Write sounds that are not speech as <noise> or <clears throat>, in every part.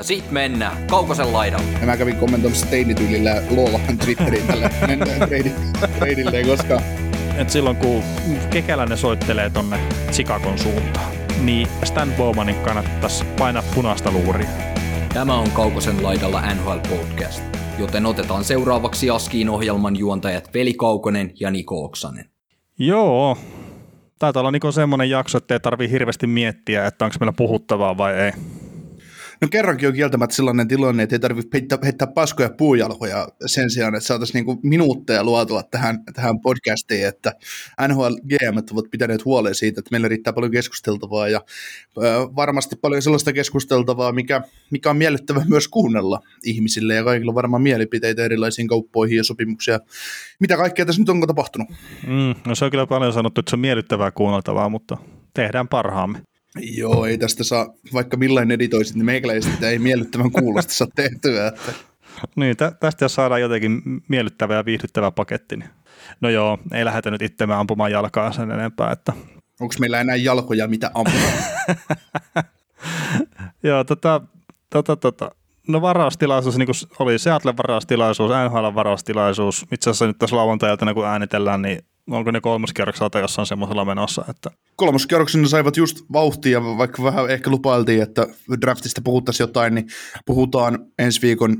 Ja sit mennään Kaukosen laidalle. Ja mä kävin kommentoimassa teinityylillä Loolahan Twitteriin tälle <laughs> treidille, koska Et silloin kun kekäläinen soittelee tonne Chicagon suuntaan, niin Stan Bowmanin kannattaisi painaa punaista luuria. Tämä on Kaukosen laidalla NHL Podcast, joten otetaan seuraavaksi Askiin ohjelman juontajat Veli Kaukonen ja Niko Oksanen. Joo, taitaa olla Niko semmoinen jakso, että ei tarvii hirveästi miettiä, että onko meillä puhuttavaa vai ei. No kerrankin on kieltämättä sellainen tilanne, että ei tarvitse heittää, heittää paskoja puujalkoja sen sijaan, että saataisiin niinku minuutteja luotua tähän, tähän podcastiin, että NHL GM ovat pitäneet huolen siitä, että meillä riittää paljon keskusteltavaa ja ö, varmasti paljon sellaista keskusteltavaa, mikä, mikä on miellyttävä myös kuunnella ihmisille ja kaikilla on varmaan mielipiteitä erilaisiin kauppoihin ja sopimuksia. Mitä kaikkea tässä nyt onko tapahtunut? Mm, no se on kyllä paljon sanottu, että se on miellyttävää kuunneltavaa, mutta tehdään parhaamme. Joo, ei tästä saa, vaikka millainen editoisit, niin meikäläisesti ei miellyttävän kuulosta saa tehtyä. Että. Niin, tä- tästä jos saadaan jotenkin miellyttävä ja viihdyttävä paketti, niin no joo, ei lähdetä nyt itse ampumaan jalkaa sen enempää, että Onko meillä enää jalkoja, mitä ampua? <laughs> Joo, tota, tota, tota. No varaustilaisuus, niin kuin oli Seattle varaustilaisuus, NHL varaustilaisuus. Itse asiassa nyt tässä lauantailtana, kun äänitellään, niin onko ne kolmoskierroksella tai jossain semmoisella menossa, että Kolmoskierroksena saivat just vauhtia, vaikka vähän ehkä lupailtiin, että draftista puhuttaisiin jotain, niin puhutaan ensi viikon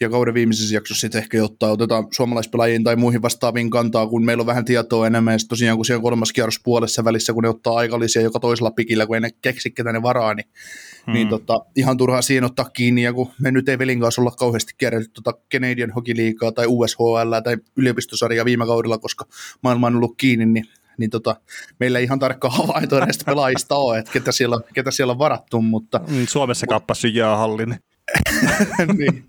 ja kauden viimeisessä jaksossa sitten ehkä jotain, otetaan suomalaispelaajiin tai muihin vastaaviin kantaa, kun meillä on vähän tietoa enemmän, ja tosiaan kun siellä kolmas kierros puolessa välissä, kun ne ottaa aikalisia joka toisella pikillä, kun ei ne keksi ketä ne varaa, niin, hmm. niin tota, ihan turhaa siihen ottaa kiinni, ja kun me nyt ei velin kanssa olla kauheasti kierretty tota Canadian Hockey Leaguea tai USHL tai yliopistosarjaa viime kaudella, koska maailma on ollut kiinni, niin niin tota, meillä ei ihan tarkkaa <laughs> havaintoa näistä pelaajista ole, että ketä siellä, ketä siellä on varattu, mutta... mm, Suomessa kappas jäähallin. <laughs> niin,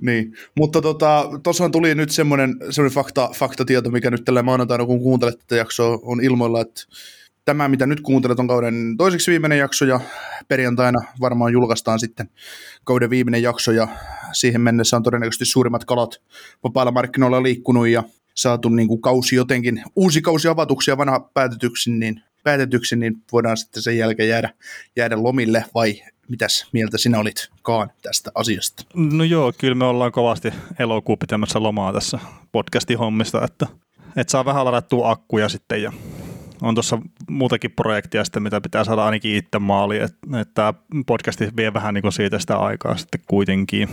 niin, mutta tota, tuossahan tuli nyt semmoinen, semmoinen fakta, faktatieto, mikä nyt tällä maanantaina, kun kuuntelet tätä jaksoa, on ilmoilla, että tämä, mitä nyt kuuntelet, on kauden toiseksi viimeinen jakso, ja perjantaina varmaan julkaistaan sitten kauden viimeinen jakso, ja siihen mennessä on todennäköisesti suurimmat kalat vapailla markkinoilla liikkunut, ja saatu niin kuin kausi jotenkin, uusi kausi avatuksi ja vanha päätetyksi, niin, päätetyksi, niin voidaan sitten sen jälkeen jäädä, jäädä lomille, vai mitäs mieltä sinä olit Kaan tästä asiasta? No joo, kyllä me ollaan kovasti elokuun pitämässä lomaa tässä podcastin hommista, että, että saa vähän ladattua akkuja sitten ja on muutakin projektia sitten, mitä pitää saada ainakin itse maaliin, että, tämä podcasti vie vähän niin kuin siitä sitä aikaa sitten kuitenkin.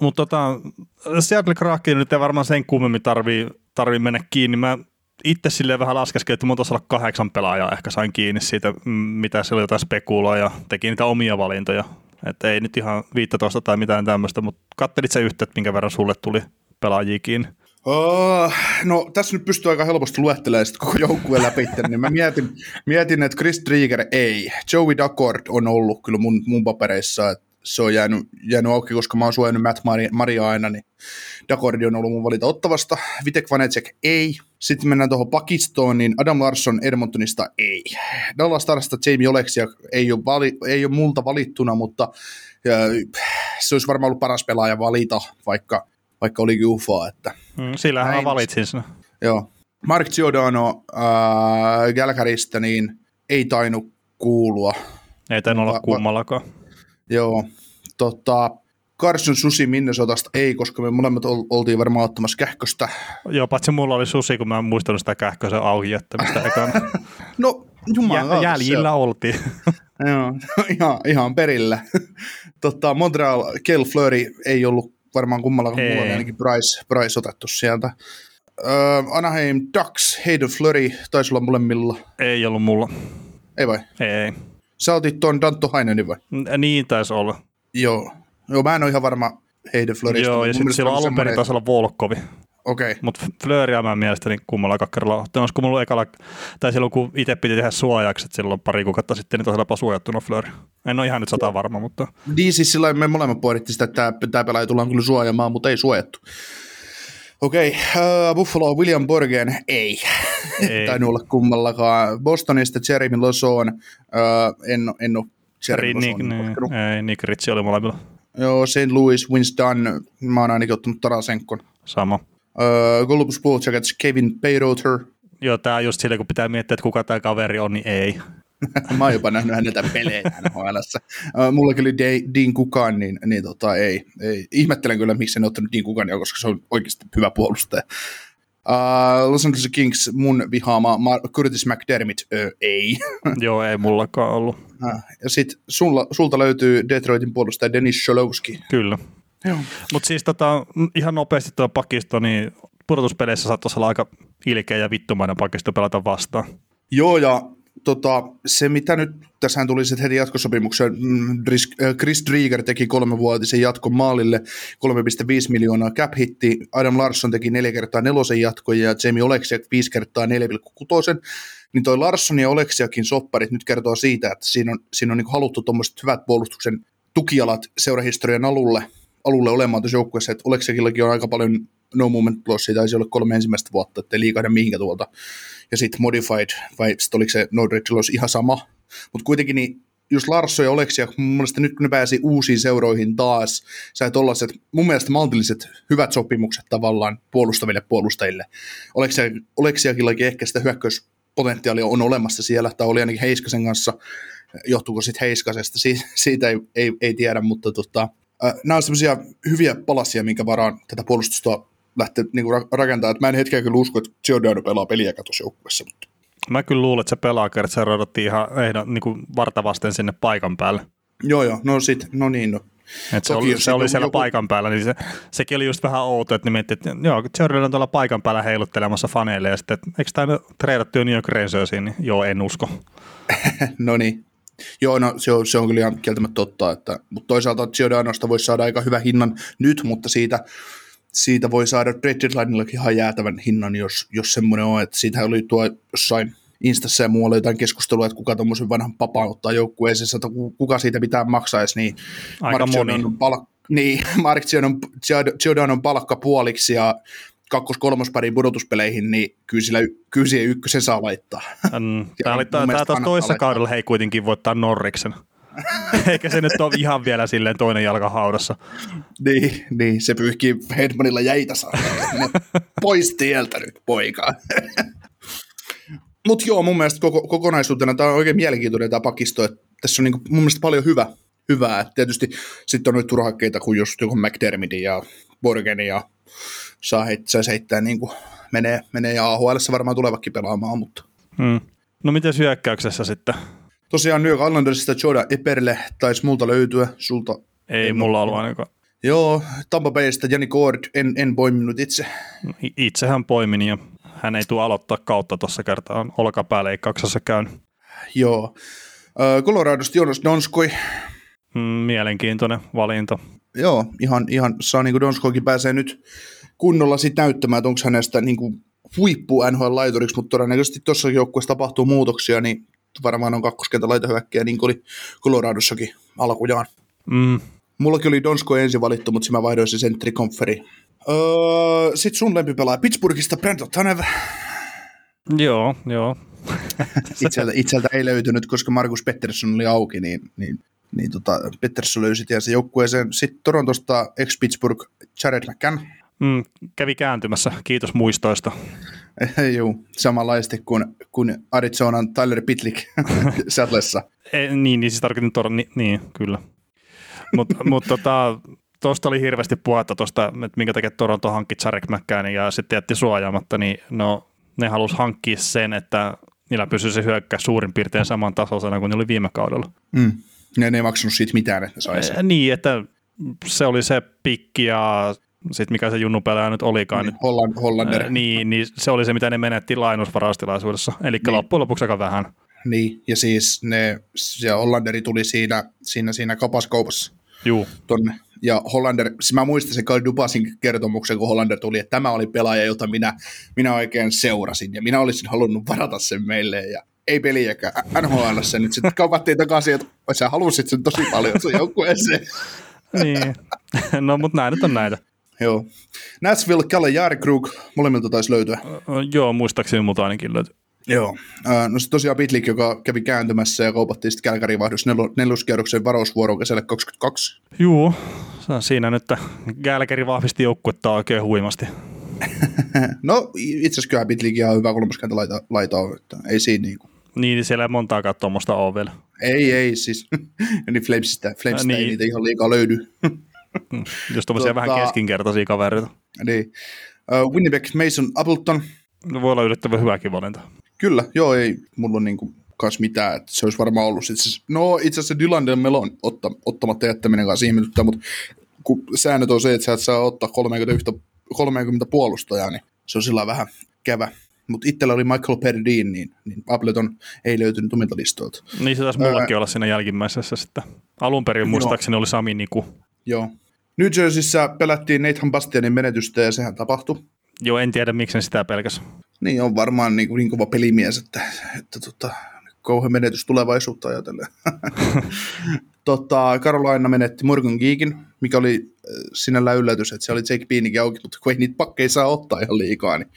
Mutta tota, Seattle Kraken nyt ei varmaan sen kummemmin tarvii, tarvii mennä kiinni. Mä itse silleen vähän laskeskelin, että mun olla kahdeksan pelaajaa ehkä sain kiinni siitä, mitä siellä jotain spekuloa ja teki niitä omia valintoja. Että ei nyt ihan 15 tai mitään tämmöistä, mutta kattelit sä yhtä, että minkä verran sulle tuli pelaajia kiinni? Oh, no tässä nyt pystyy aika helposti luettelemaan sit koko joukkueen läpi, niin mä mietin, mietin, että Chris Trigger ei. Joey Daccord on ollut kyllä mun, mun papereissa, että se on jäänyt, jäänyt auki, koska mä oon suojannut Matt Maria aina, niin Dakordi on ollut mun valita ottavasta. Vitek Vanecek ei. Sitten mennään tuohon pakistoon, niin Adam Larsson Edmontonista ei. Dallas Starsista Jamie Oleksia ei ole, vali, ei ole multa valittuna, mutta ja, se olisi varmaan ollut paras pelaaja valita, vaikka, vaikka olikin UFA. Että Mm, sillähän mä Näin. valitsin sen. Joo. Mark Giordano äh, Gälkäristä, niin ei tainnut kuulua. Ei tainnut olla kummallakaan. Joo. Tota, Carson Susi Minnesotasta ei, koska me molemmat ol, oltiin varmaan ottamassa kähköstä. Joo, paitsi mulla oli susi, kun mä en muistanut sitä kähköisen auki jättämistä <laughs> ekana. No, jumala. Jä, jäljillä oltiin. Joo, <laughs> ihan, ihan perillä. tota, Montreal, Kel Fleury ei ollut varmaan kummallakaan, mulla oli ainakin Bryce, Bryce otettu sieltä. Öö, Anaheim Ducks, Hayden Fleury, taisi olla molemmilla. Ei ollut mulla. Ei vai? Ei. Sä otit tuon Danto Hainenin vai? N- Niin taisi olla. Joo. Joo, mä en ole ihan varma Hayden Fleurystä. Joo, ja sitten silloin oli alun perin taisi olla Volkovi. Okei. Okay. Mutta Fleuria mä mielestäni kummallakaan kerralla ottanut. Olisiko mulla ekalla, tai silloin kun itse piti tehdä suojaukset silloin pari kuukautta sitten, niin tosiaan suojattuna Fleury. En ole ihan nyt sata varma, mutta Niin siis sillä me molemmat pohdittiin sitä, että tämä, pelaaja tullaan kyllä suojaamaan, mutta ei suojattu. Okei, uh, Buffalo William Borgen, ei. Ei. <laughs> Tainnut olla kummallakaan. Bostonista Jeremy Lozon, uh, en, en ole Jeremy Nick, niin, koskenut. ei, Nick Ritchie oli molemmilla Joo, St. Louis, Dunn, mä oon ainakin ottanut Tarasenkon. sama. Uh, Columbus Blue Jackets, Kevin Payroter. Joo, tää on just sille, kun pitää miettiä, että kuka tämä kaveri on, niin ei. <laughs> mä oon jopa nähnyt häneltä pelejä NHLssä. Uh, mullakin oli De- Dean Kukan, niin, niin tota, ei, ei. Ihmettelen kyllä, miksi en ottanut Dean Kukania, koska se on oikeasti hyvä puolustaja. Uh, Los Angeles Kings, mun vihaama Mar- Curtis McDermott, ö, ei. <laughs> Joo, ei mullakaan ollut. Uh, ja sitten sulta löytyy Detroitin puolustaja Denis Sholowski. Kyllä. Mutta siis tota, ihan nopeasti tuo pakisto, niin pudotuspeleissä saattaisi olla aika ilkeä ja vittumainen pakisto pelata vastaan. Joo, ja tota, se mitä nyt, tässähän tuli sitten heti jatkosopimuksen, mm, äh, Chris Drieger teki kolmevuotisen jatkon maalille, 3,5 miljoonaa cap hitti, Adam Larsson teki neljä kertaa nelosen jatkon ja Jamie Oleksiak viisi kertaa 4,6, niin toi Larsson ja Oleksiakin sopparit nyt kertoo siitä, että siinä on, siinä on niin haluttu tuommoiset hyvät puolustuksen tukijalat seurahistorian alulle, alulle olemaan tuossa joukkueessa, että Oleksiakillakin on aika paljon no movement lossia, taisi olla kolme ensimmäistä vuotta, ettei liikahda mihinkä tuolta. Ja sitten modified, vai sitten oliko se no red loss ihan sama. Mutta kuitenkin niin just Larsso ja Oleksia, mun mielestä nyt kun ne pääsi uusiin seuroihin taas, sai tollaset mun mielestä maltilliset hyvät sopimukset tavallaan puolustaville puolustajille. Oleksia, Oleksiakillakin ehkä sitä hyökkäyspotentiaalia on olemassa siellä, tai oli ainakin Heiskasen kanssa, johtuuko sitten Heiskasesta, siitä, siitä ei, ei, ei tiedä, mutta tota, nämä on semmoisia hyviä palasia, minkä varaan tätä puolustusta lähteä niin rakentamaan. Et mä en hetkeä kyllä usko, että Giordano pelaa peliä tuossa joukkueessa, mutta Mä kyllä luulen, että se pelaa, että se rodottiin ihan ehdon, niin kuin vartavasten sinne paikan päälle. Joo, joo, no sit, no niin, no. Et se Toki oli, se oli siellä joku- paikan päällä, niin se, sekin oli just vähän outo, että miettii, että joo, Jordan on tuolla paikan päällä heiluttelemassa faneille, ja sitten, että eikö tämä treidattu jo New York niin joo, en usko. <laughs> no niin. Joo, no se on, se on kyllä ihan kieltämättä totta, että, mutta toisaalta Giordanosta voisi saada aika hyvä hinnan nyt, mutta siitä, siitä voi saada trade deadlinellakin ihan jäätävän hinnan, jos, jos semmoinen on, että siitä oli tuo jossain Instassa ja muualla jotain keskustelua, että kuka tuommoisen vanhan papaan ottaa joukkueeseen, että ku- kuka siitä pitää maksaisi, niin Aika Mark moni. Giordanon palk- niin, <laughs> Mark Giordanon palkka puoliksi ja kakkos-kolmospariin pudotuspeleihin, niin kyllä, sillä, kyllä siihen ykkösen saa laittaa. Mm, <laughs> Tämä oli tämä taas kannattaa toisessa kaudella hei kuitenkin voittaa Norriksen. <laughs> Eikä se nyt ole ihan vielä silleen toinen jalka haudassa. Niin, niin, se pyyhkii Hedmanilla jäitä saa. Pois tieltä nyt, poika. <laughs> Mutta joo, mun mielestä koko, kokonaisuutena tämä on oikein mielenkiintoinen tämä pakisto. Että tässä on niinku mun mielestä paljon hyvä, hyvää. Et tietysti sitten on noita turhakkeita kuin just joku McDermittin ja Borgeni ja saa heittää, saisi heittää niin kuin menee, menee ja AHL varmaan tulevakin pelaamaan, mutta Mm. No miten hyökkäyksessä sitten? tosiaan New York Islandersista Jordan Eperle taisi multa löytyä, sulta Ei, mulla ollut ainakaan. Joo, Tampa Baysta Jani Cord, en, en poiminut itse. I- Itse hän poimin ja hän ei tule aloittaa kautta tuossa kertaa. On olkapääleikkauksessa käynyt. Joo. Coloradosta Jonas Donskoi. Mm, mielenkiintoinen valinta. Joo, ihan, ihan saa niin kuin Donskoikin pääsee nyt kunnolla sit näyttämään, että onko hänestä niin kuin huippu NHL-laituriksi, mutta todennäköisesti tuossa joukkueessa tapahtuu muutoksia, niin varmaan on kakkoskentän laitahyökkäjä, niin kuin oli Coloradossakin alkujaan. Mm, Mullakin oli Donsko ensin valittu, mutta mä vaihdoin se sentri konferi. Öö, sitten sun lempipelaaja Pittsburghista Brandon Tanev. joo, joo. <laughs> Itseltä, itseltä ei löytynyt, koska Markus Pettersson oli auki, niin, niin, niin tota, Pettersson löysi tiensä joukkueeseen. Sitten Torontosta ex-Pittsburgh Jared McCann. Mm, kävi kääntymässä. Kiitos muistoista. <laughs> Joo, samanlaisesti kuin, kuin Arizonan Tyler Pitlick <laughs> Seattleissa. Ei, niin, niin siis tarkoitin tuoda, niin, niin kyllä. Mutta <laughs> mut, tota, tuosta oli hirveästi puhetta tuosta, että minkä takia Toronto hankki Jarek McCannin ja sitten jätti suojaamatta, niin no, ne halusi hankkia sen, että niillä pysyy se hyökkäys suurin piirtein saman tasoisena kuin ne oli viime kaudella. Mm. Ne, ne ei maksanut siitä mitään, että ne sai sen. Ää, Niin, että se oli se pikki ja sitten mikä se junnupelaaja nyt olikaan. Niin, Holland, Hollander. Niin, niin se oli se, mitä ne menetti lainusvaraustilaisuudessa. Eli niin. loppujen lopuksi aika vähän. Niin, ja siis ne, se Hollanderi tuli siinä, siinä, siinä kapaskaupassa Juu, tonne. Ja Hollander, siis mä muistan sen Carl Dubasin kertomuksen, kun Hollander tuli, että tämä oli pelaaja, jota minä, minä oikein seurasin, ja minä olisin halunnut varata sen meille, ja ei peliäkään. NHL sen nyt sitten kaupattiin takaisin, että sä halusit sen tosi paljon sun joukkueeseen. <laughs> niin. no mutta näin nyt on näitä. Joo. Nashville, Kalle Järkrug, molemmilta taisi löytyä. Joo, muistaakseni muuta ainakin löytyy. Joo. No se tosiaan Bitlik, joka kävi kääntymässä ja kaupattiin sitten Kälkärin vaihdos nel- neloskierroksen varausvuoroon kesälle 22. Joo, siinä nyt Gälkäri vahvisti joukkuetta oikein huimasti. <laughs> no itse asiassa kyllä Bitlik ihan hyvä kolmoskenttä laita, laita on, että ei siinä niin kuin. Niin, siellä ei montaakaan tuommoista ole vielä. Ei, ei siis. <laughs> niin Flamesista, Flamesista niin. ei niitä ihan liikaa löydy. <laughs> <laughs> Jos tuommoisia tota, vähän keskinkertaisia kavereita. Niin. Uh, Winnipeg Mason Appleton. No, voi olla yllättävän hyväkin valinta. Kyllä, joo, ei mulla on niinku kanssa mitään, että se olisi varmaan ollut. Itse no itse asiassa Dylan Melon otta, ottamatta jättäminen kanssa ihmetyttää, mutta kun säännöt on se, että sä et saa ottaa 30, 30 puolustajaa, niin se on sillä vähän kävä. Mutta itsellä oli Michael Perdin, niin, niin Appleton ei löytynyt omilta listoilta. Niin se taisi mullakin Ää... olla siinä jälkimmäisessä sitten. Alun perin muistaakseni oli Sami Niku. Joo. New Jerseyssä pelättiin Nathan Bastianin menetystä ja sehän tapahtui. Joo, en tiedä miksi sitä pelkäs. Niin, on varmaan niin, niin kova pelimies, että, että tota, kauhean menetys tulevaisuutta ajatellen. <laughs> tota, Carolina menetti Morgan Geekin, mikä oli äh, sinällä yllätys, että se oli Jake Beanikin auki, mutta kun ei niitä pakkeja saa ottaa ihan liikaa, niin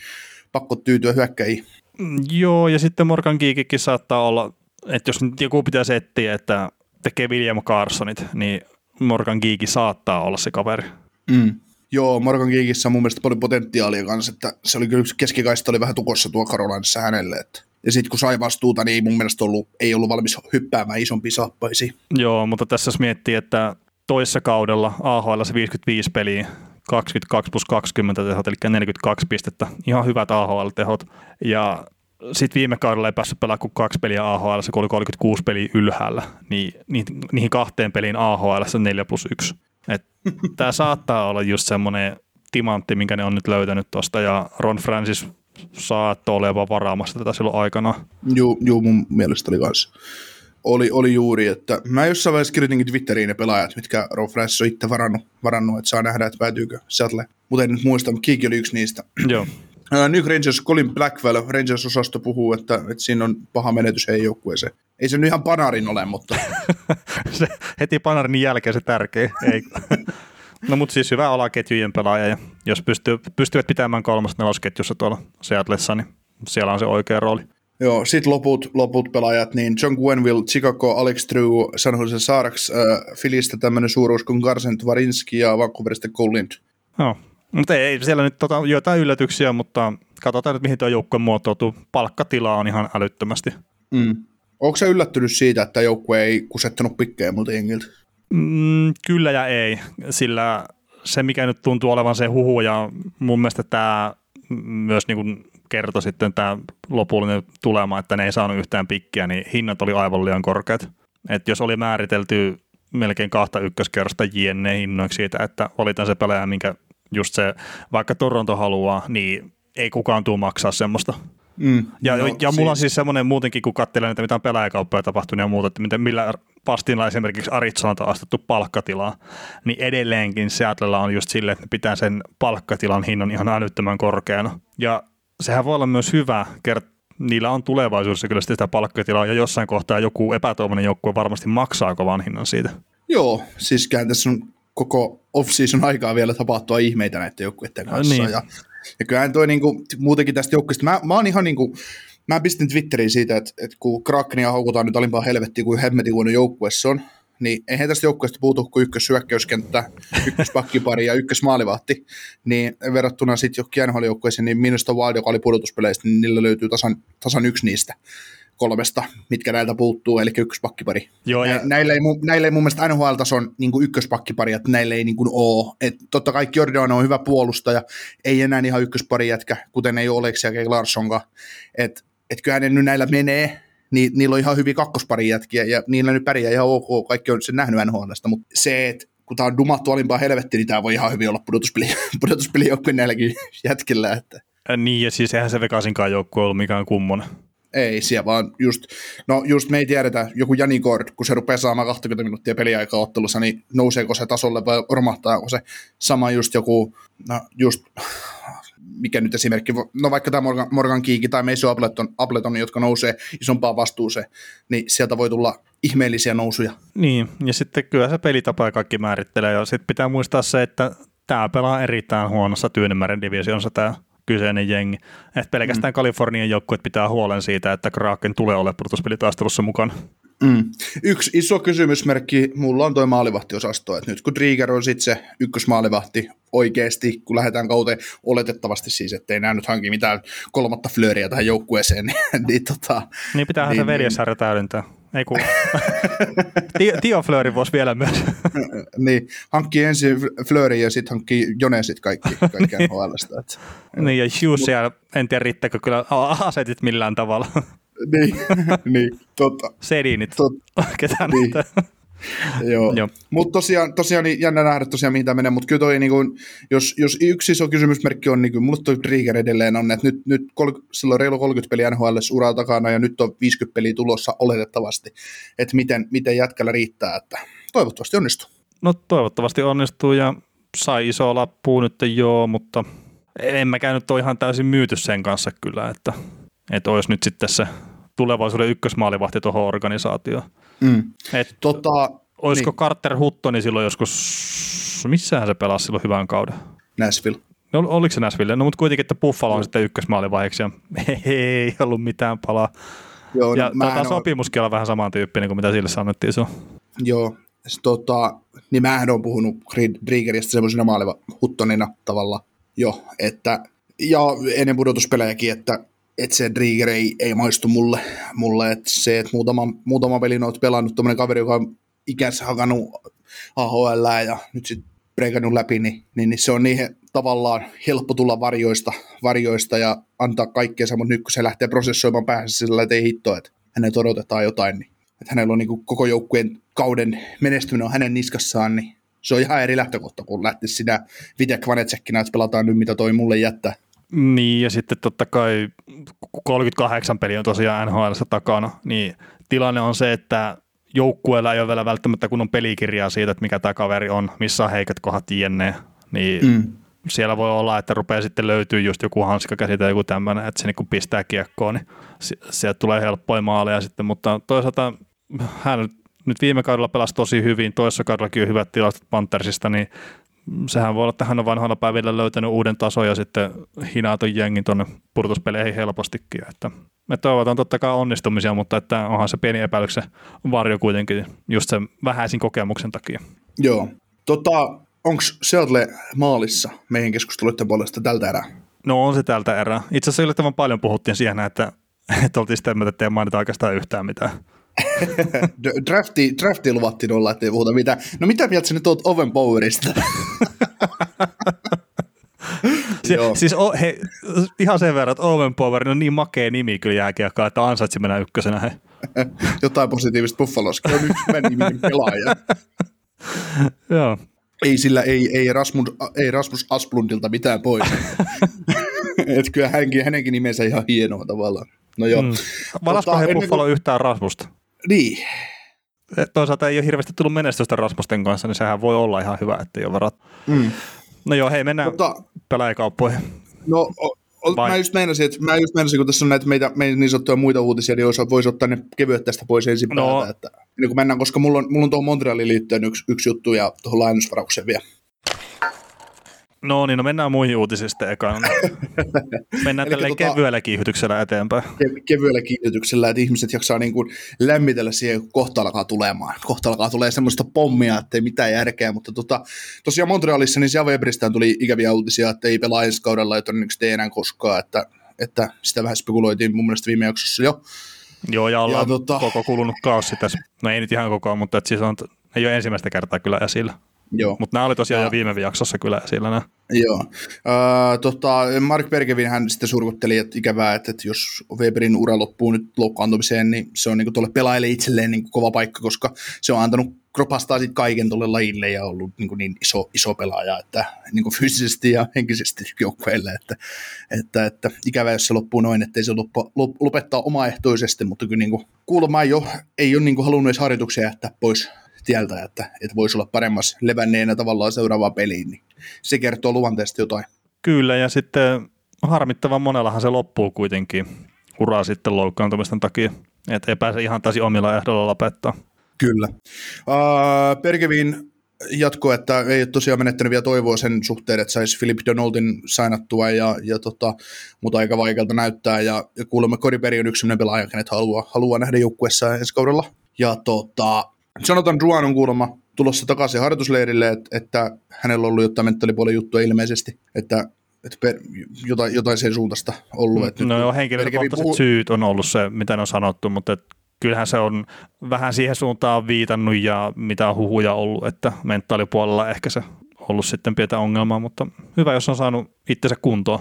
pakko tyytyä hyökkäjiin. Mm, joo, ja sitten Morgan Geekikin saattaa olla, että jos nyt joku pitäisi etsiä, että tekee William Carsonit, niin Morgan Geeki saattaa olla se kaveri. Mm. Joo, Morgan Geekissä on mun mielestä paljon potentiaalia kanssa, että se oli kyllä keskikaista oli vähän tukossa tuo Carolinassa hänelle, että ja sitten kun sai vastuuta, niin ei mun mielestä ollut, ei ollut valmis hyppäämään isompi saappaisiin. Joo, mutta tässä jos miettii, että toissa kaudella AHL 55 peliä, 22 plus 20 tehot, eli 42 pistettä, ihan hyvät AHL-tehot. Ja sitten viime kaudella ei päässyt pelaamaan kuin kaksi peliä AHL, kun oli 36 peliä ylhäällä, niin niihin kahteen peliin AHL 4 plus 1. <laughs> Tämä saattaa olla just semmoinen timantti, minkä ne on nyt löytänyt tuosta, ja Ron Francis saattoi olevan varaamassa tätä silloin aikana. Joo, joo mun mielestä oli kanssa. Oli, oli juuri, että mä jossain vaiheessa kirjoitinkin Twitteriin ne pelaajat, mitkä Ron Francis on itse varannut, varannut, että saa nähdä, että päätyykö Seattle. Mutta en nyt muista, mutta Kiiki oli yksi niistä. Joo. <clears throat> New Rangers, Colin Blackwell, Rangers-osasto puhuu, että, että siinä on paha menetys heidän joukkueeseen. Ei se nyt ihan panarin ole, mutta... <laughs> se, heti panarin jälkeen se tärkeä. Ei. no mutta siis hyvä alaketjujen pelaaja, ja jos pystyy, pystyvät pitämään kolmasta nelosketjussa tuolla Seatlessa, niin siellä on se oikea rooli. Joo, sitten loput, loput pelaajat, niin John Gwenville, Chicago, Alex Drew, San Jose Sharks, äh, Filistä tämmöinen suuruus kuin Garsen Tvarinski ja Vancouverista Cole Joo, mutta ei siellä nyt tota, jotain yllätyksiä, mutta katsotaan nyt mihin tuo joukkue muotoutuu. Palkkatila on ihan älyttömästi. Mm. Onko se yllättynyt siitä, että joukkue ei kusettanut pikkejä muilta jengiltä? Mm, kyllä ja ei, sillä se mikä nyt tuntuu olevan se huhu ja mun mielestä tämä myös niin kuin kertoi sitten tämä lopullinen tulema, että ne ei saanut yhtään pikkiä, niin hinnat oli aivan liian korkeat. Et jos oli määritelty melkein kahta ykköskerrosta jenne hinnoiksi siitä, että valitaan se pelaaja, minkä just se, vaikka Toronto haluaa, niin ei kukaan tule maksaa semmoista. Mm, ja, no, ja mulla siis... on siis semmoinen muutenkin, kun katselen, että mitä on pelaajakauppoja tapahtunut ja muuta, että miten, millä pastilla esimerkiksi Arizonalta on astettu palkkatilaa, niin edelleenkin Seattlella on just sille, että pitää sen palkkatilan hinnan ihan älyttömän korkeana. Ja sehän voi olla myös hyvä, kert- niillä on tulevaisuudessa kyllä sitä palkkatilaa, ja jossain kohtaa joku epätoivoinen joukkue varmasti maksaa kovan hinnan siitä. Joo, siis tässä on koko off-season aikaa vielä tapahtua ihmeitä näiden joukkueiden kanssa. Niin. Ja, ja kyllähän toi niinku, muutenkin tästä joukkueesta, mä, mä oon ihan niinku, mä pistin Twitteriin siitä, että, että kun Krakenia haukutaan nyt alimpaa helvettiä kuin hemmetin huono joukkue se on, niin eihän tästä joukkueesta puutu kuin ykkössyökkäyskenttä, ykköspakkipari ja ykkösmaalivahti, niin verrattuna sitten johonkin NHL-joukkueeseen, niin Minnesota Wild, joka oli pudotuspeleistä, niin niillä löytyy tasan, tasan yksi niistä kolmesta, mitkä näiltä puuttuu, eli ykköspakkipari. Joo, ja... näillä, ei, näillä ei mun mielestä NHL-tason niin ykköspakkipari, että näillä ei niin kuin ole. Et totta kai Jordan on hyvä puolustaja, ei enää ihan ykköspari jätkä, kuten ei ole Oleksi ja Larssonkaan. Että et kyllähän ne nyt näillä menee, niin niillä on ihan hyviä kakkospari jätkiä, ja niillä nyt pärjää ihan ok, kaikki on sen nähnyt NHLstä, mutta se, että kun tämä on dumattu alimpaa helvettiin, niin tämä voi ihan hyvin olla pudotuspeli, <laughs> pudotuspeli näilläkin jätkillä. Että. Niin, ja siis eihän se Vegasinkaan joukkue ollut mikään kummonen. Ei, siellä vaan just, no just me ei tiedetä, joku Jani Gord, kun se rupeaa saamaan 20 minuuttia peliaikaa ottelussa, niin nouseeko se tasolle vai romahtaako se sama just joku, no just, mikä nyt esimerkki, no vaikka tämä Morgan, Morgan Kiiki tai Mason Appleton, Appleton, jotka nousee isompaan vastuuseen, niin sieltä voi tulla ihmeellisiä nousuja. Niin, ja sitten kyllä se pelitapa ja kaikki määrittelee, ja sitten pitää muistaa se, että tämä pelaa erittäin huonossa Tyynemeren divisionsa tämä kyseinen jengi. Että pelkästään mm. Kalifornian joukkueet pitää huolen siitä, että Kraken tulee olemaan pudotuspelitaistelussa mukana. Mm. Yksi iso kysymysmerkki mulla on toi maalivahtiosasto, että nyt kun Drieger on sitten se ykkösmaalivahti oikeasti, kun lähdetään kauteen oletettavasti siis, ettei nämä nyt hanki mitään kolmatta flööriä tähän joukkueeseen, niin, <laughs> niin, tota, niin pitäähän niin, se niin. täydentää. Ei kun. Tio Flööri voisi vielä myös. <laughs> niin, hankkii ensin Flöörin ja sitten hankkii Jonesit kaikki, kaikki NHLstä. <laughs> niin, ja Hughes siellä, en tiedä riittääkö kyllä asetit millään tavalla. niin, <laughs> niin, totta. Sedinit, Tot, ketään niin. <laughs> Joo, Joo. mutta tosiaan, tosiaan niin jännä nähdä tosiaan mihin tämä menee, mutta kyllä toi, niin kuin, jos, jos yksi iso kysymysmerkki on, niin kuin, mulle toi trigger edelleen on, että nyt, nyt kol, silloin reilu 30 peliä NHL uraa takana ja nyt on 50 peliä tulossa oletettavasti, että miten, miten jätkällä riittää, että toivottavasti onnistuu. No toivottavasti onnistuu ja sai iso lappu nyt joo, mutta en mä käynyt ole ihan täysin myyty sen kanssa kyllä, että, että olisi nyt sitten se tulevaisuuden ykkösmaalivahti tuohon organisaatioon. Mm. Et, tota, olisiko niin. Carter Huttoni silloin joskus, missähän se pelasi silloin hyvän kauden? Nashville. No, oliko se Nashville? No mutta kuitenkin, että Buffalo on sitten ykkösmaalivaiheeksi ja <laughs> ei ollut mitään palaa. Joo, ja no, tota, sopimuskin on vähän samantyyppinen kuin mitä sille sanottiin sun. Joo, tota, niin mähän on puhunut Driegeristä semmoisena maaliva huttonina tavalla jo, että ja ennen pudotuspelejäkin, että että se Drieger ei, ei maistu mulle, mulle että se, että muutama, muutama pelin olet pelannut, tuommoinen kaveri, joka on ikänsä hakannut AHL ja nyt sitten breikannut läpi, niin, niin, niin, se on niin tavallaan helppo tulla varjoista, varjoista ja antaa kaikkea mutta nyt kun se lähtee prosessoimaan päässä sillä että ei hitto, että hänet odotetaan jotain, niin että hänellä on niin koko joukkueen kauden menestyminen on hänen niskassaan, niin se on ihan eri lähtökohta, kun lähtisi sinä Vitek Vanetsekkinä, että pelataan nyt mitä toi mulle jättää. Niin, ja sitten totta kai 38 peliä on tosiaan NHL takana, niin tilanne on se, että joukkueella ei ole vielä välttämättä kunnon pelikirjaa siitä, että mikä tämä kaveri on, missä on heikot kohdat jne. Niin mm. siellä voi olla, että rupeaa sitten löytyy just joku hanskakäsi tai joku tämmöinen, että se niin pistää kiekkoon, niin sieltä tulee helppoja maaleja sitten, mutta toisaalta hän nyt viime kaudella pelasi tosi hyvin, toisessa kaudellakin on hyvät tilastot Panthersista, niin sehän voi olla, että hän on vanhoilla päivillä löytänyt uuden tason ja sitten hinaton jengin tuonne purtuspeleihin helpostikin. Että me toivotaan totta kai onnistumisia, mutta että onhan se pieni epäilyksen varjo kuitenkin just sen vähäisin kokemuksen takia. Joo. Tota, onko Seattle maalissa meidän keskusteluiden puolesta tältä erää? No on se tältä erää. Itse asiassa yllättävän paljon puhuttiin siihen, että, että oltiin sitä että ei mainita oikeastaan yhtään mitään. <laughs> drafti, drafti luvattiin olla, ettei puhuta mitään. No mitä mieltä sä nyt oot Oven Powerista? <laughs> si- siis o, he, ihan sen verran, että Owen Power on niin makea nimi kyllä jääkiekkoa, että ansaitsi mennä ykkösenä. He. <laughs> Jotain positiivista Buffalossa, on yksi pelaaja. Joo. Ei sillä, ei, ei, Rasmus, ei Rasmus Asplundilta mitään pois. että kyllä hänkin, hänenkin nimensä ihan hienoa tavallaan. No joo. Mm. Valasko tota, he Buffalo yhtään Rasmusta? Niin. Toisaalta ei ole hirveästi tullut menestystä Rasmusten kanssa, niin sehän voi olla ihan hyvä, että ei ole varat. Mm. No joo, hei, mennään Mutta, pelaajakauppoihin. No, o, o, mä just meinasin, että, mä just meinasin, kun tässä on näitä meitä, meitä niin sanottuja muita uutisia, niin voisi ottaa ne kevyet tästä pois ensin no. päältä, että, niin kun mennään, koska mulla on, mulla on tuohon Montrealin liittyen yksi, yksi juttu ja tuohon lainusvaraukseen vielä. No niin, no mennään muihin uutisista sitten ekaan. <laughs> Mennään tällä tota, kevyellä kiihdytyksellä eteenpäin. Ke- kevyellä kiihdytyksellä, että ihmiset jaksaa niin kuin lämmitellä siihen, kun kohta alkaa tulemaan. Kohta alkaa tulee semmoista pommia, että ei mitään järkeä, mutta tota, tosiaan Montrealissa, niin siellä Weberistään tuli ikäviä uutisia, että ei pelaa ensi kaudella, ei todennäköisesti enää koskaan, että, että sitä vähän spekuloitiin mun mielestä viime jaksossa jo. Joo, ja ollaan ja tota... koko kulunut kausi tässä. No ei nyt ihan koko, mutta että siis on, ei ole ensimmäistä kertaa kyllä esillä. Joo. Mutta nämä oli tosiaan ja. jo viime jaksossa kyllä esillä. Nämä. Joo. Uh, tota, Mark Bergevin hän sitten surkutteli, että ikävää, että, että jos Weberin ura loppuu nyt loukkaantumiseen, niin se on niin tuolle pelaajille itselleen niin kova paikka, koska se on antanut kropastaa sitten kaiken tuolle lajille ja ollut niin, niin iso, iso pelaaja, että niin kuin fyysisesti ja henkisesti joukkueille, että, että, että ikävä, jos se loppuu noin, ettei se loppu, lopettaa omaehtoisesti, mutta kyllä niin kuin, kuulemma ei ole, ei ole niin kuin halunnut edes harjoituksia jättää pois tieltä, että, että voisi olla paremmassa levänneenä tavallaan seuraavaan peliin, niin se kertoo luonteesta jotain. Kyllä, ja sitten harmittavan monellahan se loppuu kuitenkin uraa sitten loukkaantumisten takia, että ei pääse ihan täysin omilla ehdolla lopettaa. Kyllä. Uh, Perkevin jatko, että ei ole tosiaan menettänyt vielä toivoa sen suhteen, että saisi Philip Donaldin sainattua, ja, ja tota, mutta aika vaikealta näyttää, ja, ja kuulemma Corey on yksi sellainen pelaaja, kenet haluaa, haluaa nähdä joukkueessa ensi kaudella. Ja tota, Jonathan Druan on kuulemma tulossa takaisin harjoitusleirille, että, että hänellä on ollut jotain mentaalipuolen juttua ilmeisesti, että että per, jotain, jotain sen suuntaista ollut. Että no joo, henkilökohtaiset puhu... syyt on ollut se, mitä on sanottu, mutta et kyllähän se on vähän siihen suuntaan viitannut ja mitä huhuja ollut, että mentaalipuolella ehkä se ollut sitten pientä ongelmaa, mutta hyvä, jos on saanut itsensä kuntoon.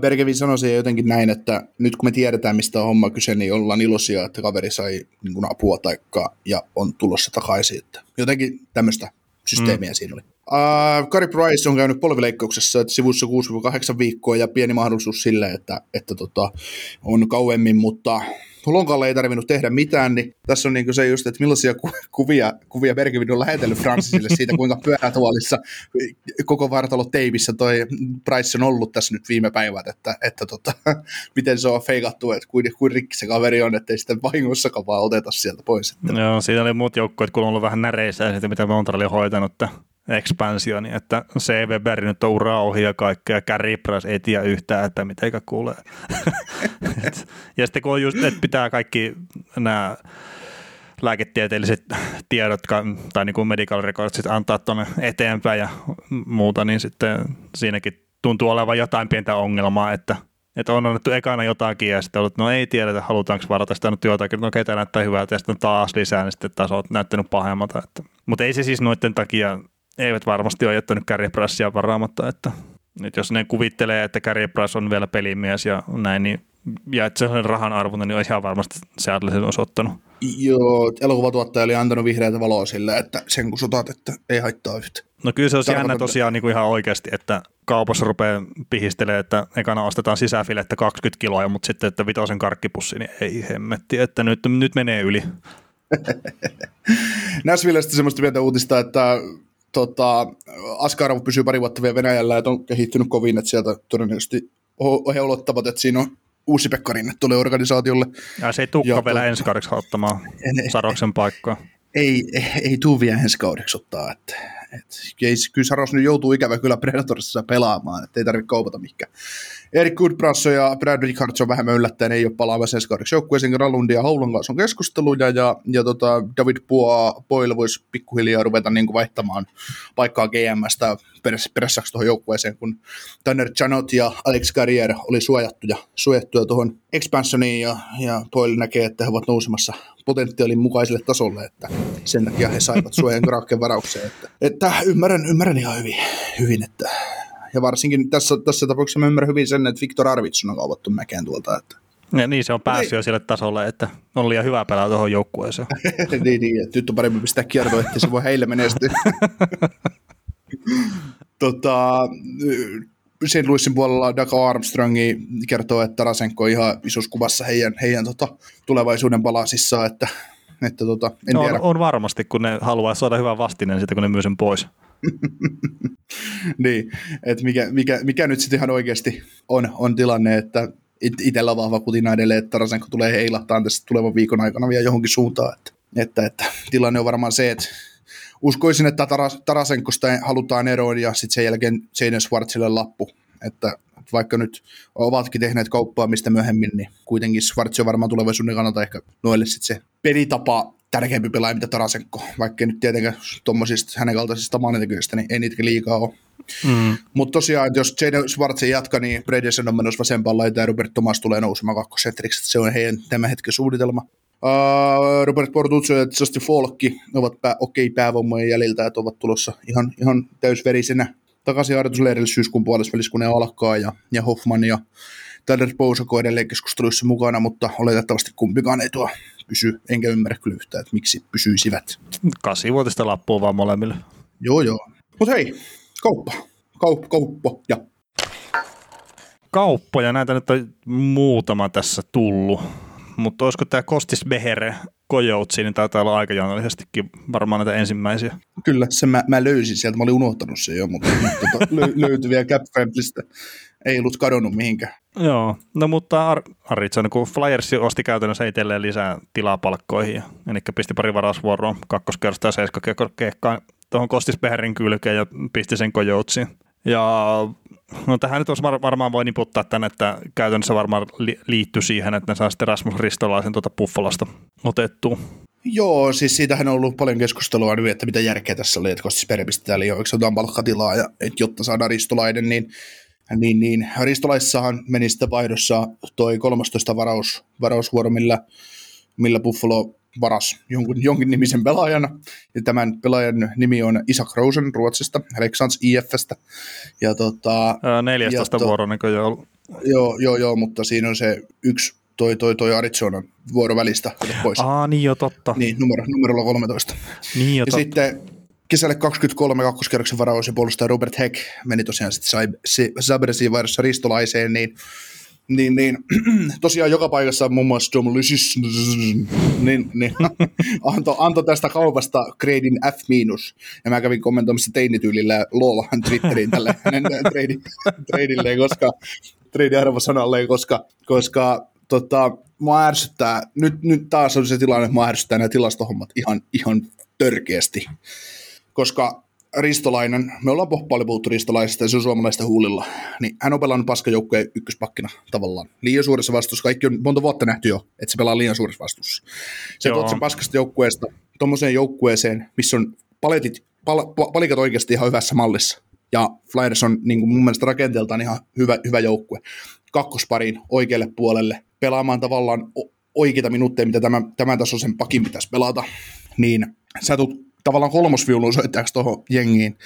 Bergevin sanoi jotenkin näin, että nyt kun me tiedetään, mistä on homma kyse, niin ollaan iloisia, että kaveri sai niin kuin apua taikka, ja on tulossa takaisin. Että jotenkin tämmöistä systeemiä mm. siinä oli. Uh, Kari Price on käynyt polvileikkauksessa että sivussa 6-8 viikkoa ja pieni mahdollisuus sille, että, että tota, on kauemmin, mutta Lonkalle ei tarvinnut tehdä mitään, niin tässä on niin se just, että millaisia kuvia, kuvia Bergevin on lähetellyt Francisille siitä, kuinka pyörätuolissa koko vartalo teivissä toi Price on ollut tässä nyt viime päivät, että, että tota, miten se on feikattu, että kuin, kuin rikki se kaveri on, ettei sitten vahingossakaan vaan oteta sieltä pois. Että. Joo, siinä oli muut joukkueet, kun on ollut vähän näreissä siitä, mitä Montreal on hoitanut, että ekspansioni, että CV Berry nyt on uraa ohi ja kaikkea, ja Gary Price ei tiedä yhtään, että mitenkä kuulee. <laughs> ja sitten kun on just, että pitää kaikki nämä lääketieteelliset tiedot tai niin kuin medical records antaa tuonne eteenpäin ja muuta, niin sitten siinäkin tuntuu olevan jotain pientä ongelmaa, että, että on annettu ekana jotakin ja sitten ollut, no ei tiedetä, halutaanko varata sitä nyt jotakin, no ketä näyttää hyvältä ja sitten taas lisää, niin sitten taas olet näyttänyt pahemmalta. Että. Mutta ei se siis noiden takia eivät varmasti ole jättänyt Carey Pricea varaamatta, että nyt jos ne kuvittelee, että Carey Price on vielä pelimies ja näin, niin ja että se on rahan arvoinen, niin on ihan varmasti Seattle sen osoittanut. Joo, elokuvatuottaja oli antanut vihreätä valoa sille, että sen kun sotat, että ei haittaa yhtä. No kyllä se on jännä tosiaan niin kuin ihan oikeasti, että kaupassa rupeaa pihistelemään, että ekana ostetaan sisäfilettä 20 kiloa, mutta sitten, että vitosen karkkipussi, niin ei hemmetti, että nyt, nyt menee yli. <laughs> Näsvillestä semmoista pientä uutista, että tota, Askarov pysyy pari vuotta vielä Venäjällä, että on kehittynyt kovin, että sieltä todennäköisesti he olettavat, että siinä on uusi Pekkarinne tulee organisaatiolle. Ja se ei tukka vielä ensi kaudeksi ottamaan Saroksen paikkaa. Ei, ei, ei tuu vielä ensi kaudeksi ottaa. Että, et, kyllä Saros nyt joutuu ikävä kyllä Predatorissa pelaamaan, että ei tarvitse kaupata mihinkään. Erik Goodbrasso ja Brad Rickards on vähemmän yllättäen, ei ole palaamassa ensi kaudeksi joukkueeseen. Ralundi ja Haulun kanssa on keskusteluja ja, ja tota, David Pua Boyle voisi pikkuhiljaa ruveta niin kuin vaihtamaan paikkaa GMstä perässäksi tuohon joukkueeseen, kun Tanner Chanot ja Alex Carrier oli suojattuja, suojattuja tuohon expansioniin ja, ja Boyle näkee, että he ovat nousemassa potentiaalin mukaiselle tasolle, että sen takia he saivat suojan Kraken varaukseen. Että, että ymmärrän, ymmärrän ihan hyvin, hyvin että ja varsinkin tässä, tässä tapauksessa mä ymmärrän hyvin sen, että Viktor Arvitsun on kauvattu mäkeen tuolta. Että. Ja niin, se on päässyt jo sille tasolle, että on liian hyvä pelaa tuohon joukkueeseen. <laughs> niin, niin, että nyt on parempi pistää kiertoa, että se voi heille menestyä. <laughs> tota, St. Louisin puolella Doug Armstrongi kertoo, että Rasenko on ihan isossa kuvassa heidän, heidän tota, tulevaisuuden palasissa, että, että tota, en no, tiedä. On varmasti, kun ne haluaa saada hyvän vastineen sitä, kun ne myy sen pois. <laughs> niin, että mikä, mikä, mikä nyt sitten ihan oikeasti on, on tilanne, että it, itsellä vahva kutina edelleen, että Tarasenko tulee heilahtaa tässä tulevan viikon aikana vielä johonkin suuntaan. Että, että, että tilanne on varmaan se, että uskoisin, että Taras, Tarasenkosta halutaan eroon ja sitten sen jälkeen Jaden Schwartzille lappu. Että vaikka nyt ovatkin tehneet kauppaa mistä myöhemmin, niin kuitenkin Schwartz on varmaan tulevaisuuden kannalta ehkä noille sitten se pelitapa tärkeämpi pelaaja, mitä Tarasenko, vaikka nyt tietenkään tuommoisista hänen kaltaisista maalintekijöistä, niin ei niitä liikaa ole. Mm. Mutta tosiaan, jos Jaden Schwartz ei jatka, niin Bredesen on menossa vasempaan laitaan ja Robert Thomas tulee nousemaan kakkosetriksi. Se on heidän tämän hetken suunnitelma. Uh, Robert Portuzzo ja Justin Folkki ovat pää, okei okay, päävommojen jäljiltä, että ovat tulossa ihan, ihan täysverisenä takaisin harjoitusleirille syyskuun puolessa kun ne alkaa, ja, ja Hoffman ja Tyler Bousako edelleen keskusteluissa mukana, mutta oletettavasti kumpikaan ei tuo pysy, enkä ymmärrä kyllä yhtään, että miksi pysyisivät. Kasivuotista lappua vaan molemmille. Joo, joo. Mutta hei, kauppa. Kaup, kauppa ja kauppoja, näitä nyt on muutama tässä tullut, mutta olisiko tämä Kostis Behere Kojoutsi, niin taitaa olla aika journalisestikin varmaan näitä ensimmäisiä. Kyllä, se mä, mä löysin sieltä, mä olin unohtanut sen jo, mutta tuota, lö, löytyi vielä Cap ei ollut kadonnut mihinkään. Joo, no mutta Ar- Aritson, kun Flyers osti käytännössä itselleen lisää tilapalkkoihin, eli pisti pari varausvuoroa kakkoskerrosta ja seiskakekkaan tuohon Kostispeherin kylkeen ja pisti sen kojoutsiin. Ja no tähän nyt olisi varmaan voi niputtaa tänne, että käytännössä varmaan li- liittyy siihen, että ne saa sitten Rasmus Ristolaisen tuota Buffalosta otettua. Joo, siis siitähän on ollut paljon keskustelua nyt, että mitä järkeä tässä oli, että Kostisperhe pistetään liioiksi jotain palkkatilaa, ja että jotta saadaan Ristolainen, niin niin, niin Ristolaissahan meni sitten vaihdossa toi 13 varaus, varausvuoro, millä, millä Buffalo varas jonkun, jonkin nimisen pelaajan. Ja tämän pelaajan nimi on Isaac Rosen Ruotsista, Leksands IFstä. Ja tota, 14 ja vuoro jo Joo, joo, joo, mutta siinä on se yksi toi, toi, toi Arizona vuoro välistä pois. Aa, niin jo, totta. Niin, numero, numerolla 13. Niin jo, ja totta. sitten kesälle 23 kakkoskerroksen varaus ja puolustaja Robert Heck meni tosiaan sitten Zabresiin vaihdossa ristolaiseen, niin niin, niin. <clears throat> Tosiaan joka paikassa muun muassa Tom Lysis, niin, niin, <laughs> antoi anto tästä kaupasta gradin F-. Ja mä kävin kommentoimassa teinityylillä LOLhan Twitteriin tälle <laughs> hänen treidilleen, koska sanalle, koska, koska tota, mua ärsyttää, nyt, nyt taas on se tilanne, että mua ärsyttää nämä tilastohommat ihan, ihan törkeästi. Koska Ristolainen, me ollaan paljon puhuttu Ristolaisesta ja se on suomalaista huulilla, niin hän on pelannut paskajoukkueen ykköspakkina tavallaan. Liian suuressa vastuussa, kaikki on monta vuotta nähty jo, että se pelaa liian suuressa vastuussa. Se tuot sen paskasta joukkueesta tuommoiseen joukkueeseen, missä on paletit, pal, palikat oikeasti ihan hyvässä mallissa. Ja Flyers on niin kuin mun mielestä rakenteeltaan ihan hyvä, hyvä joukkue. Kakkospariin oikealle puolelle pelaamaan tavallaan oikeita minuutteja, mitä tämän, tämän tasoisen pakin pitäisi pelata. Niin sä tulet tavallaan kolmosviulun soittajaksi tuohon jengiin,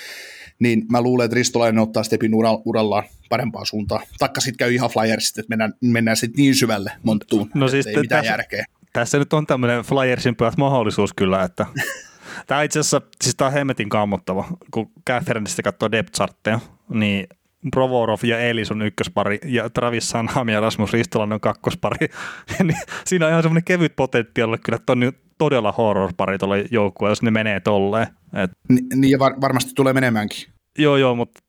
niin mä luulen, että Ristolainen ottaa stepin urallaan parempaan suuntaan. Taikka sitten käy ihan Flyersit, että mennään, mennään sitten niin syvälle monttuun, no siis ei mitään tässä, järkeä. Tässä nyt on tämmöinen Flyersin mahdollisuus kyllä, että <laughs> Tämä itse asiassa, siis tämä on hemmetin kammottava, kun Catherineista katsoo depth niin Provorov ja Elis on ykköspari ja Travis Sanham ja Rasmus Ristolainen on kakkospari. <laughs> niin siinä on ihan semmoinen kevyt potentiaali kyllä, että on todella horror-pari tuolla joukkueella, jos ne menee tolleen. Et... Ni, niin ja var, varmasti tulee menemäänkin. Joo, joo, mutta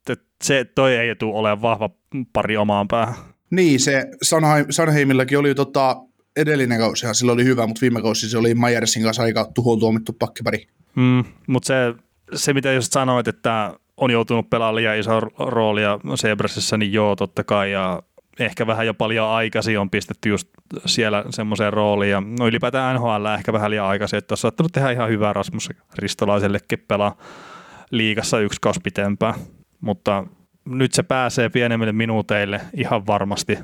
se toi ei tule olemaan vahva pari omaan päähän. Niin, se Sanheim, Sanheimillakin oli tota, edellinen kausi, sillä oli hyvä, mutta viime kausi se oli Majersin kanssa aika tuhoon tuomittu pakkipari. Mm, mutta se, se, mitä just sanoit, että on joutunut pelaamaan liian iso roolia Sebrasissa, niin joo, totta kai, ja ehkä vähän jo paljon aikaisin on pistetty just siellä semmoiseen rooliin, ja no ylipäätään NHL ehkä vähän liian aikaisin, että on saattanut tehdä ihan hyvää Rasmus Ristolaisellekin pelaa liigassa yksi kausi pitempään, mutta nyt se pääsee pienemmille minuuteille ihan varmasti.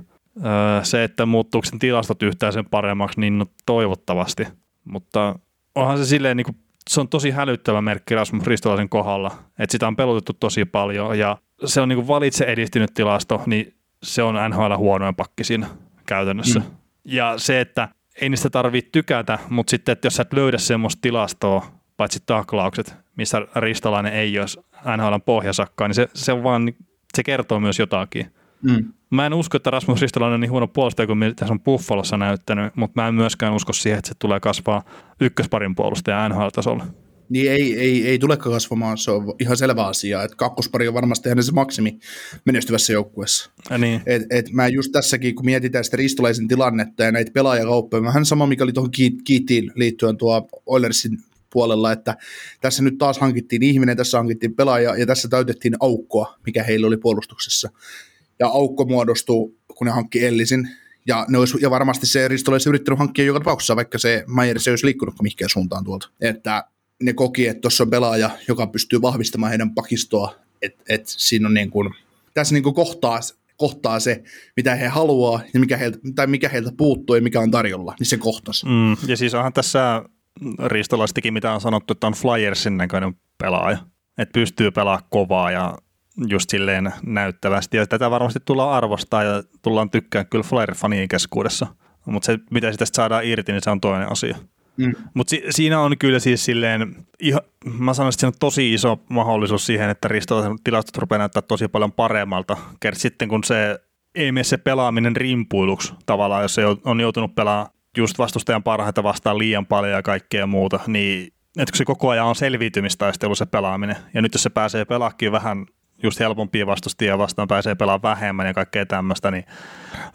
Se, että muuttuuko sen tilastot yhtään sen paremmaksi, niin no toivottavasti, mutta onhan se silleen niin kuin se on tosi hälyttävä merkki Rasmus Ristolaisen kohdalla, että sitä on pelotettu tosi paljon ja se on niin valitse edistynyt tilasto, niin se on NHL huonoin pakki siinä käytännössä. Mm. Ja se, että ei niistä tarvitse tykätä, mutta sitten, että jos sä et löydä semmoista tilastoa, paitsi taklaukset, missä Ristolainen ei olisi NHL pohjasakkaa, niin se, se, vaan, se kertoo myös jotakin. Mm. Mä en usko, että Rasmus Ristolainen on niin huono puolustaja kuin mitä se on Buffalossa näyttänyt, mutta mä en myöskään usko siihen, että se tulee kasvaa ykkösparin puolustaja NHL-tasolla. Niin ei, ei, ei tulekaan kasvamaan, se on ihan selvä asia, että kakkospari on varmasti hänen se maksimi menestyvässä joukkueessa. niin. et, et mä just tässäkin, kun mietitään sitä ristolaisen tilannetta ja näitä pelaajakauppoja, vähän sama, mikä oli tuohon kiittiin liittyen tuo Oilersin puolella, että tässä nyt taas hankittiin ihminen, tässä hankittiin pelaaja ja tässä täytettiin aukkoa, mikä heillä oli puolustuksessa ja aukko muodostuu, kun ne hankki Ellisin, ja, ne olisi, ja varmasti se Risto olisi yrittänyt hankkia joka tapauksessa, vaikka se Maier se olisi liikkunut mihinkään suuntaan tuolta. Että ne koki, että tuossa on pelaaja, joka pystyy vahvistamaan heidän pakistoa, että et siinä on niin kuin, tässä niin kuin kohtaa, kohtaa se, mitä he haluaa ja mikä heiltä, tai mikä heiltä puuttuu ja mikä on tarjolla, niin se kohtas. Mm, ja siis onhan tässä Ristolaistikin, mitä on sanottu, että on Flyersin näköinen pelaaja, että pystyy pelaamaan kovaa ja just silleen näyttävästi. Ja tätä varmasti tullaan arvostaa ja tullaan tykkään kyllä Flyer-fanien keskuudessa. Mutta se, mitä sitä saadaan irti, niin se on toinen asia. Mm. Mutta si- siinä on kyllä siis silleen, ihan, mä sanoisin, että siinä on tosi iso mahdollisuus siihen, että Risto tilastot rupeaa näyttää tosi paljon paremmalta. Kert sitten kun se ei mene se pelaaminen rimpuiluksi tavallaan, jos se on joutunut pelaamaan just vastustajan parhaita vastaan liian paljon ja kaikkea muuta, niin että kun se koko ajan on selviytymistaistelu se pelaaminen, ja nyt jos se pääsee pelaakin vähän just helpompia vastustia vastaan pääsee pelaamaan vähemmän ja kaikkea tämmöistä, niin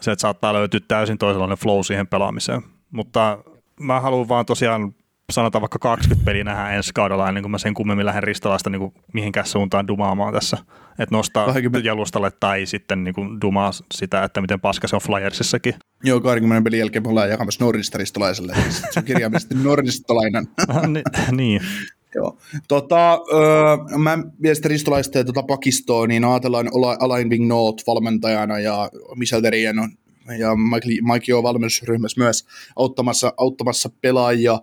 se että saattaa löytyä täysin toisenlainen flow siihen pelaamiseen. Mutta mä haluan vaan tosiaan sanotaan vaikka 20 peliä nähdään ensi kaudella, ennen kuin mä sen kummemmin lähden ristolaista niin kuin mihinkään suuntaan dumaamaan tässä. Että nostaa 20. jalustalle tai sitten niin kuin dumaa sitä, että miten paska se on Flyersissakin. Joo, 20 pelin jälkeen me ollaan jakamassa Nordista ristolaiselle. Se on kirjaimellisesti Nordistolainen. <laughs> Ni- niin. Joo. Tota, öö, mä vien sitä ristolaista ja tota pakistoa, niin ajatellaan Alain Vignot valmentajana ja Michel Derien on ja Mike, on valmennusryhmässä myös auttamassa, auttamassa pelaajia,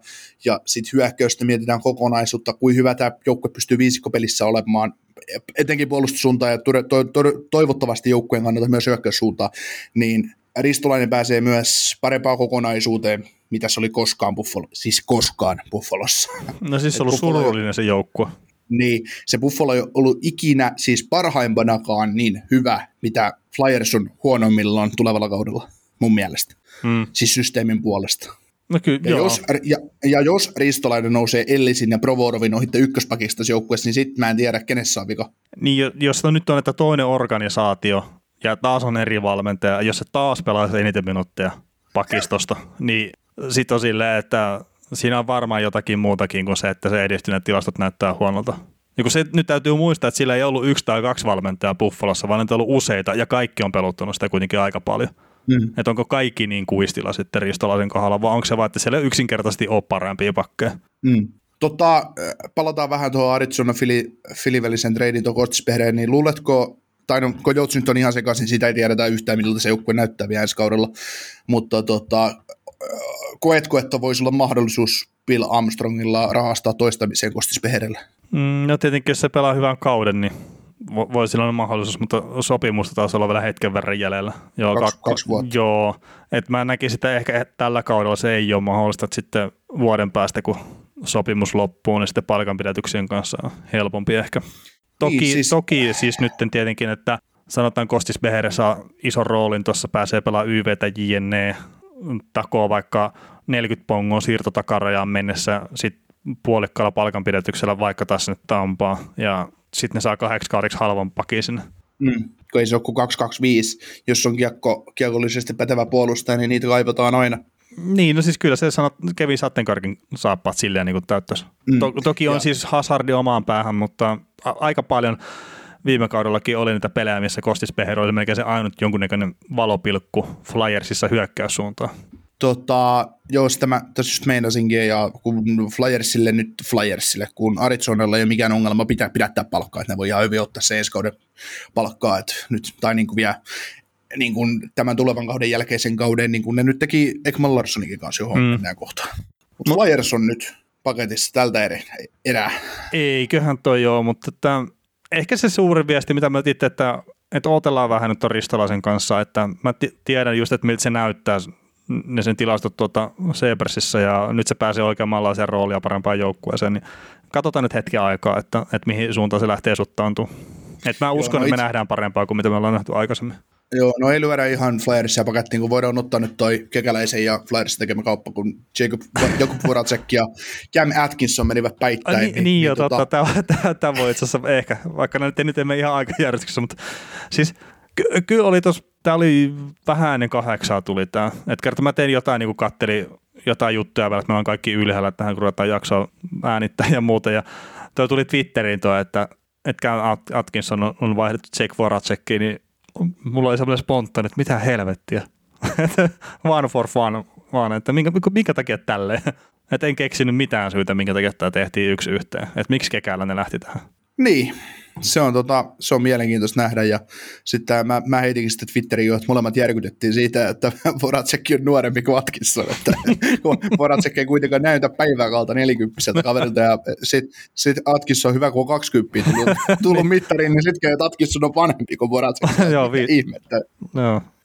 ja sitten hyökkäystä mietitään kokonaisuutta, kuin hyvä tämä joukkue pystyy viisikkopelissä olemaan, etenkin puolustussuuntaan ja to, to, to, toivottavasti joukkueen kannalta myös hyökkäyssuuntaan, niin Ristolainen pääsee myös parempaan kokonaisuuteen, mitä se oli koskaan Buffalo, siis koskaan Buffalossa. No siis se on ollut Buffalo- surullinen se joukkue. Niin se Buffalo ei ollut ikinä, siis parhaimpanakaan niin hyvä, mitä Flyers on huonoimmillaan tulevalla kaudella, mun mielestä. Mm. Siis systeemin puolesta. No kyllä, Ja joo. jos, ja, ja jos Ristolainen nousee Ellisin ja Provorovin ohitte ykköspakista joukkueessa, niin sitten mä en tiedä, kenessä on vika. Niin, jo- jos on nyt on, että toinen organisaatio ja taas on eri valmentaja, ja jos se taas pelaa eniten minuutteja pakistosta, niin sitten on silleen, että siinä on varmaan jotakin muutakin kuin se, että se edistyneet tilastot näyttää huonolta. Niin kun se, nyt täytyy muistaa, että sillä ei ollut yksi tai kaksi valmentajaa Buffalossa, vaan niitä on ollut useita, ja kaikki on peluttanut sitä kuitenkin aika paljon. Mm. Että onko kaikki niin kuistilla sitten Ristolaisen kohdalla, vai onko se vaan, että siellä ei yksinkertaisesti ole parempia pakkeja? Mm. Tota, äh, palataan vähän tuohon Arizona Fili, Filivälisen treidin tuon Kostispereen, niin luuletko, tai no Kojots nyt on ihan sekaisin, siitä ei tiedetä yhtään, miltä se joukkue näyttää vielä ensi kaudella, mutta tota, koetko, että voisi olla mahdollisuus Bill Armstrongilla rahastaa toistamiseen Kostisperelle? Mm, no tietenkin, jos se pelaa hyvän kauden, niin vo- voi sillä olla mahdollisuus, mutta sopimusta taas olla vielä hetken verran jäljellä. Joo, Kaksi- kak- kaksi vuotta. Joo, että mä näkisin, että ehkä tällä kaudella se ei ole mahdollista, että sitten vuoden päästä, kun sopimus loppuu, niin sitten palkanpidätyksien kanssa on helpompi ehkä. Toki, Niin, siis... siis- toki siis nyt tietenkin, että sanotaan Kostis Behere saa ison roolin tuossa, pääsee pelaamaan YVtä JNE, takoo vaikka 40 pongoa siirtotakarajaan mennessä, sitten puolikkaalla palkanpidätyksellä vaikka taas sinne Tampaa, ja sitten ne saa kahdeksi kaudiksi halvan pakin sinne. Mm. Kun ei se ole kuin 225, jos on kiekko, kiekollisesti pätevä puolustaja, niin niitä kaivataan aina. Niin, no siis kyllä se sanot, Kevin Sattenkarkin saappaat silleen niin täyttäisi. Mm. To, toki on Ja- siis Hazardi omaan päähän, mutta a, aika paljon viime kaudellakin oli niitä pelejä, missä Kostis Beher oli melkein se ainut jonkunnäköinen valopilkku Flyersissa hyökkäyssuuntaan. Tota, joo, sitä mä tässä just meinasinkin, ja kun Flyersille nyt Flyersille, kun Arizonalla ei ole mikään ongelma pitää pidättää palkkaa, että ne voi ihan hyvin ottaa se ensi kauden palkkaa, että nyt, tai niin kuin vielä niin kuin tämän tulevan kauden jälkeisen kauden, niin kuin ne nyt teki Ekman Larssonikin kanssa johon Mm. mennään kohtaan. Mutta Flyers on nyt paketissa tältä erää. Eiköhän toi joo, mutta että, ehkä se suuri viesti, mitä mä itse, että, että odotellaan vähän nyt Ristolaisen kanssa, että mä ti- tiedän just, että miltä se näyttää ne sen tilastot tuota Sebersissä ja nyt se pääsee oikeammanlaiseen roolia parempaan joukkueeseen, niin katsotaan nyt hetken aikaa, että, että mihin suuntaan se lähtee suttaantua. Et mä uskon, no että me itse- nähdään parempaa kuin mitä me ollaan nähty aikaisemmin. Joo, no ei lyödä ihan Flyersia pakettiin, kun voidaan ottaa nyt toi Kekäläisen ja Flyersin tekemä kauppa, kun Jacob, Jakub Voracek ja Cam Atkinson menivät päittäin. Ai, niin, niin joo, totta. Tämä, tämä, voi itse asiassa ehkä, vaikka nyt ei nyt emme ihan aikajärjestyksessä, mutta siis ky- kyllä oli tuossa, tämä oli vähän ennen kahdeksaa tuli tämä. Että kerta mä tein jotain, niin kuin kattelin jotain juttuja vielä, että me ollaan kaikki ylhäällä tähän, kun ruvetaan jaksoa äänittää ja muuta. Ja tuo tuli Twitteriin tuo, että, että Atkinson on, on vaihdettu Jake Voracekiin, niin mulla oli semmoinen spontaani, että mitä helvettiä. <laughs> one for fun, vaan että minkä, minkä takia tälleen. Että en keksinyt mitään syytä, minkä takia tämä tehtiin yksi yhteen. Että miksi kekäällä ne lähti tähän. Niin, se on, tota, se on mielenkiintoista nähdä ja sitten mä, mä heitinkin sitten Twitteriin jo, että molemmat järkytettiin siitä, että <laughs> Voracek on nuorempi kuin Atkinson, että <laughs> Voracek ei kuitenkaan näytä päivää kalta 40 kaverilta ja sitten sit Atkinson on hyvä, kun on 20 tullut, tullut mittariin, niin sitten että Atkinson on vanhempi kuin Voracek. <laughs> Joo, vi- Ihmettä.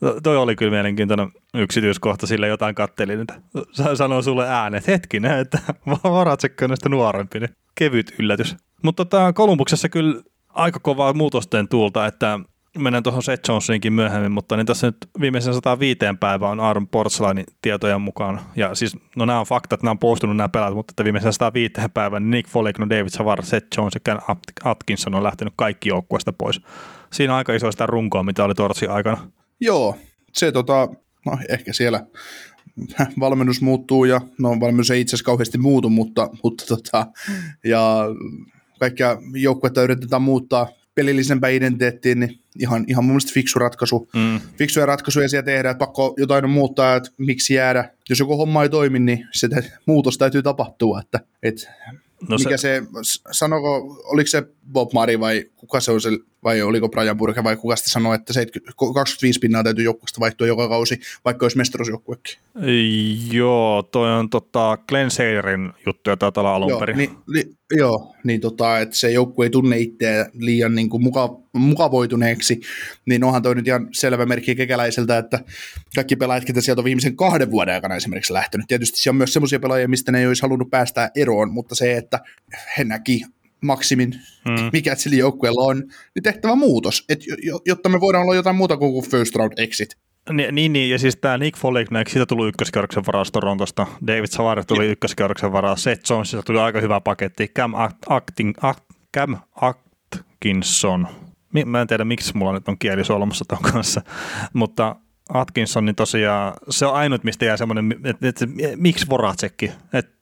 To- Toi oli kyllä mielenkiintoinen yksityiskohta, sille jotain kattelin, että sa- sanoo sulle äänet, hetkinen, että Voratsek on näistä nuorempi, niin kevyt yllätys. Mutta tota, Kolumbuksessa kyllä aika kovaa muutosten tuulta, että mennään tuohon Seth Jonesiinkin myöhemmin, mutta niin tässä nyt viimeisen 105 päivää on Aaron Portsalainin tietojen mukaan. Ja siis, no nämä on faktat, nämä on postunut nämä pelät, mutta että viimeisen 105 päivän niin Nick Foligno, David Savard, Seth Jones Ken Atkinson on lähtenyt kaikki joukkueesta pois. Siinä on aika iso sitä runkoa, mitä oli Tortsin aikana. Joo, se tota, no ehkä siellä valmennus muuttuu ja no valmennus ei itse asiassa kauheasti muutu, mutta, mutta tota, ja kaikkia joukkuetta yritetään muuttaa pelillisempään identiteettiin, niin ihan, ihan mun mielestä fiksu ratkaisu. Mm. Fiksuja ratkaisuja siellä tehdään, että pakko jotain muuttaa, että miksi jäädä. Jos joku homma ei toimi, niin se muutos täytyy tapahtua. Että, että no mikä se, se sanoko, oliko se Bob Mari vai kuka se on se vai oliko Brian Burke vai kuka sitä sanoi, että 70, 25 pinnaa täytyy joukkueesta vaihtua joka kausi, vaikka olisi mestaruusjoukkuekin. Joo, toi on tota Glenn Seirin juttu, jota täällä alun joo, perin. Niin, li, joo, niin tota, että se joukkue ei tunne itseä liian niin kuin muka, mukavoituneeksi, niin onhan toi nyt ihan selvä merkki kekäläiseltä, että kaikki pelaajat, ketä sieltä on viimeisen kahden vuoden aikana esimerkiksi lähtenyt. Tietysti siellä on myös sellaisia pelaajia, mistä ne ei olisi halunnut päästä eroon, mutta se, että he näki maksimin, hmm. mikä sillä joukkueella on, niin tehtävä muutos, et, jotta me voidaan olla jotain muuta kuin first round exit. Niin, niin, niin ja siis tämä Nick Folignac, siitä tuli ykköskierroksen varaa Torontosta, David Savard tuli ykköskierroksen varaa, Seth Jonesista tuli aika hyvä paketti, Cam, Acting, Act, Cam Atkinson, mä en tiedä miksi mulla nyt on kieli solmussa ton kanssa, mutta Atkinson, niin tosiaan se on ainut, mistä jää semmoinen, että, että, että miksi Voracekki, että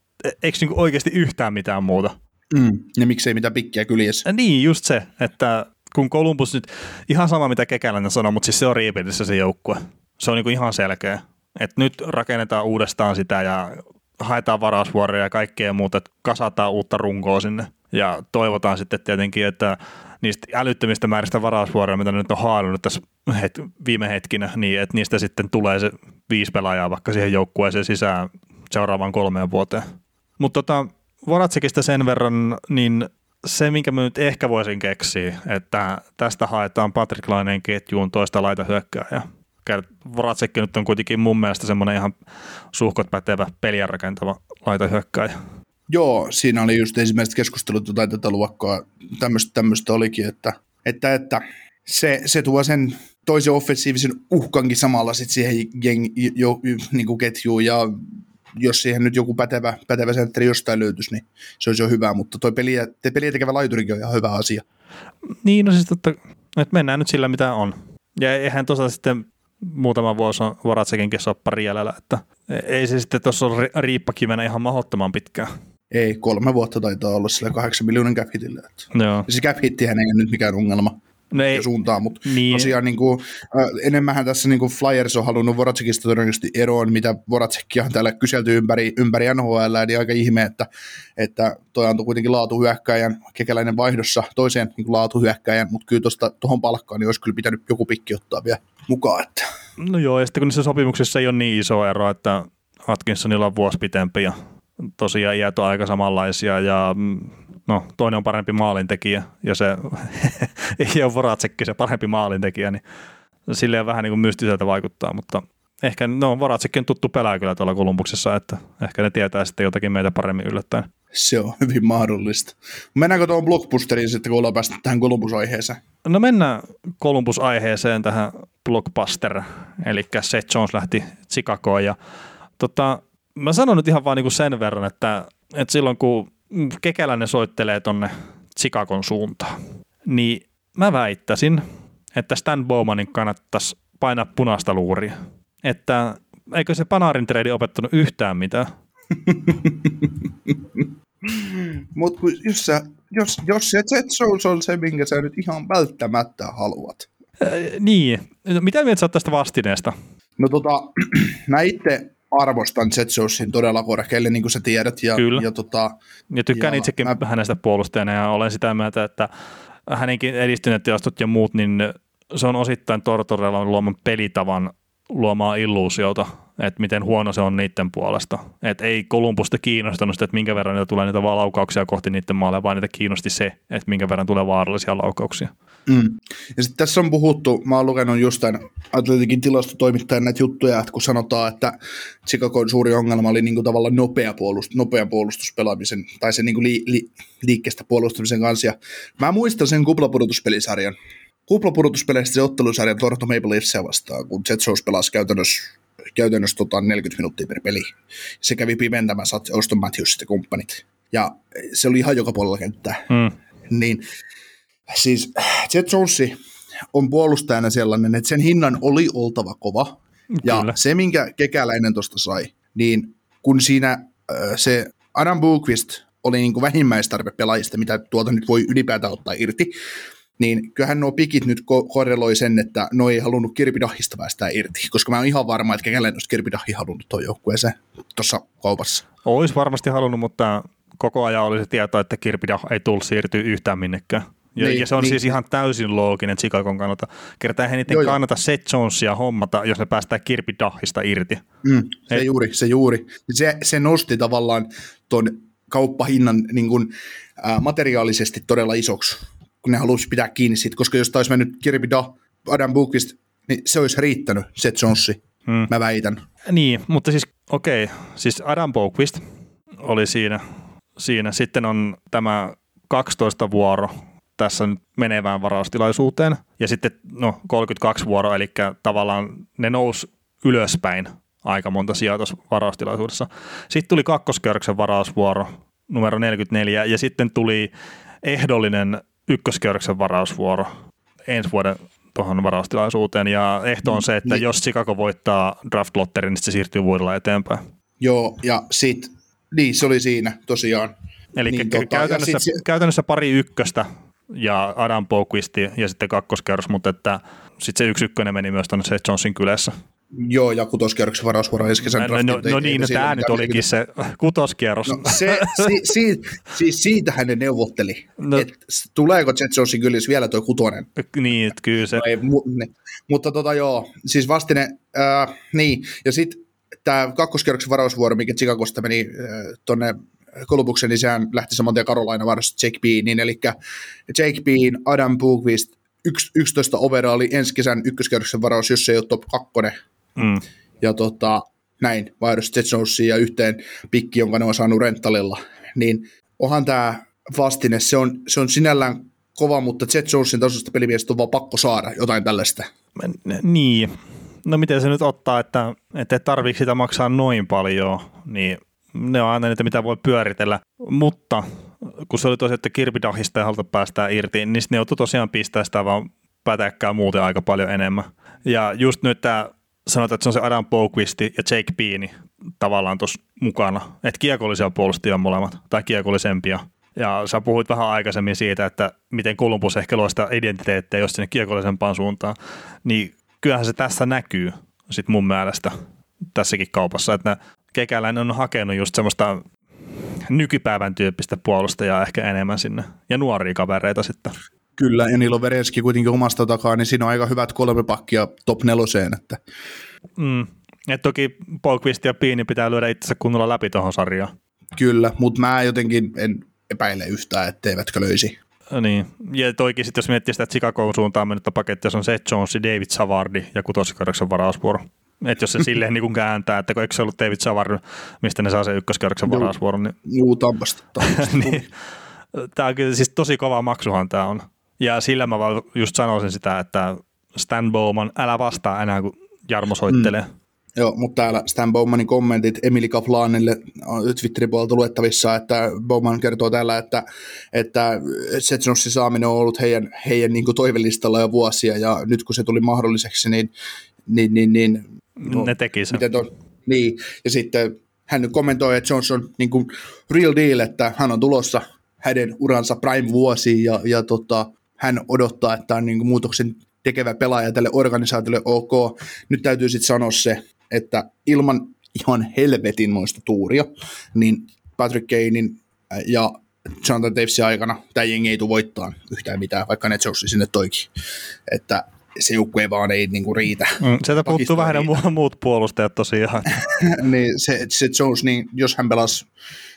eikö niinku oikeasti yhtään mitään muuta? Mm, ja miksei mitään pikkiä kyljessä. Niin, just se, että kun Columbus nyt, ihan sama mitä Kekäläinen sanoi, mutta siis se on riipillissä se joukkue. Se on niin kuin ihan selkeä. Että nyt rakennetaan uudestaan sitä ja haetaan varausvuoroja ja kaikkea muuta, että kasataan uutta runkoa sinne. Ja toivotaan sitten tietenkin, että niistä älyttömistä määristä varausvuoroja, mitä nyt on haalinnut tässä het- viime hetkinä, niin että niistä sitten tulee se viisi pelaajaa vaikka siihen joukkueeseen sisään seuraavaan kolmeen vuoteen. Mutta tota, Voratsekista sen verran, niin se, minkä mä nyt ehkä voisin keksiä, että tästä haetaan Patrick Laineen ketjuun toista laita hyökkääjää. Voratsekki nyt on kuitenkin mun mielestä semmoinen ihan suhkot pätevä peliä rakentava laita hyökkääjä. Joo, siinä oli just ensimmäiset keskustelut jotain tätä luokkaa, tämmöistä, tämmöistä olikin, että, että, että se, se tuo sen toisen offensiivisen uhkankin samalla sit siihen jeng, jo, niin kuin ketjuun ja jos siihen nyt joku pätevä, pätevä sentteri jostain löytyisi, niin se olisi jo hyvä, mutta toi peliä, te peliä tekevä laiturikin on ihan hyvä asia. Niin, no siis totta, että mennään nyt sillä mitä on. Ja eihän tosiaan sitten muutama vuosi on Voratsekinkin soppari jäljellä, että ei se sitten tuossa ole riippakivenä ihan mahdottoman pitkään. Ei, kolme vuotta taitaa olla sillä kahdeksan miljoonan cap hitillä. Joo. se cap hittihän ei ole nyt mikään ongelma no ei, suuntaan, mutta niin. tosiaan niin kuin, äh, enemmänhän tässä niin kuin Flyers on halunnut Voracekista todennäköisesti eroon, mitä Voracekia on täällä kyselty ympäri, ympäri NHL, niin aika ihme, että, että toi antoi kuitenkin laatuhyökkäjän, kekäläinen vaihdossa toiseen niin laatuhyökkäjän, mutta kyllä tuohon palkkaan niin olisi kyllä pitänyt joku pikki ottaa vielä mukaan. Että. No joo, ja sitten kun niissä sopimuksissa ei ole niin iso ero, että Atkinsonilla on vuosi pitempi ja tosiaan iät on aika samanlaisia ja mm, no toinen on parempi maalintekijä ja se <laughs> ei ole Voracekki se parempi maalintekijä, niin silleen vähän niin kuin mystiseltä vaikuttaa, mutta ehkä no Voracekki on tuttu pelaaja kyllä tuolla Kolumbuksessa, että ehkä ne tietää sitten jotakin meitä paremmin yllättäen. Se on hyvin mahdollista. Mennäänkö tuohon blockbusteriin sitten, kun ollaan päästy tähän Columbus-aiheeseen? No mennään Columbus-aiheeseen tähän blockbuster, eli Seth Jones lähti Chicagoon ja tota, mä sanon nyt ihan vaan niin kuin sen verran, että, että silloin kun Kekäläinen soittelee tonne Chicagon suuntaan, niin mä väittäisin, että Stan Bowmanin kannattaisi painaa punaista luuria. Että eikö se Panarin trade opettanut yhtään mitään? <laughs> Mutta jos, sä, jos, jos se Jet Souls on se, minkä sä nyt ihan välttämättä haluat. Äh, niin. No, mitä mieltä sä tästä vastineesta? No tota, <clears throat> mä itse arvostan Jetsosin todella korkealle, niin kuin sä tiedät. Ja, Kyllä. Ja, tota, ja tykkään ja itsekin mä... hänestä puolustajana ja olen sitä mieltä, että hänenkin edistyneet tilastot ja muut, niin se on osittain Tortorella luoman pelitavan luomaa illuusiota, että miten huono se on niiden puolesta. Että ei Kolumbusta kiinnostanut sitä, että minkä verran niitä tulee niitä laukauksia kohti niiden maalle, vaan niitä kiinnosti se, että minkä verran tulee vaarallisia laukauksia. Mm. Ja sitten tässä on puhuttu, mä oon lukenut just tämän Atletikin tilastotoimittajan näitä juttuja, että kun sanotaan, että Chicagon suuri ongelma oli niin kuin tavallaan nopea, puolustus, nopea puolustuspelaamisen, tai se niin kuin li, li, liikkeestä puolustamisen kanssa. Ja mä muistan sen kuplapudotuspelisarjan, kuplapudotuspeleistä se ottelusarja Toronto Maple Leafsia vastaan, kun Jet Shows pelasi käytännössä käytännössä tota 40 minuuttia per peli. Se kävi pimentämässä Auston Matthews ja kumppanit. Ja se oli ihan joka puolella kenttää. Mm. Niin siis Jet Jones on puolustajana sellainen, että sen hinnan oli oltava kova, Ja Kyllä. se, minkä kekäläinen tuosta sai, niin kun siinä äh, se Adam Bookvist oli niin kuin vähimmäistarve pelaajista, mitä tuolta nyt voi ylipäätään ottaa irti, niin kyllähän nuo pikit nyt ko- korreloi sen, että no ei halunnut Kirpidahista päästää irti, koska mä oon ihan varma, että kekäläinen olisi Kirpidahi halunnut tuon joukkueeseen tuossa kaupassa. Olisi varmasti halunnut, mutta koko ajan oli se tieto, että Kirpidah ei tullut siirtyä yhtään minnekään. Ja, Niin, ja se on niin. siis ihan täysin looginen Chicagon kannalta. Kertaa he niiden Joo, joo. kannata Seth Jonesia hommata, jos ne päästään Kirpidahista irti. Mm, se Ei. juuri, se juuri. Se, se nosti tavallaan ton kauppahinnan niin kuin, ää, materiaalisesti todella isoksi, kun ne halusi pitää kiinni siitä, koska jos taisi mennyt Kirby Da, Adam Bookist, niin se olisi riittänyt, Seth Jonesi, Hmm. mä väitän. Niin, mutta siis okei, siis Adam Boquist oli siinä, siinä. Sitten on tämä 12 vuoro tässä nyt menevään varaustilaisuuteen ja sitten no 32 vuoro, eli tavallaan ne nousi ylöspäin aika monta sijaa tuossa varaustilaisuudessa. Sitten tuli kakkoskierroksen varausvuoro numero 44 ja sitten tuli ehdollinen ykköskierroksen varausvuoro ensi vuoden tuohon varaustilaisuuteen ja ehto on se, että Niin. jos Chicago voittaa draft lotterin, niin se siirtyy vuodella eteenpäin. Joo, ja sit, niin se oli siinä tosiaan. Eli Niin, tota, käytännössä, se- käytännössä pari ykköstä ja Adam Boquisti ja sitten kakkoskerros, mutta että sitten se yksi ykkönen meni myös tuonne Seth Jonesin kylässä. Joo, ja kutoskierroksen varausvuoro ensi kesän No, no, no niin, no tämä nyt olikin se kutoskierros. No, se, si, si, siis siitähän ne neuvotteli, No. no. että tuleeko Jet Jonesin kylissä vielä tuo kutonen. niin, että kyllä se. No ei, mu, ne, mutta tota joo, siis vastine, ää, niin, ja sitten tämä kakkoskierroksen varausvuoro, mikä Chicagosta meni äh, tuonne Kolubuksen, sehän lähti saman tien Carolina varasti Jake Beanin, eli Jake Bean, Adam Bookvist, yks, 11 overalli ensi kesän ykköskierroksen varaus, jos se ei ole top 2, Mm. ja tota, näin, vaihdos Jet Jonesiin ja yhteen pikki, jonka ne on saanut rentalilla, niin onhan tämä vastine, se on, se on sinällään kova, mutta Jet Jonesin tasosta pelimiestä on vaan pakko saada jotain tällaista. Niin. No miten se nyt ottaa, että että et tarviiko sitä maksaa noin paljon, niin ne on aina niitä, mitä voi pyöritellä. Mutta kun se oli tosiaan, että Kirpidahista ei haluta päästää irti, niin ne joutui tosiaan pistää sitä vaan pätäkkää muuten aika paljon enemmän. Ja just nyt tämä sanotaan, että se on se Adam Boquisti ja Jake Beani tavallaan tuossa mukana. Että kiekollisia puolustajia molemmat, tai kiekollisempia. Ja sä puhuit vähän aikaisemmin siitä, että miten Columbus ehkä luo sitä identiteettiä just sinne kiekollisempaan suuntaan. Niin kyllähän se tässä näkyy sit mun mielestä tässäkin kaupassa, että kekäläinen on hakenut just semmoista nykypäivän tyyppistä puolustajaa ehkä enemmän sinne. Ja nuoria kavereita sitten. Kyllä, ja niillä on Verenski kuitenkin omasta takaa, niin siinä on aika hyvät kolme pakkia top neloseen, että Mm. Et toki Polkvist ja Piini pitää lyödä itsensä kunnolla läpi tuohon sarjaan. kyllä, mutta mä jotenkin en epäile yhtään, etteivätkö löysi. Niin. Ja toikin sitten, jos miettii sitä Chicagoon suuntaan mennyttä pakettia, se on Seth Jones, David Savardi ja kutoskerroksen varausvuoro. Että jos se silleen niin kuin kääntää, että kun eikö se ollut David Savard, mistä ne saa sen ykköskerroksen varausvuoron, niin, Juu, tampasta. <laughs> niin tämä on kyllä siis tosi kova maksuhan tämä on. Ja sillä mä vaan just sanoisin sitä, että Stan Bowman, älä vastaa enää, kun Jarmo soittelee. Mm. Joo, mutta täällä Stan Bowmanin kommentit Emily Kaplanille on Twitterin puolelta luettavissa, että Bowman kertoo täällä, että, että Seth Jonesin saaminen on ollut heidän, heidän niin toivelistalla jo vuosia, ja nyt kun se tuli mahdolliseksi, niin, niin, niin, niin No, ne teki sen. miten to, niin, ja sitten hän nyt kommentoi, että Jones on niin kuin real deal, että hän on tulossa hänen uransa prime-vuosiin, ja, ja tota, hän odottaa, että on niin kuin muutoksen tekevä pelaaja tälle organisaatiolle ok. Nyt täytyy sitten sanoa se, että ilman ihan helvetin moista tuuria, niin Patrick Kanein ja Jonathan Davisin aikana tämä jengi ei tule voittaa yhtään mitään, vaikka ne Jones sinne toikin. Että se joukkue vaan ei niinku riitä. Mm, sieltä puuttuu vähän riitä. mu- muut puolustajat tosiaan. <laughs> niin se, se Jones, niin jos hän pelasi,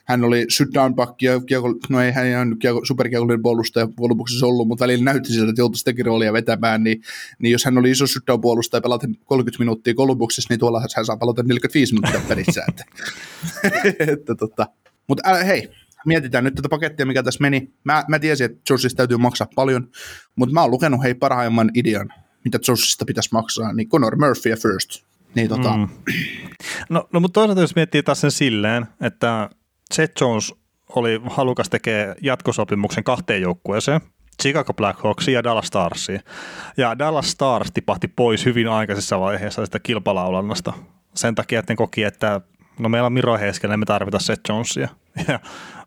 hän oli shutdown back ja kiekko, no ei hän ihan superkiekollinen puolustaja lopuksi ollut, mutta välillä näytti siltä, että joutui sitäkin roolia vetämään, niin, niin jos hän oli iso shutdown puolustaja ja pelata 30 minuuttia Kolumbuksessa, niin tuolla hän saa pelata 45 minuuttia pelissä. että, <laughs> että, tota. Mutta hei, mietitään nyt tätä pakettia, mikä tässä meni. Mä, mä tiesin, että Jonesista täytyy maksaa paljon, mutta mä oon lukenut hei parhaimman idean, mitä Jonesista pitäisi maksaa, niin Conor Murphy ja First. Niin tota, mm. No, no mutta toisaalta jos miettii taas sen silleen, että Seth Jones oli halukas tekemään jatkosopimuksen kahteen joukkueeseen, Chicago Blackhawksia ja Dallas Starsia. Ja Dallas Stars tipahti pois hyvin aikaisessa vaiheessa sitä kilpalaulannasta. Sen takia, että ne koki, että no meillä on Miro Heiskellä, me tarvitaan Seth Jonesia. <laughs> Ja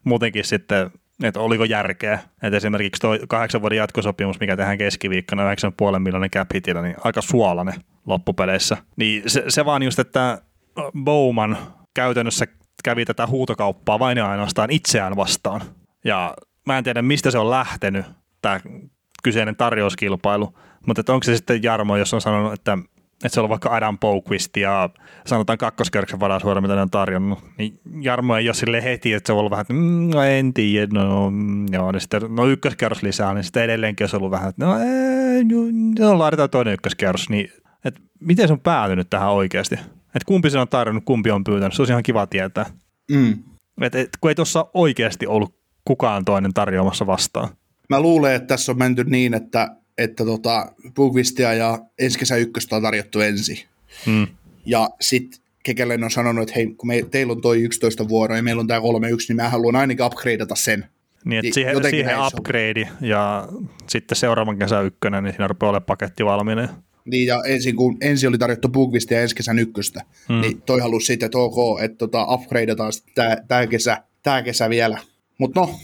muutenkin sitten, että oliko järkeä. Että esimerkiksi tuo kahdeksan vuoden jatkosopimus, mikä tehdään keskiviikkona 9,5 miljoonan cap hitillä, niin aika suolainen loppupeleissä. Niin se, se vaan just, että Bowman käytännössä kävi tätä huutokauppaa vain ja ainoastaan itseään vastaan. Ja mä en tiedä, mistä se on lähtenyt, tämä kyseinen tarjouskilpailu, mutta onko se sitten Jarmo, jos on sanonut, että, että se on vaikka Adam Pouquist ja sanotaan kakkoskerroksen varausvuoro, mitä ne on tarjonnut, niin Jarmo ei ole sille heti, että se on ollut vähän, että mm, no en tiedä, no, mm, joo, niin sitten no ykköskerros lisää, niin sitten edelleenkin olisi ollut vähän, että no, ei, no laitetaan toinen ykköskerros, niin että miten se on päätynyt tähän oikeasti? Että kumpi se on tarjonnut, kumpi on pyytänyt, se olisi ihan kiva tietää. Mm. Et, et, kun ei tuossa oikeasti ollut kukaan toinen tarjoamassa vastaan. Mä luulen, että tässä on menty niin, että, että tota, Bugvistia ja ensi kesä ykköstä on tarjottu ensin. Hmm. Ja sitten Kekelen on sanonut, että hei, kun me, teillä on toi 11 vuoro ja meillä on tämä 3-1, niin mä haluan ainakin upgradeata sen. Niin, että siihen, jotenkin siihen upgrade ja sitten seuraavan kesän ykkönen, niin siinä rupeaa olemaan paketti valmiina. Niin, ja ensin, kun ensin oli tarjottu Bugvistia ja ensi kesän ykköstä, mm. niin toi halusi sitten, että ok, että tota, upgradeataan tämä tää kesä, tää kesä vielä. Mutta no,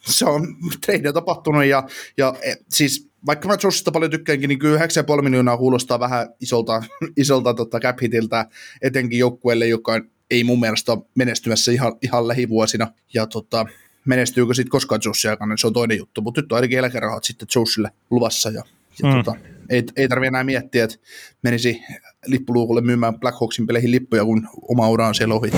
se on <laughs> trade tapahtunut ja, ja e, siis vaikka mä Joshista paljon tykkäänkin, niin kyllä 9,5 miljoonaa kuulostaa vähän isolta, <laughs> isolta tota cap hitiltä, etenkin joukkueelle, joka ei mun mielestä ole menestymässä ihan, ihan lähivuosina. Ja tota, menestyykö sitten koskaan Jossia aikana, se on toinen juttu, mutta nyt on ainakin eläkerahat sitten Joshille luvassa ja, ja Mm. tota, ei, ei tarvitse enää miettiä, että menisi lippuluukulle myymään Black Hawksin peleihin lippuja, kun oma ura on siellä ohi.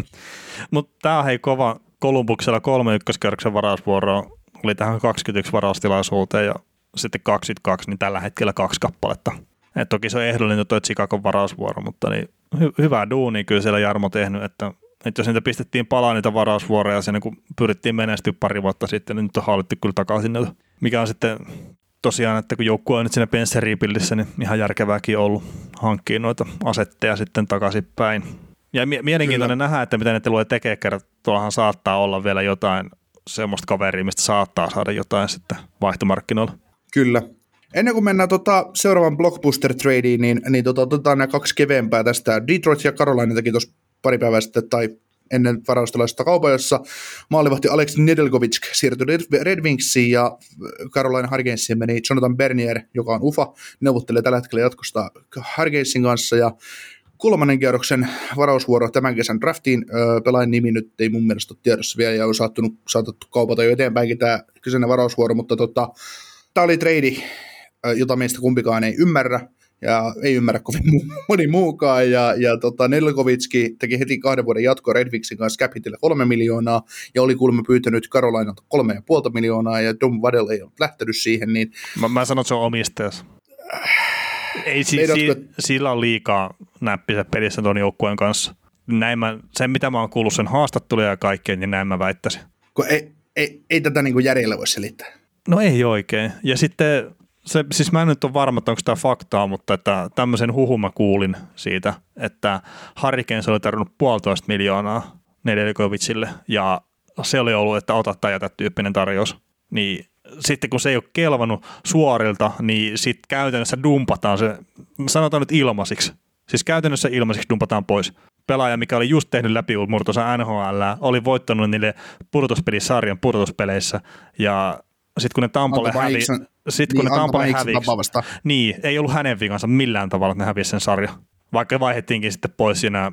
<laughs> Mutta tämä hei kova Kolumbuksella kolme ykköskerroksen varausvuoroa oli tähän 21 varaustilaisuuteen ja sitten 22, niin tällä hetkellä kaksi kappaletta. Et toki se on ehdollinen tuo Chicagon varausvuoro, mutta niin hy- hyvää duunia kyllä siellä Jarmo tehnyt, että, että jos niitä pistettiin palaa niitä varausvuoroja siinä kun pyrittiin menestyä pari vuotta sitten, niin nyt on hallittu kyllä takaisin niitä. Mikä on sitten tosiaan, että kun joukkue on nyt siinä pensseriipillissä, niin ihan järkevääkin ollut hankkia noita asetteja sitten takaisinpäin. Ja mie- mielenkiintoinen nähdä, että mitä ne tulee tekemään, kerran tuollahan saattaa olla vielä jotain semmoista kaveria, mistä saattaa saada jotain sitten vaihtomarkkinoilla. Kyllä. Ennen kuin mennään tota, seuraavan blockbuster tradeen, niin, niin tota, otetaan nämä kaksi keveämpää tästä. Detroit ja Carolina teki tuossa pari päivää sitten, tai ennen varaustelaista kaupan, jossa maalivahti Alex Nedeljkovic siirtyi Red- Wingsiin ja Carolina Hurricanesiin meni Jonathan Bernier, joka on UFA, neuvottelee tällä hetkellä jatkosta Hurricanesin kanssa ja kolmannen kierroksen varausvuoro tämän kesän draftiin. Öö, pelaajan nimi nyt ei mun mielestä ole tiedossa vielä ja on saatettu kaupata jo eteenpäinkin tämä kyseinen varausvuoro, mutta tota, tämä oli trade, jota meistä kumpikaan ei ymmärrä ja ei ymmärrä kovin moni muukaan. Ja, ja tota, Nelkovitski teki heti kahden vuoden jatkoa Red Wingsin kanssa cap hitille kolme miljoonaa ja oli kuulemma pyytänyt Carolinalta kolme ja puolta miljoonaa ja Dom Waddell ei ollut lähtenyt siihen, niin Mä, mä sanon, että se on omistajas. Ei, si, Meidätkö- si, sillä on liikaa näppisä pelissä tuon joukkueen kanssa. Näin mä, sen, mitä mä oon kuullut sen haastatteluja ja kaikkea, niin näin mä väittäisin. kun ei, ei, ei tätä niin järjellä voi selittää. No ei oikein. Ja sitten, se, siis mä en nyt ole varma, että onko tämä faktaa, mutta että tämmöisen huhun mä kuulin siitä, että Hurricanes oli tarvinnut puolitoista miljoonaa Nedeljkovicille ja se oli ollut, että ota tai jätä tyyppinen tarjous. Niin sitten kun se ei ole kelvannut suorilta, niin sitten käytännössä dumpataan se, sanotaan nyt ilmaisiksi. Siis käytännössä ilmaisiksi dumpataan pois. Pelaaja, mikä oli just tehnyt läpi murtosa NHL, oli voittanut niille pudotuspelisarjan pudotuspeleissä ja sitten kun ne Tampalle hävi, sit kun niin, ne Tampalle vapaavasta. niin, ei ollut hänen vikansa millään tavalla, että ne hävisi sen sarja. Vaikka vaihdettiinkin sitten pois siinä,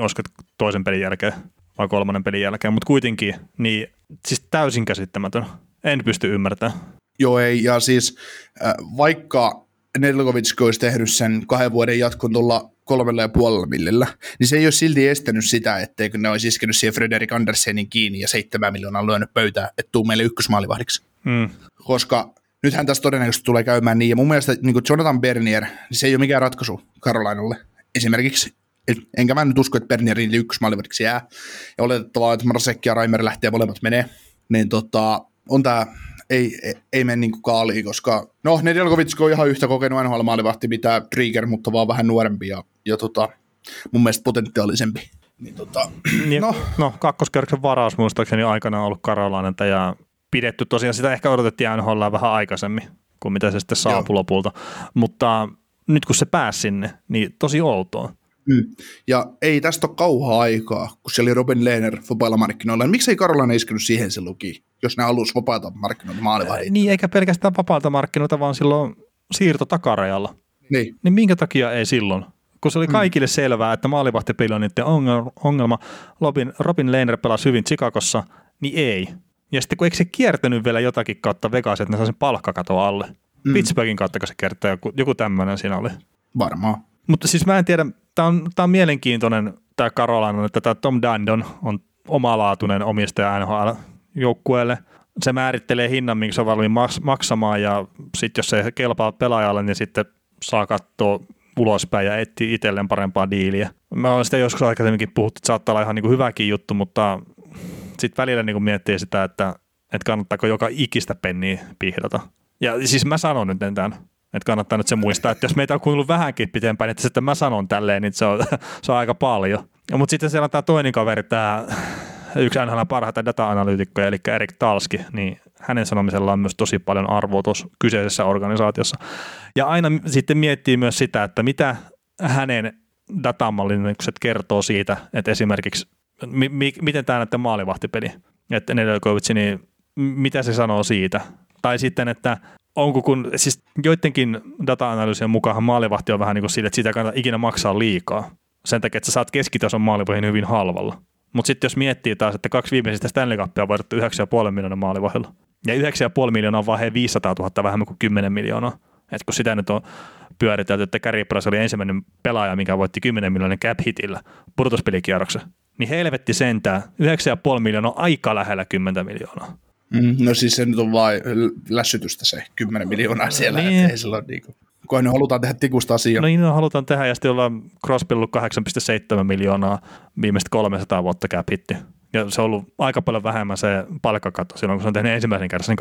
olisiko toisen pelin jälkeen vai kolmannen pelin jälkeen, mutta kuitenkin, niin siis täysin käsittämätön. En pysty ymmärtämään. Joo, ei, ja siis äh, vaikka Nedeljkovic olisi tehnyt sen kahden vuoden jatkon tuolla kolmella ja puolella millillä, niin se ei ole silti estänyt sitä, etteikö ne olisi iskenyt siihen Frederik Andersenin kiinni ja seitsemän miljoonaa lyönyt pöytään, että tuu meille ykkösmaalivahdiksi. Mm. Koska nythän tässä todennäköisesti tulee käymään niin, ja mun mielestä niin Jonathan Bernier, niin se ei ole mikään ratkaisu Karolainalle. Esimerkiksi, enkä mä nyt usko, että Bernierin ykkösmaalivahdiksi jää, ja oletettavaa, että Marasek ja Raimer lähtee molemmat menee, niin tota, on tää, ei, ei, ei mene niin kaaliin, koska no Nedeljkovic on ihan yhtä kokenut NHL-maalivahti mitä Trigger, mutta vaan vähän nuorempi ja, ja tota, mun mielestä potentiaalisempi. Niin tota, Niin, No. no. kakkoskerroksen varaus muistaakseni aikana on ollut Karolainenta ja pidetty tosiaan, sitä ehkä odotettiin NHL vähän aikaisemmin kuin mitä se sitten saapui Joo. lopulta, mutta nyt kun se pääsi sinne, niin tosi outoa. Mm. Ja ei tästä ole kauhaa aikaa, kun siellä oli Robin Lehner vapailla markkinoilla. Miksi ei Karolana iskenyt siihen se luki, jos ne halusi vapaata markkinoita maalivahdit? Niin, eikä pelkästään vapaalta markkinoilta, vaan silloin siirto takarajalla. Niin. Niin minkä takia ei silloin? Kun se oli kaikille selvää, että maalivahtipeli on niiden ongel- ongelma. Robin, Robin Lehner pelasi hyvin Chicagossa, niin ei. Ja sitten kun eikö se kiertänyt vielä jotakin kautta Vegas, että ne saa sen palkkakaton alle. Mm. Pittsburghin kautta, kun se kertoo, joku, joku tämmöinen siinä oli. Varmaan. Mutta siis mä en tiedä, tämä on, tää on mielenkiintoinen tämä Carolina, että tämä Tom Dandon on omalaatuinen omistaja NHL-joukkueelle. Se määrittelee hinnan, minkä se on valmiin maks- maksamaan ja sitten jos se kelpaa pelaajalle, niin sitten saa katsoa ulospäin ja etsiä itselleen parempaa diiliä. Mä olen sitä joskus aikaisemminkin puhuttu, että saattaa olla ihan niin kuin hyväkin juttu, mutta sitten välillä niin kuin miettii sitä, että, että kannattaako joka ikistä penniä pihdata. Ja siis mä sanon nyt tämän, että kannattaa nyt se muistaa, että jos meitä on kuunnellut vähänkin pitempään, että sitten mä sanon tälleen, niin se on, <laughs> se on aika paljon. Mutta sitten siellä on tämä toinen kaveri, tämä yksi NHL parhaita data-analyytikkoja, eli Erik Talski, niin hänen sanomisellaan on myös tosi paljon arvoa tuossa kyseisessä organisaatiossa. Ja aina sitten miettii myös sitä, että mitä hänen datamallinnukset kertoo siitä, että esimerkiksi mi- mi- miten tämä näiden maalivahtipeli, että Nedeljkovic, niin mitä se sanoo siitä? Tai sitten, että onko kun, siis joidenkin data-analyysien mukaan maalivahti on vähän niin kuin sille, että siitä ei kannata ikinä maksaa liikaa. Sen takia, että sä saat keskitason maalivahin hyvin halvalla. Mutta sitten jos miettii taas, että kaksi viimeisistä Stanley Cupia on voitettu 9,5 miljoonaa maalivahdilla. Ja 9,5 miljoonaa on vaan he 500 000 vähemmän kuin 10 miljoonaa. Et kun sitä nyt on pyöritelty, että Gary Price oli ensimmäinen pelaaja, mikä voitti 10 miljoonan cap hitillä pudotuspelikierroksen, niin helvetti sentään. 9,5 miljoonaa on aika lähellä 10 miljoonaa. Mm, no siis se nyt on vain lässytystä se 10 miljoonaa siellä, Niin. niin. ei sillä ole niinku, kun ne halutaan tehdä tikusta asiaa. No niin, no, halutaan tehdä, ja sitten ollaan Crosby ollut 8,7 miljoonaa viimeiset 300 vuotta cap hitti. Ja se on ollut aika paljon vähemmän se palkkakatto silloin, kun se on tehnyt ensimmäisen kerran sen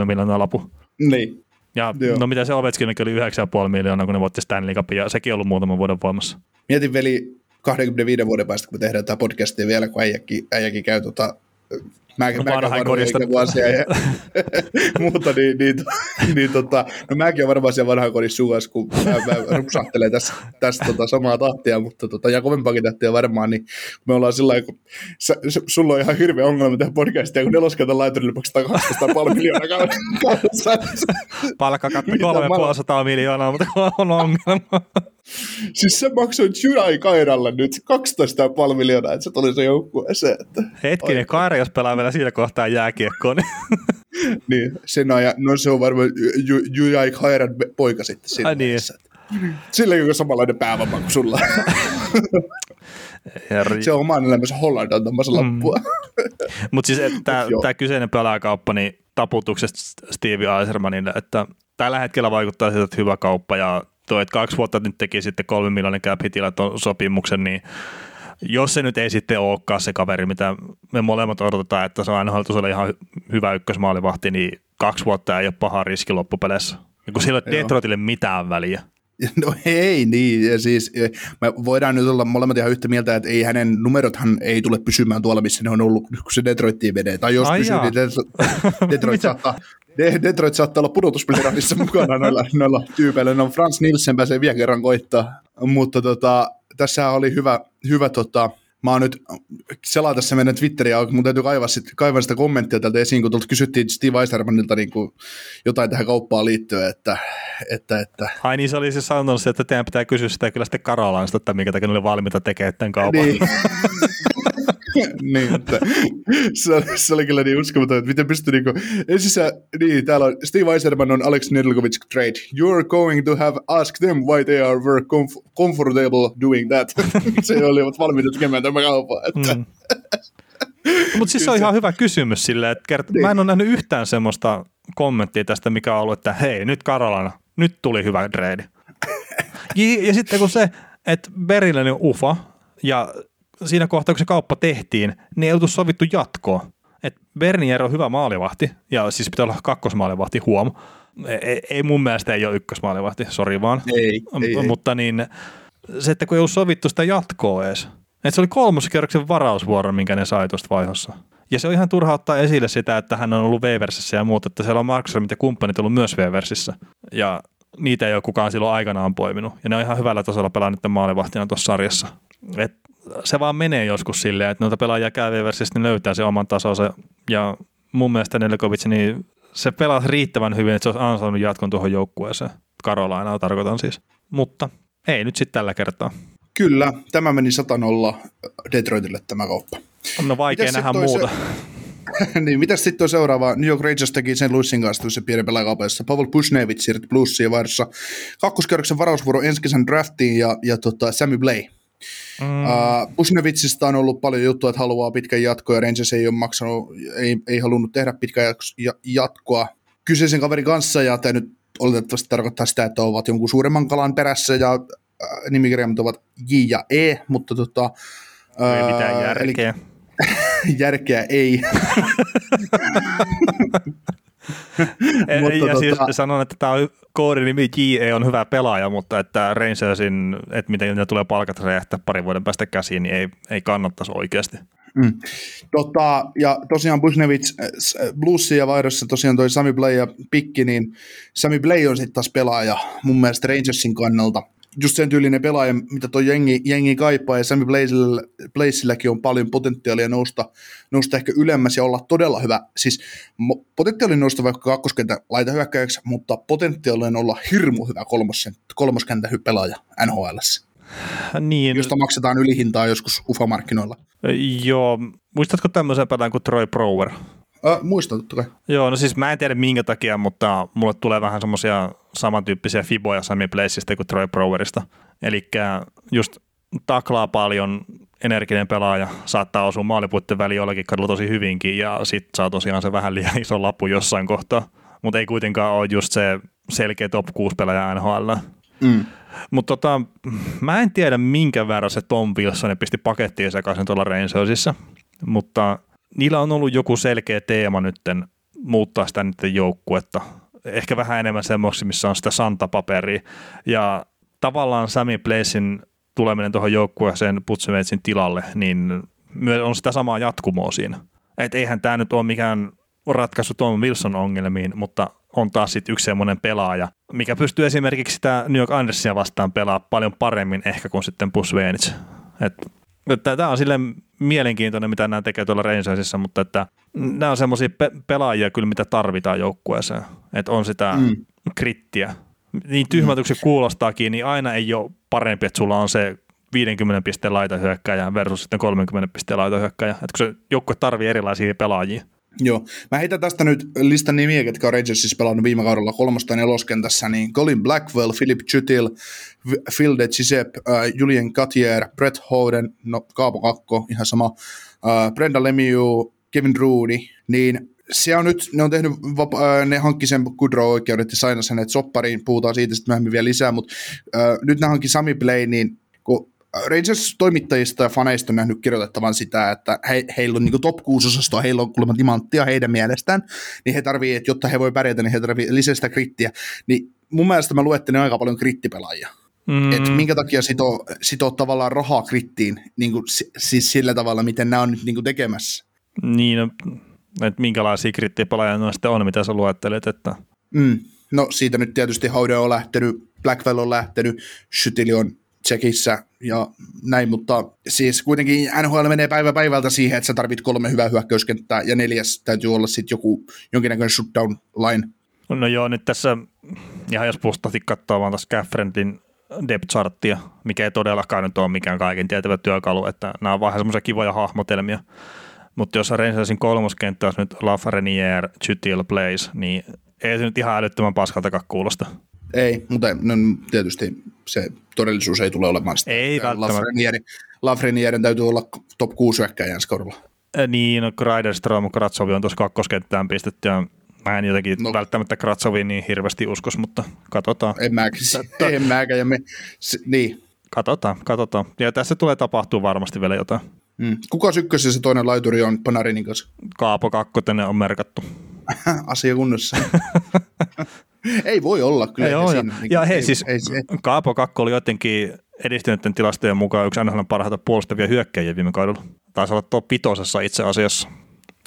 8,7 miljoonaa lapu. Niin. Ja Joo. no mitä se Ovechkin oli 9,5 miljoonaa, kun ne voitti Stanley Cupin, ja sekin on ollut muutaman vuoden voimassa. Mietin veli 25 vuoden päästä, kun me tehdään tätä podcastia vielä, kun äijäkin, äijäkin käy tota, mä, No mä käyn vanhainkodista. vanhoja vuosia ja <laughs> muuta, niin, niin, niin tota, no mäkin olen varmaan siellä vanhainkodissa sukas, kun mä, mä rupsahtelen tässä, tässä tota, samaa tahtia, mutta tota, ja kovempaakin tahtia varmaan, niin me ollaan sillä kun sä, sä, sulla on ihan hirveä ongelma tehdä podcastia, kun neloskentan laiturille maksetaan 200 miljoonaa kaudessa. Palkkakatto Mitä 3,5 miljoonaa, mutta on ongelma. Siis se maksoi Jyrai Kairalle nyt 12,5 miljoonaa, että se tuli se joukkueeseen. Hetkinen, Kairi, jos pelaa vielä siinä kohtaa jääkiekkoon, <laughs> niin sen ajan, no se on varmaan Ju- Jyrai Kairan poika sitten siinä Ai niin. Sillä on samanlainen päävamma kuin sulla. <laughs> Herri. se on oman elämänsä Holland antamassa Mm. lappua. <laughs> Mutta siis tämä kyseinen pelaajakauppa, niin taputuksesta Stevie Eisermanille, että tällä hetkellä vaikuttaa siltä, että hyvä kauppa ja tuo, että kaksi vuotta nyt teki sitten kolme miljoonan cap sopimuksen, niin jos se nyt ei sitten olekaan se kaveri, mitä me molemmat odotetaan, että se on aina ihan hy- hyvä ykkösmaalivahti, niin kaksi vuotta ei ole paha riski loppupeleissä. Ja kun sillä ei ole. Detroitille mitään väliä. <laughs> No ei niin, ja siis eh, me voidaan nyt olla molemmat ihan yhtä mieltä, että ei hänen numerothan ei tule pysymään tuolla, missä ne on ollut, kun se Detroittiin menee. Tai jos Ai pysyy, jaa. niin Detroit, <laughs> Detroit, saattaa, De- Detroit saattaa olla pudotuspeliradissa mukana noilla, noilla tyypeillä. No Frans Nielsen pääsee vielä kerran koittaa, mutta tota, tässä oli hyvä, hyvä tota, Mä oon nyt selaa tässä meidän Twitteriä, mun täytyy kaivaa, sit, kaivaa sitä kommenttia täältä esiin, kun tuolta kysyttiin Steve Eisermanilta niin kuin jotain tähän kauppaan liittyen, että, että, että Ai niin, se oli siis sanonut, se, että teidän pitää kysyä sitä kyllä sitten Karolainsta, että minkä takia ne oli valmiita tekemään tämän kaupan. Niin. <laughs> <laughs> niin, että se, oli- se, oli kyllä niin uskomaton, että miten pystyy niinku, ensin sä, niin, täällä on Steve Eiserman on Alex Nedeljkovic trade. You're going to have asked them why they are were comf- comfortable doing that. <laughs> se olivat valmiita tekemään tämä kaupan. Että, Mm. <laughs> Mutta siis se on ihan hyvä kysymys sille, että kert- mä en ole nähnyt yhtään semmoista kommenttia tästä, mikä on ollut, että hei, nyt Karolana, nyt tuli hyvä trade. Ja, ja sitten kun se, että Berillinen on ufa, ja siinä kohtaa, kun se kauppa tehtiin, niin ei oltu sovittu jatkoa. Että Bernier on hyvä maalivahti, ja siis pitää olla kakkosmaalivahti, huom. Ei, ei mun mielestä ei ole ykkösmaalivahti, sori vaan. Ei, ei, ei. Mutta niin, se, että kun ei ollut sovittu sitä jatkoa edes. Että se oli kolmoskerroksen varausvuoro, minkä ne sai tuosta vaihossa. Ja se on ihan turha ottaa esille sitä, että hän on ollut Weversissä ja muuta, että siellä on Markström ja kumppanit ollut myös Weversissä. Ja niitä ei ole kukaan silloin aikanaan poiminut. Ja ne on ihan hyvällä tasolla pelannut maalivahtina tuossa sarjassa. Et se vaan menee joskus silleen, että noita pelaajia käy Weversissä, niin löytää se oman tasonsa. Ja mun mielestä Nelikovic, niin se pelaa riittävän hyvin, että se olisi ansainnut jatkon tuohon joukkueeseen. Karolainaa tarkoitan siis. Mutta ei nyt sitten tällä kertaa. Kyllä, tämä meni 100-0 Detroitille tämä kauppa. No vaikea Mitäs nähdä muuta. Se, <laughs> niin, mitäs sitten tuo seuraava? New York Rangers teki sen Luissin kanssa se pieni pelaakaupassa. Pavel Pushnevich siirtyi Bluesiin vaihdossa kakkoskerroksen varausvuoro ensi kesän draftiin ja, ja tota, Sammy Blay. Mm. Uh, on ollut paljon juttua, että haluaa pitkän jatkoa ja Rangers ei ole maksanut, ei, ei halunnut tehdä pitkän jatkoa kyseisen kaverin kanssa ja tämä nyt oletettavasti tarkoittaa sitä, että ovat jonkun suuremman kalan perässä ja äh, nimikirjaimet ovat J ja E, mutta tota, Ei mitään ää, eli- järkeä. <laughs> järkeä ei. <laughs> Ja, Mutta ja siis tota- sanon, että tämä koodinimi JE on hyvä pelaaja, mutta että Rangersin, että miten ne tulee palkat räjähtää parin vuoden päästä käsiin, niin ei, ei kannattaisi oikeasti. Mm. Tota, ja tosiaan Busnevich äh, äh, Bluesia ja vaihdossa tosiaan toi Sami Blay ja Pikki, niin Sami Blay on sitten taas pelaaja mun mielestä Rangersin kannalta. Just sen tyylinen pelaaja, mitä toi jengi, jengi kaipaa, ja Sami Blazilläkin on paljon potentiaalia nousta, nousta ehkä ylemmäs ja olla todella hyvä. Siis potentiaali nousta vaikka kakkoskentän laitahyökkäjäksi, mutta potentiaalinen olla hirmu hyvä kolmosen, kolmoskentän pelaaja NHLssä, Niin, josta maksetaan ylihintaa joskus UFA-markkinoilla. joo. Muistatko tämmöisen pelaajan kuin Troy Brower? Äh, muistan totta kai. Joo, no siis mä en tiedä minkä takia, mutta mulle tulee vähän semmoisia samantyyppisiä fiboja Sami Placeista kuin Troy Browerista. Eli just taklaa paljon, energinen pelaaja, saattaa osua maalipuitten väliin jollakin kadulla tosi hyvinkin ja sit saa tosiaan se vähän liian iso lappu jossain kohtaa. Mutta ei kuitenkaan ole just se selkeä top 6 pelaaja NHL. Mm. Mutta tota, mä en tiedä minkä verran se Tom Wilson pisti pakettiin sekaisin tuolla Rangersissa, mutta niillä on ollut joku selkeä teema nytten muuttaa sitä niiden joukkuetta. Ehkä vähän enemmän semmoiksi, missä on sitä santapaperia. Ja tavallaan Sami Placein tuleminen tuohon joukkueeseen Putseveitsin tilalle, niin myös on sitä samaa jatkumoa siinä. Et eihän tämä nyt ole mikään ratkaisu Tom Wilson ongelmiin, mutta on taas sitten yksi semmoinen pelaaja, mikä pystyy esimerkiksi sitä New York Andersia vastaan pelaa paljon paremmin ehkä kuin sitten Pusveenits. Tämä on silleen mielenkiintoinen, mitä nämä tekee tuolla Rangersissa, mutta että nämä on semmoisia pe- pelaajia kyllä, mitä tarvitaan joukkueeseen. Että on sitä mm. Mm. krittiä. Niin tyhmältä kuin se kuulostaakin, niin aina ei ole parempi, että sulla on se 50 pisteen laitahyökkäjä versus sitten 30 pisteen laitahyökkäjä. Että kun se joukkue tarvii erilaisia pelaajia. Joo. Mä heitän tästä nyt listan nimiä, ketkä on Rangersissa pelannut viime kaudella kolmosta neloskentässä, niin Colin Blackwell, Philip Chutil, Phil de Gisep, äh, Julien Cartier, Brett Hoden, no Kaapo Kakko, ihan sama, äh, Brenda Lemieux, Kevin Rooney, niin se on nyt, ne on tehnyt, vapa- äh, ne hankki sen Goodrow-oikeudet ja saina sen, että soppariin puhutaan siitä sitten myöhemmin vielä lisää, mutta äh, nyt ne hankki Sami Play, niin Rangers-toimittajista ja faneista on nähnyt kirjoitettavan sitä, että he, heillä on niin top 6 osastoa, heillä on kuulemma timanttia heidän mielestään, niin he tarvii, että jotta he voi pärjätä, niin he tarvii lisää sitä krittiä. Niin mun mielestä mä luettelin aika paljon krittipelaajia. Mm. Että minkä takia sitoo, sitoo tavallaan rahaa krittiin, niin kuin, si- siis sillä tavalla, miten nämä on nyt niin kuin tekemässä. Niin, no, että minkälaisia krittipelaajia noista sitten on, mitä sä luettelet, että Mm. No siitä nyt tietysti Haude on lähtenyt, Blackwell on lähtenyt, Schütili on Tsekissä ja näin, mutta siis kuitenkin NHL menee päivä päivältä siihen, että sä tarvit kolme hyvää hyökkäyskenttää ja neljäs täytyy olla sitten joku jonkinnäköinen shutdown line. No joo, nyt tässä ihan jos puhtaasti katsoo vaan tässä Gaffrendin depth charttia, mikä ei todellakaan nyt ole mikään kaiken tietävä työkalu, että nämä on vähän semmoisia kivoja hahmotelmia. Mutta jos Rangersin kolmoskenttä olisi nyt Lafreniere, Chutil, Blaze, niin ei se nyt ihan älyttömän paskaltakaan kuulosta. Ei, mutta no, tietysti se todellisuus ei tule olemaan sitä. Ei. Lafreniere- Lafrenierin täytyy olla top 6 hyökkäjä ensi kaudella. Niin, no Kreiderström, Kratsovi on tuossa kakkoskenttään pistetty ja mä en jotenkin no. Välttämättä Kratsoviin niin hirveästi uskos, mutta katsotaan. En mäkään, <laughs> en mäkään. Ja me, se, niin. Katsotaan, katsotaan. Ja tässä tulee tapahtua varmasti vielä jotain. Mm. Kuka ykkös ja se toinen laituri on Panarinin kanssa? Kaapo kakkoten on merkattu. <laughs> Asia kunnossa. <laughs> <laughs> ei voi olla kyllä. Ei ole, ja, siinä, ja hei ei, siis Ei, ei, Kaapo Kakko oli jotenkin edistyneiden tilastojen mukaan yksi NHL parhaita puolustavia hyökkäjiä viime kaudella. Taisi olla tuo pitosessa itse asiassa.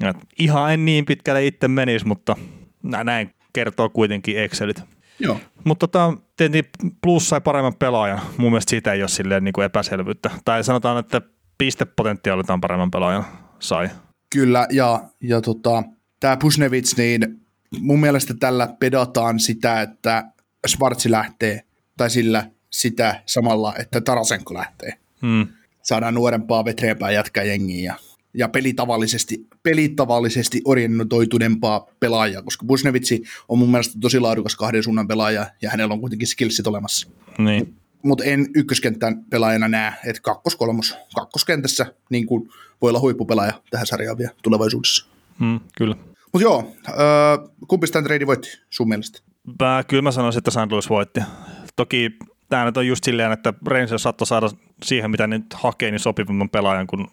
Et ihan en niin pitkälle itse menisi, mutta näin kertoo kuitenkin Excelit. Joo. Mutta tota, tietenkin Plus sai paremman pelaajan. Mun mielestä siitä ei ole silleen niin kuin epäselvyyttä. Tai sanotaan, että pistepotentiaalitaan paremman pelaajan sai. Kyllä, ja, ja tota, tämä Pusnevits, niin mun mielestä tällä pedataan sitä, että Schwarzi lähtee, tai sillä sitä samalla, että Tarasenko lähtee. Hmm. Saadaan nuorempaa, vetreämpää jätkää jengiä ja, ja pelitavallisesti, pelitavallisesti orientoituneempaa pelaajaa, koska Busnevitsi on mun mielestä tosi laadukas kahden suunnan pelaaja, ja hänellä on kuitenkin skillsit olemassa. Niin. Mutta en ykköskentän pelaajana näe, että kakkos-kolmos, kakkoskentässä niin kuin voi olla huippupelaaja tähän sarjaan vielä tulevaisuudessa. Hmm, kyllä. Mutta joo, öö, kumpi tämän trade voitti sun mielestä? Mä, kyllä mä sanoisin, että St. Louis voitti. Toki tämä nyt on just silleen, että Rangers saattoi saada siihen, mitä nyt hakee, niin sopivamman pelaajan kuin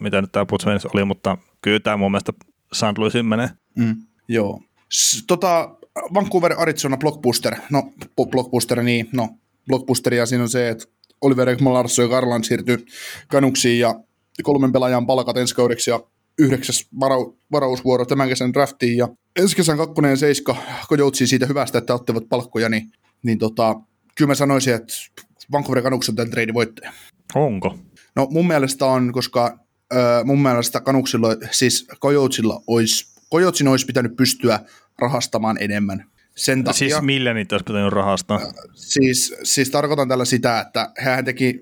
mitä nyt tämä Putsvenis oli, mutta kyllä tämä mun mielestä St. Louisin menee. Mm, joo. S- tota, Vancouver Arizona Blockbuster, no Blockbuster, niin no Blockbusteria siinä on se, että Oliver Ekman Larsson ja Karlan siirtyy kanuksiin ja kolmen pelaajan palkat ensi kaudeksi ja yhdeksäs varau, varausvuoro tämän kesän draftiin ja ensi kesän kakkonen ja seiska kojoutsiin siitä hyvästä, että ottivat palkkoja, niin, niin tota, kyllä mä sanoisin, että Vancouver Canucks on tämän trade voittaja. Onko? No mun mielestä on, koska ö, mun mielestä Canucksilla, siis Kojoutsilla olisi, Kojoutsin olisi pitänyt pystyä rahastamaan enemmän. Sen takia, Siis millä niitä olisi pitänyt rahastaa? siis, siis tarkoitan tällä sitä, että hän teki,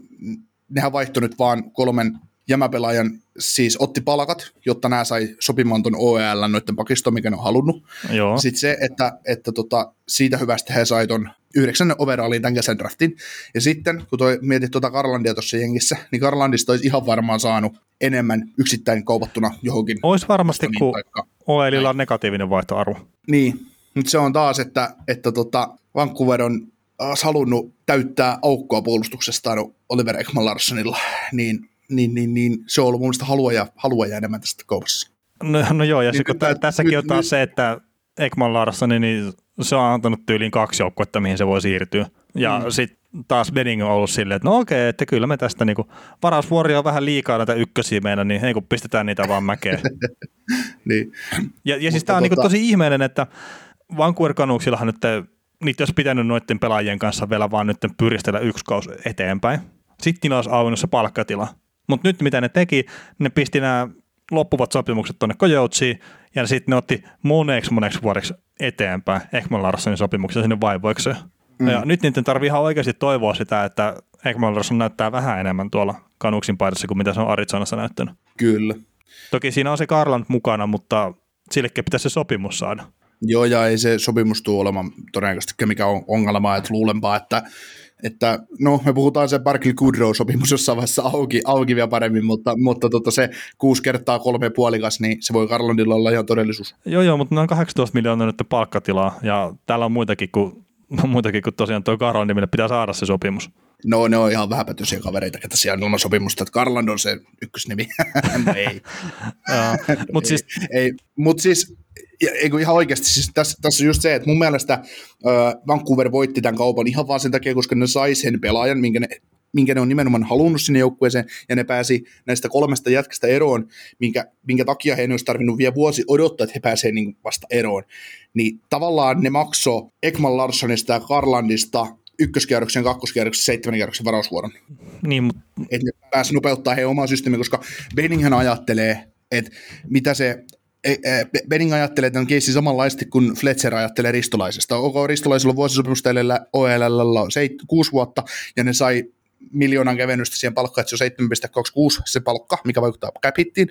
nehän vaihtoi nyt vaan kolmen jämäpelaajan, siis otti palkat, jotta nämä sai sopimaan tuon OEL noiden pakistoon, mikä ne on halunnut. Joo. Sitten se, että, että tota, siitä hyvästä he sai ton yhdeksän overallin tämän kesän draftin. Ja sitten, kun toi, mietit tuota Karlandia tuossa jengissä, niin Karlandista olisi ihan varmaan saanut enemmän yksittäin kaupattuna johonkin. Olisi varmasti, Bostoniin kun OELilla on negatiivinen vaihtoarvo. Niin, mutta se on taas, että, että tota, Vancouver on taas halunnut täyttää aukkoa puolustuksestaan Oliver Ekman Larssonilla, niin, niin, niin, niin se on ollut mun mielestä haluaja, haluaja enemmän tästä kaupassa. No, no joo, ja Niin niin, nyt tää- tä- tässäkin nyt- on taas nyt- se, että Ekman Larsson, niin se on antanut tyyliin kaksi joukkuetta, mihin se voi siirtyä. Ja mm. sitten taas Benning on ollut silleen, että no okei, että kyllä me tästä niinku, varausvuoria on vähän liikaa näitä ykkösiä meillä, niin hei kun pistetään niitä vaan mäkeen. <laughs> Niin, Ja, ja siis tämä on niinku tota- tosi ihmeellinen, että Vancouver Canucksillahan nyt niitä olisi pitänyt noiden pelaajien kanssa vielä vaan nyt pyristellä yksi kausi eteenpäin. Sitten niillä olisi auennut se palkkatila. Mutta nyt mitä ne teki, ne pisti nämä loppuvat sopimukset tuonne Kojoutsiin, ja sitten ne otti moneksi moneksi vuodeksi eteenpäin Ekman Larssonin sopimuksen sinne vaivoikseen. Mm. Ja nyt niiden tarvii ihan oikeasti toivoa sitä, että Ekman Larsson näyttää vähän enemmän tuolla Kanuksin paidassa kuin mitä se on Arizonassa näyttänyt. kyllä. Toki siinä on se Karland mukana, mutta sillekin pitäisi se sopimus saada. Joo, ja ei se sopimus tule olemaan todennäköisesti mikä on ongelma, että luulenpa, että, että no me puhutaan se Barkley Goodrow-sopimus jossain vaiheessa auki, auki vielä paremmin, mutta, mutta tota, se kuusi kertaa kolme puolikas, niin se voi Karlandilla olla ihan todellisuus. Joo, joo, mutta ne on 18 miljoonaa nyt palkkatilaa, ja täällä on muitakin kuin, <laughs> muitakin kuin tosiaan tuo Karlandi, mille pitää saada se sopimus. No ne on ihan vähäpätöisiä kavereita, ketä siellä on ilman sopimusta, että Karland on se ykkösnimi. <laughs> no, ei, <laughs> mutta siis, ei. Mut siis, ja, ei kun ihan oikeasti, siis tässä, tässä on just se, että mun mielestä äh, Vancouver voitti tämän kaupan ihan vaan sen takia, koska ne sai sen pelaajan, minkä ne, minkä ne on nimenomaan halunnut sinne joukkueeseen, ja ne pääsi näistä kolmesta jätkästä eroon, minkä, minkä takia he ei olisi tarvinnut vielä vuosi odottaa, että he pääsevät niin vasta eroon. Niin tavallaan ne maksoi Ekman Larssonista ja Karlandista ykköskierroksen, kakkoskierroksen, seitsemän kierroksen varausvuoron niin, mut, että ne pääsivät nopeuttaa heidän omaa systeemiä, koska Benninghän ajattelee, että mitä se Benning ajattelee tämän keissin samanlaisesti kuin Fletcher ajattelee Ristolaisesta. OK, Ristolaisella on vuosisopimus tällä OLL on seit- kuusi vuotta, ja ne sai miljoonan kevennystä siihen palkkaan, että se on 7,26 se palkka, mikä vaikuttaa cap hittiin,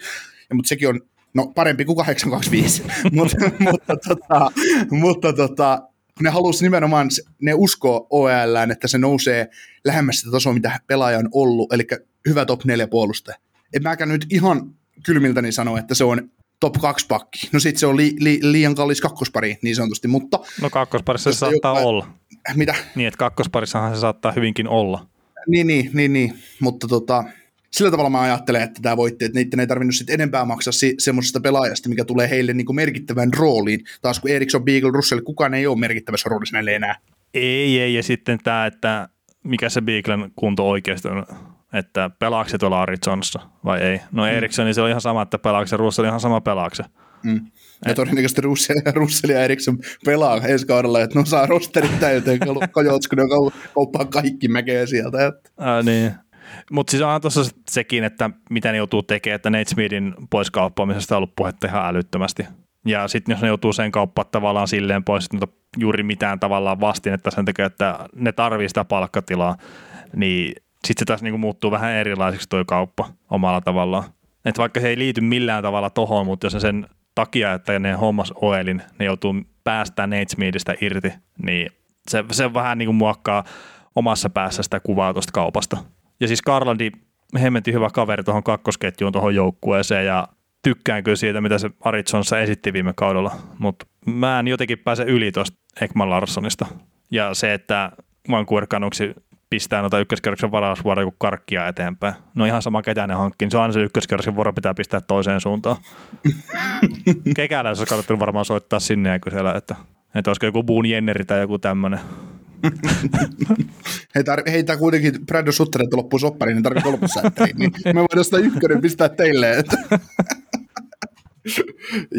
ja, mutta sekin on no, parempi kuin 825, <laughs> mutta, mutta, tota, mutta tota, ne halusi nimenomaan, ne uskoo OLään, että se nousee lähemmäs sitä tasoa, mitä pelaaja on ollut, eli hyvä top 4 puolustaja. En mäkään nyt ihan kylmiltäni sano, että se on top 2 pakki. No sit se on li, li, liian kallis kakkospari niin sanotusti, mutta no kakkosparissa se saattaa joka- olla. mitä? Niin, että kakkosparissahan se saattaa hyvinkin olla. Niin, niin, niin, niin. mutta tota, sillä tavalla mä ajattelen, että tämä voitti, että niiden ei tarvinnut sit enempää maksaa si- semmoisesta pelaajasta, mikä tulee heille niinku merkittävään rooliin. Taas kun Eriksson, Beagle, Russell, kukaan ei ole merkittävässä roolissa näille enää. Ei, ei, ja sitten tämä, että mikä se Beaglen kunto oikeasti on. Että pelaako se tuolla Arizonassa vai ei. No Eriksson, niin se on ihan sama, että pelaako se Russell ihan sama pelaako se. Mm. Ja todennäköisesti Russell, Russell ja Eriksson pelaa ensi kaudella, että no saa rosterit täyteen, Kajotskun, <laughs> joka kauppaa kaikki mäkeä sieltä. Että. Ää, niin. Mutta siis on tuossa sekin, että mitä ne joutuu tekemään, että Nate Smithin pois kauppaamisesta on ollut puhetta ihan älyttömästi. Ja sitten jos ne joutuu sen kauppaa tavallaan silleen pois, että juuri mitään tavallaan vastinetta sen takia, että ne tarvii sitä palkkatilaa, niin sitten se taas niinku muuttuu vähän erilaiseksi tuo kauppa omalla tavallaan. Että vaikka se ei liity millään tavalla tohon, mutta jos se sen takia, että ne hommas Oelin, ne joutuu päästään Nate Smithistä irti, niin se, se vähän niin kuin muokkaa omassa päässä sitä kuvaa tuosta kaupasta. Ja siis Karlandi, hemmetin hyvä kaveri tuohon kakkosketjuun tuohon joukkueeseen ja tykkään kyllä siitä, mitä se Aritsonsa esitti viime kaudella, mutta mä en jotenkin pääse yli tuosta Ekman Larssonista. Ja se, että Vancouver Canucksi pistää noita ykköskerroksen varausvuoroja kuin karkkia eteenpäin. No ihan sama ketä ne hankkii, niin se on aina se ykköskerroksen vuoro pitää pistää toiseen suuntaan. <laughs> Kekäläisessä kannattanut varmaan soittaa sinne kun siellä, että, että olisiko joku Boone Jenneri tai joku tämmöinen. heitä, <laughs> heitä kuitenkin Brandon Sutter, että loppuu soppari, niin tarvitsee kolmosääntäriin, niin me voidaan sitä ykkönen pistää teille. Että. <laughs>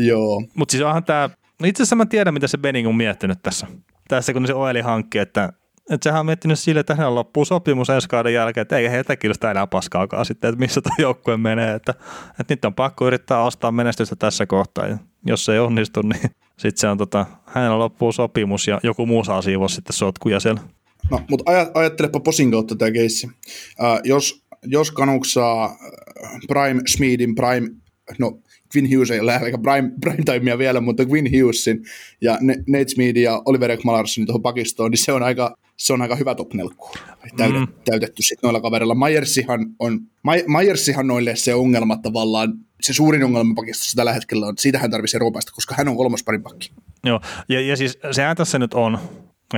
Joo. Mutta siis onhan tämä, no itse asiassa mä tiedän, mitä se Benning on miettinyt tässä. Tässä kun se Oeli hankki, että että sehän on miettinyt sille, että hän loppuu sopimus ensi kauden jälkeen, että ei heitä kiinnosta enää paskaakaan sitten, että missä tuo joukkue menee, että, että nyt on pakko yrittää ostaa menestystä tässä kohtaa, ja jos se ei onnistu, niin sitten se on tota, hänellä loppuu sopimus ja joku muu saa siivoa sitten sotkuja siellä. No, mutta ajattelepa posin kautta tämä keissi. Uh, jos, jos Canucks saa Prime Smedin, Prime, no Quinn Hughes ei ole ehkä prime, prime timea vielä, mutta Quinn Hughesin ja Nate Smith ja Oliver Ekmalarsonin tuohon pakistoon, niin se on aika, se on aika hyvä top nelkku täytetty, mm. täytetty sitten noilla kaverilla. Myersihan on, Myersihan noille se ongelma tavallaan, se suurin ongelma pakistossa tällä hetkellä on, siitä hän tarvitsee roopasta, koska hän on kolmas parin pakki. Joo, ja, ja siis sehän tässä nyt on,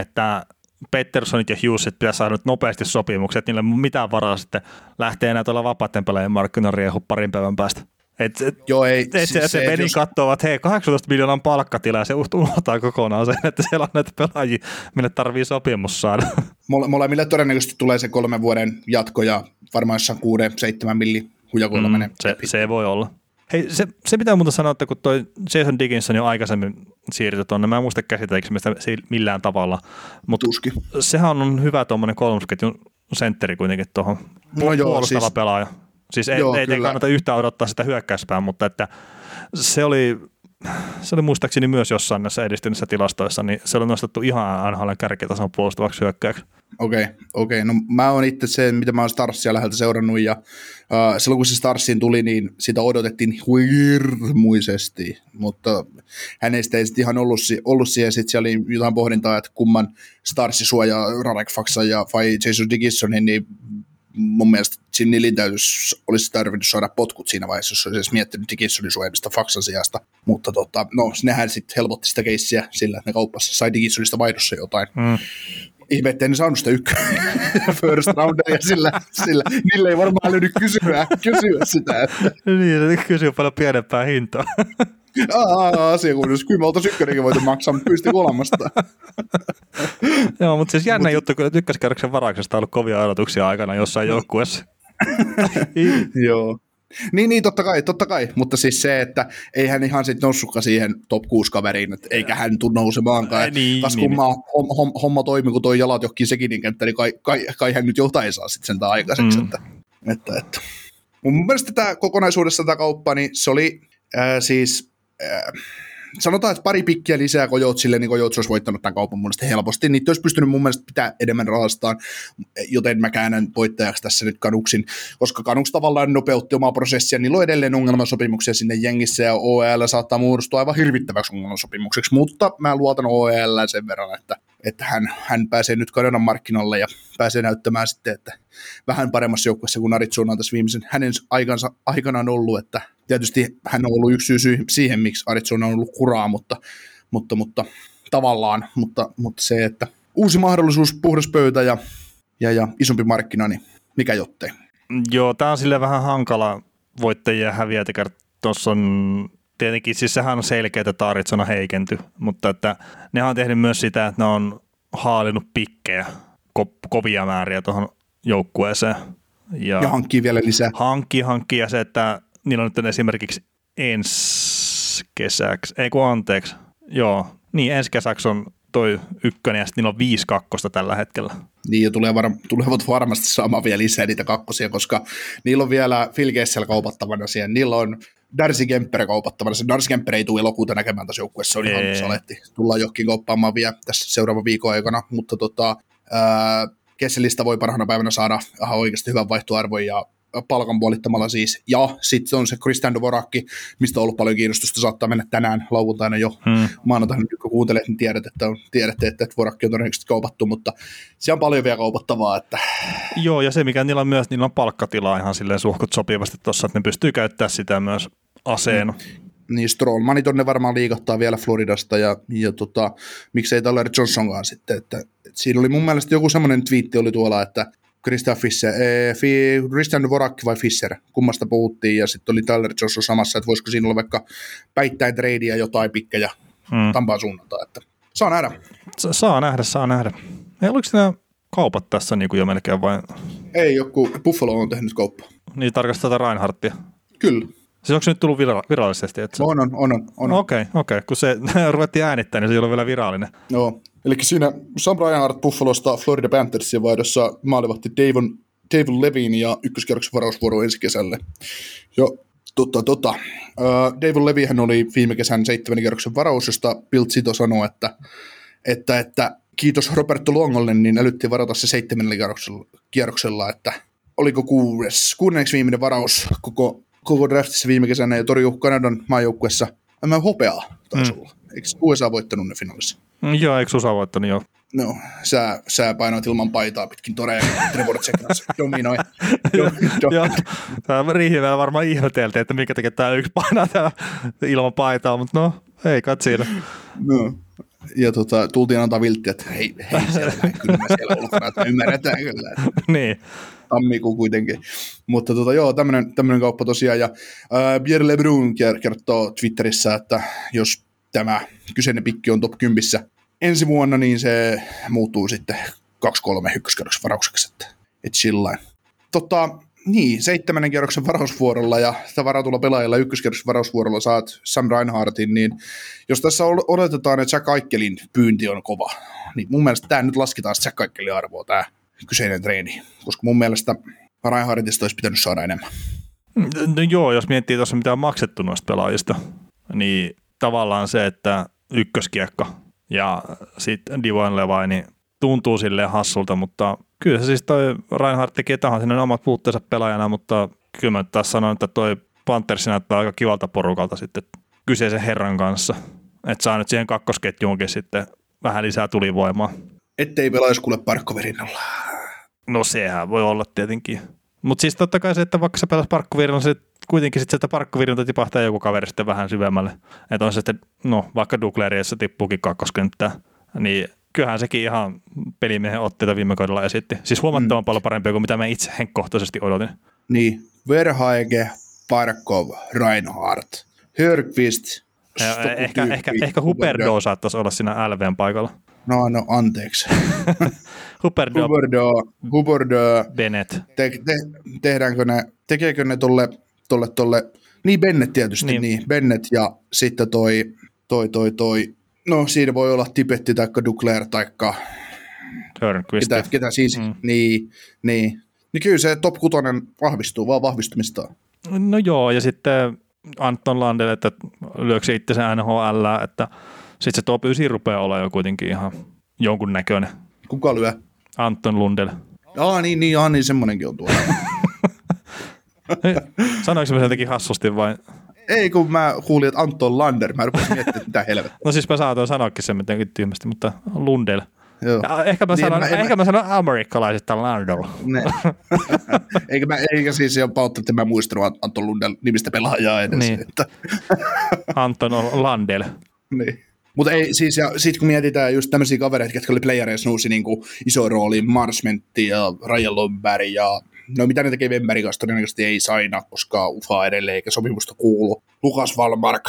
että Petterssonit ja Hughesit pitäisi saada nyt nopeasti sopimukset, niillä ei ole mitään varaa sitten lähteä enää tuolla vapaiden pelaajien markkinoilla riehu parin päivän päästä. Et, et, Joo, ei. Et se, se, se meni jos... katsoo, että hei, 18 miljoonan palkkatila ja se unohtaa kokonaan sen, että siellä on näitä pelaajia, mille tarvii sopimus saada. <laughs> Mole, molemmille todennäköisesti tulee se kolmen vuoden jatko ja varmaan jossain kuuden, seitsemän milli hujakoilla mm, menee. Se, se, voi olla. Hei, se, se pitää muuta sanoa, että kun toi Jason Dickinson jo aikaisemmin siirtyi tuonne, mä en muista käsitelläänkö sitä millään tavalla, mutta Tuski. sehän on hyvä tuommoinen kolmosketjun sentteri kuitenkin tuohon no joo, siis, pelaaja. Siis ei, Joo, ei, ei kannata yhtään odottaa sitä hyökkäyspään, mutta että se oli, se oli muistaakseni myös jossain näissä edistyneissä tilastoissa, niin se oli nostettu ihan NHL kärkitason puolustavaksi hyökkäyksi. Okei, okay, okei. Okay. No mä oon itse se, mitä mä oon Starsia läheltä seurannut, ja uh, silloin kun se Starsiin tuli, niin sitä odotettiin hirmuisesti, mutta hänestä ei sitten ihan ollut, ollut siihen, sitten siellä oli jotain pohdintaa, että kumman Starsi suojaa Radek ja vai Jason Digissonin, niin mun mielestä Nilin täytyisi, olisi tarvinnut saada potkut siinä vaiheessa, jos olisi edes miettinyt Digissonin suojelmista faksan sijasta. Mutta tota, no, nehän sitten helpotti sitä keissiä sillä, että ne kauppassa sai Digissonista vaihdossa jotain. Mm. Ihme, ettei ne saanut sitä ykköä <laughs> first roundia, sillä, sillä niille ei varmaan löydy kysyä, kysyä sitä. Että. <laughs> niin, se kysyy paljon pienempää hintaa. <laughs> asiakunnus. Kyllä me oltaisiin ykkönenkin voitu maksaa, mutta pysty kolmasta. <laughs> Joo, mutta siis jännä Mut... juttu, kun ykköskerroksen varauksesta on ollut kovia ajatuksia aikana jossain joukkueessa. <laughs> Joo. Niin, niin, totta kai, totta kai, mutta siis se, että ei hän ihan sitten noussutkaan siihen top 6 kaveriin, että eikä hän tule nousemaankaan. Niin, Kas niin, niin. homma, homma toimi, kun toi jalat johonkin sekin kenttä, niin kai, kai, kai hän nyt jotain saa sitten sen aikaiseksi. Mm. Että, että, että. Mun mielestä tämä kokonaisuudessa tämä kauppa, niin se oli äh, siis Sanotaan, että pari pikkiä lisää Kojotsille, niin Kojotsi olisi voittanut tämän kaupan mun helposti. Niitä olisi pystynyt mun mielestä pitää enemmän rahastaan, joten mä käännän voittajaksi tässä nyt Kanuksin, koska Kanuks tavallaan nopeutti omaa prosessia, niin on edelleen ongelmasopimuksia sinne jengissä, ja OEL saattaa muodostua aivan hirvittäväksi ongelmasopimukseksi, mutta mä luotan OEL sen verran, että että hän, hän pääsee nyt Kanadan markkinoille ja pääsee näyttämään sitten, että vähän paremmassa joukkueessa kuin Arizona on tässä viimeisen hänen aikansa, aikanaan ollut, että tietysti hän on ollut yksi syy siihen, miksi Arizona on ollut kuraa, mutta, mutta, mutta tavallaan, mutta, mutta se, että uusi mahdollisuus, puhdas pöytä ja, ja, ja isompi markkina, niin mikä jottei. Joo, tämä on sille vähän hankala voittajia ja häviäjät, tuossa on tietenkin, siis sehän on selkeä, että Arizona heikenty, mutta että ne on tehnyt myös sitä, että ne on haalinut pikkejä, ko- kovia määriä tuohon joukkueeseen. Ja, Ja hankkii vielä lisää. hankki, hankki ja se, että niillä on nyt esimerkiksi ensi kesäksi, ei kun anteeksi, joo, niin ensi kesäksi on toi ykkönen ja sitten niillä on viisi kakkosta tällä hetkellä. Niin, ja tulee var- tulevat varmasti saamaan vielä lisää niitä kakkosia, koska niillä on vielä Phil Kessel kaupattavana siihen. Niillä on Darcy Kemper kaupattavana. Se Darcy Kemper ei tule elokuuta näkemään tässä joukkueessa, se on ihan Ei. saletti. Tullaan johonkin kauppaamaan vielä tässä seuraavan viikon aikana, mutta tota, ää, Kesselistä voi parhaana päivänä saada ihan oikeasti hyvän vaihtoarvon ja palkan puolittamalla siis. Ja sitten on se Christian Dvorakki, mistä on ollut paljon kiinnostusta, saattaa mennä tänään lauantaina jo Hmm. maanantaina, kun kuuntelet, niin tiedät, että on, tiedätte, että Dvorakki on todennäköisesti kaupattu, mutta siellä on paljon vielä kaupattavaa, että Joo, ja se mikä niillä on myös, niillä on palkkatilaa ihan silleen suhkut sopivasti tuossa, että ne pystyy käyttämään sitä myös aseena. niin Strollmani tonne varmaan liikottaa vielä Floridasta ja, ja tota, miksei Tyler Johnsonkaan sitten, että, että siinä oli mun mielestä joku semmoinen twiitti oli tuolla, että Christian Fischer, ee, Fi, Christian Dvorak vai Fischer, kummasta puhuttiin ja sitten oli Tyler Johnson samassa, että voisiko siinä olla vaikka päittäin treidiä jotain pikkejä Hmm. Tampaan suunnalta, että saa nähdä. Sa- Saa nähdä, saa nähdä. Ei, oliko nämä kaupat tässä niin kuin jo melkein vai Ei joku, Buffalo on tehnyt kauppaa. niin tarkastaa tätä Reinhardtia? Kyllä, Siis onko se nyt tullut vira- virallisesti? Että se... on, on, on, on. Okei, okay, okei. Okay. Kun se <laughs> ruvettiin äänittämään, niin se ei ollut vielä virallinen. Joo. Eli siinä Sam Reinhardt Buffalosta Florida Panthersin vaihdossa maalivahti Davon, Davon Levin ja ykköskierroksen varausvuoro ensi kesälle. Jo, tota, tota. Uh, Davon Levihän oli viime kesän seitsemän kierroksen varaus, josta Bill Zito sanoi, että, että, että kiitos Roberto Luongolle, niin älyttiin varata se seitsemännellä kierroksella, kierroksella että oliko kuudes, kuudenneksi viimeinen varaus koko, koko draftissa viime kesänä ja torjuu Kanadan maajoukkuessa. Mä hopeaa taisi Mm. olla. Eikö USA voittanut ne finaalissa? Mm, joo, eikö Susa voittanut jo? No, sä, sä painoit ilman paitaa pitkin toreja, Trevor Tsekras dominoi. <laughs> Do, do, Joo, tämä riihivää varmaan ihmeteltiin, että minkä takia tämä yksi painaa täällä ilman paitaa, mutta no, ei kai siinä. no. Ja tota, tultiin antaa vilttiä, että hei, hei <laughs> siellä kyllä mä siellä ulkona, että ymmärretään kyllä, että niin. tammikuu kuitenkin. Mutta tota, joo, tämmöinen, kauppa tosiaan. Ja äh, Pierre Lebrun ker- kertoo Twitterissä, että jos tämä kyseinen pikki on top 10 ensi vuonna, niin se muuttuu sitten 2-3 ykköskerroksen varaukseksi. Että, et sillain. Tota, niin, seitsemännen kierroksen varausvuorolla ja varatulla pelaajalla ykköskierroksen varausvuorolla saat Sam Reinhardtin, niin jos tässä odotetaan, että Jack Aikkelin pyynti on kova, niin mun mielestä tämä nyt lasketaan Jack Aikkelin arvoa, tämä kyseinen treeni, koska mun mielestä Reinhardtista olisi pitänyt saada enemmän. No joo, jos miettii tuossa mitä on maksettu noista pelaajista, niin tavallaan se, että ykköskiekka ja sitten Divine Levi, niin tuntuu silleen hassulta, mutta kyllä se siis toi Reinhardt tekee tähän sinne omat puutteensa pelaajana, mutta kyllä mä taas sanon, että toi Panthersi näyttää aika kivalta porukalta sitten kyseisen herran kanssa. Että saa nyt siihen kakkosketjuunkin sitten vähän lisää tulivoimaa. Ettei pelaisi kuule parkkoverinnalla. No sehän voi olla tietenkin. Mutta siis totta kai se, että vaikka se pelasi parkkovirran, se kuitenkin sitten sieltä parkkovirralta tipahtaa joku kaveri sitten vähän syvemmälle. Että on se sitten, no vaikka Duglerissa tippuukin kakkoskenttää, niin kyllähän sekin ihan pelimiehen otteita viime kaudella esitti. Siis huomattavan mm. paljon parempia kuin mitä mä itse henkkohtaisesti odotin. Niin, Verhaege, Parkov, Reinhardt, Hörqvist, ehkä, ehkä, ehkä Huberdo saattaisi olla siinä LVn paikalla. No, no, anteeksi. <laughs> Huberdo, Huberdo, Huberdo, Bennett. te, te, tehdäänkö ne, tekeekö ne tolle, tolle, tolle, niin Bennett tietysti, Niin. niin, Bennett ja sitten toi, toi, toi, toi, no siinä voi olla Tipetti tai Dukler tai ketä, ketä siis, Mm. niin, niin, niin kyllä se top 6 vahvistuu vaan vahvistumistaan. No joo, ja sitten Anton Landel, että lyökö se itse NHL, että sitten se top 9 rupeaa olla jo kuitenkin ihan jonkun näköinen. Kuka lyö? Anton Lundell. Aa, niin, niin, aa, niin semmonenkin on tuolla. <laughs> Sanoinko mä sen jotenkin hassusti vai? Ei, kun mä kuulin, että Anton Lander, mä rupesin miettimään, että mitä helvettiä. No siis mä saatoin sanoakin sen jotenkin tyhmästi, mutta Lundell. Joo. Ja ehkä mä Niin, sanon, mä- en mä- ehkä mä sanon amerikkalaisista Landell. Ne. <laughs> eikä, mä, eikä siis ole pautta, että mä muistanut Ant- Anton Lundell nimistä pelaajaa edes. Niin. Että, <laughs> Anton Landell. niin. Mutta ei, siis, ja sit kun mietitään just tämmöisiä kavereita, jotka oli playereissa nousi niin iso rooli, Marsmentti ja Ryan Lomberg ja no mitä ne tekee Wemberin kanssa, todennäköisesti ei saina, koska UFA edelleen eikä sopimusta kuulu. Lukas Valmark,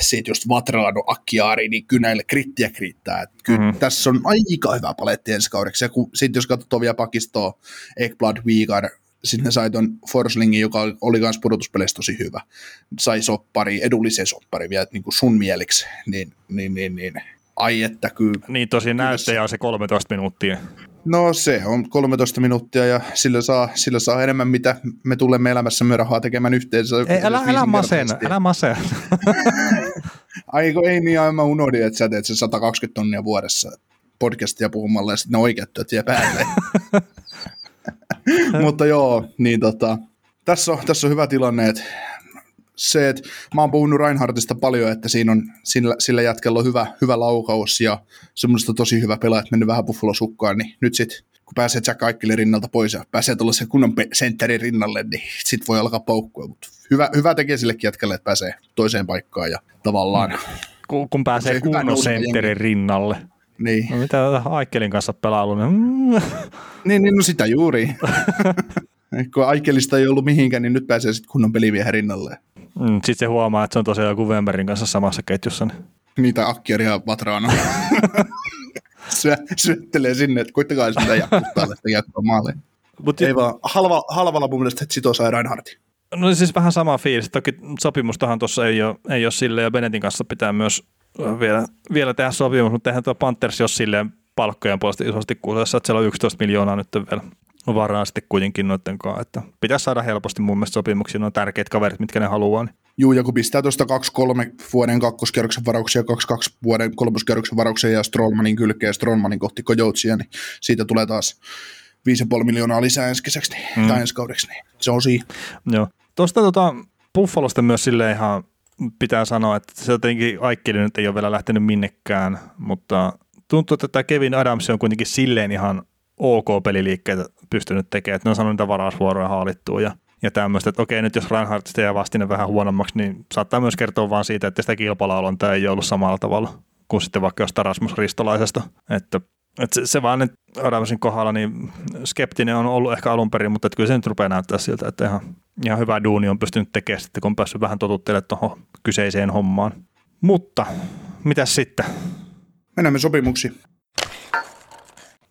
siitä just Vatrano, Akkiari, niin kyllä näille krittiä kriittää. Et kyllä mm-hmm. tässä on aika hyvä paletti ensi kaudeksi. Ja sitten jos katsoo vielä pakistoa, Ekblad, Vigar, sitten ne sai ton Forslingin, joka oli myös pudotuspeleissä tosi hyvä. Sai soppari, edullisen soppari vielä niin kuin sun mieliksi. Niin, niin, niin, niin. Ai että kyllä. Niin tosi näyttäjä on se 13 minuuttia. No se on 13 minuuttia ja sillä saa, sillä saa enemmän, mitä me tulemme elämässämme rahaa tekemään yhteensä. Ei, älä, älä masen, älä masen. <laughs> Ai ei niin, mä unohdin, että sä teet sen 120 tonnia vuodessa podcastia puhumalla ja sitten ne oikeat työt jää päälle. <laughs> <laughs> Mutta joo, niin tota, tässä on, tässä on hyvä tilanne, että se, että mä oon puhunut Reinhardtista paljon, että siinä on, sillä, sillä jätkellä on hyvä, hyvä laukaus ja semmoista tosi hyvä pelaaja, että mennyt vähän Buffalo sukkaan, niin nyt sitten kun pääsee Jack Aikkelin rinnalta pois ja pääsee tulla sen kunnon sentterin rinnalle, niin sit voi alkaa paukkua. Mutta hyvä, hyvä tekee sillekin jätkelle, että pääsee toiseen paikkaan ja tavallaan... Kun, kun pääsee se kunnon sentterin rinnalle. Niin. No mitä Aikkelin kanssa pelailu? Niin, <laughs> niin, niin no sitä juuri. <laughs> kun Aikelista ei ollut mihinkään, niin nyt pääsee sitten kunnon pelimiehen rinnalle. Mm, sitten se huomaa, että se on tosiaan joku Wemberin kanssa samassa ketjussa. Niin. Niitä Akkeri ja Vatraana. <laughs> Syö, syöttelee sinne, että koittakaa sitä jakuttaa sitä jatkoa maaliin. Mut ei vaan, halva, halvalla mun mielestä Sito sai Reinhardtin. No siis vähän sama fiilis. Toki sopimustahan tuossa ei ole, ei ole sille ja Benetin kanssa pitää myös vielä, vielä tehdä sopimus, mutta eihän tuo Panthers jos silleen palkkojen puolesta isosti kuulessa, että siellä on 11 miljoonaa nyt vielä varaa sitten kuitenkin noiden kanssa, että pitäisi saada helposti mun mielestä sopimuksia, ne on tärkeät kaverit, mitkä ne haluaa. Niin. Juu, ja kun pistää tuosta 2-3 vuoden kakkoskerroksen varauksia, 2-2 vuoden kolmoskerroksen varauksia ja Strollmanin kylkeä Strollmanin kohti Kojoutsia, niin siitä tulee taas 5,5 miljoonaa lisää ensi kesäksi niin, mm. tai ensi kaudeksi, niin se on siinä. Joo. Tuosta tota, Buffalosta myös sille ihan pitää sanoa, että se jotenkin Aikkeli nyt ei ole vielä lähtenyt minnekään, mutta tuntuu, että tämä Kevin Adams on kuitenkin silleen ihan ok peliliikkeitä pystynyt tekemään, että ne on saanut niitä varausvuoroja haalittua ja, ja tämmöistä, että okei nyt jos Reinhardt jää vastine vähän huonommaksi, niin saattaa myös kertoa vaan siitä, että sitä kilpalaulontaa ei ollut samalla tavalla kuin sitten vaikka jostain Rasmus Ristolaisesta, että että se, se vaan nyt Adamsin kohdalla, niin skeptinen on ollut ehkä alun perin, mutta että kyllä se nyt rupeaa näyttää siltä, että ihan, ihan hyvä duuni on pystynyt tekemään sitten, kun on päässyt vähän totuttelemaan tuohon kyseiseen hommaan. Mutta, mitä sitten? Mennään sopimuksiin.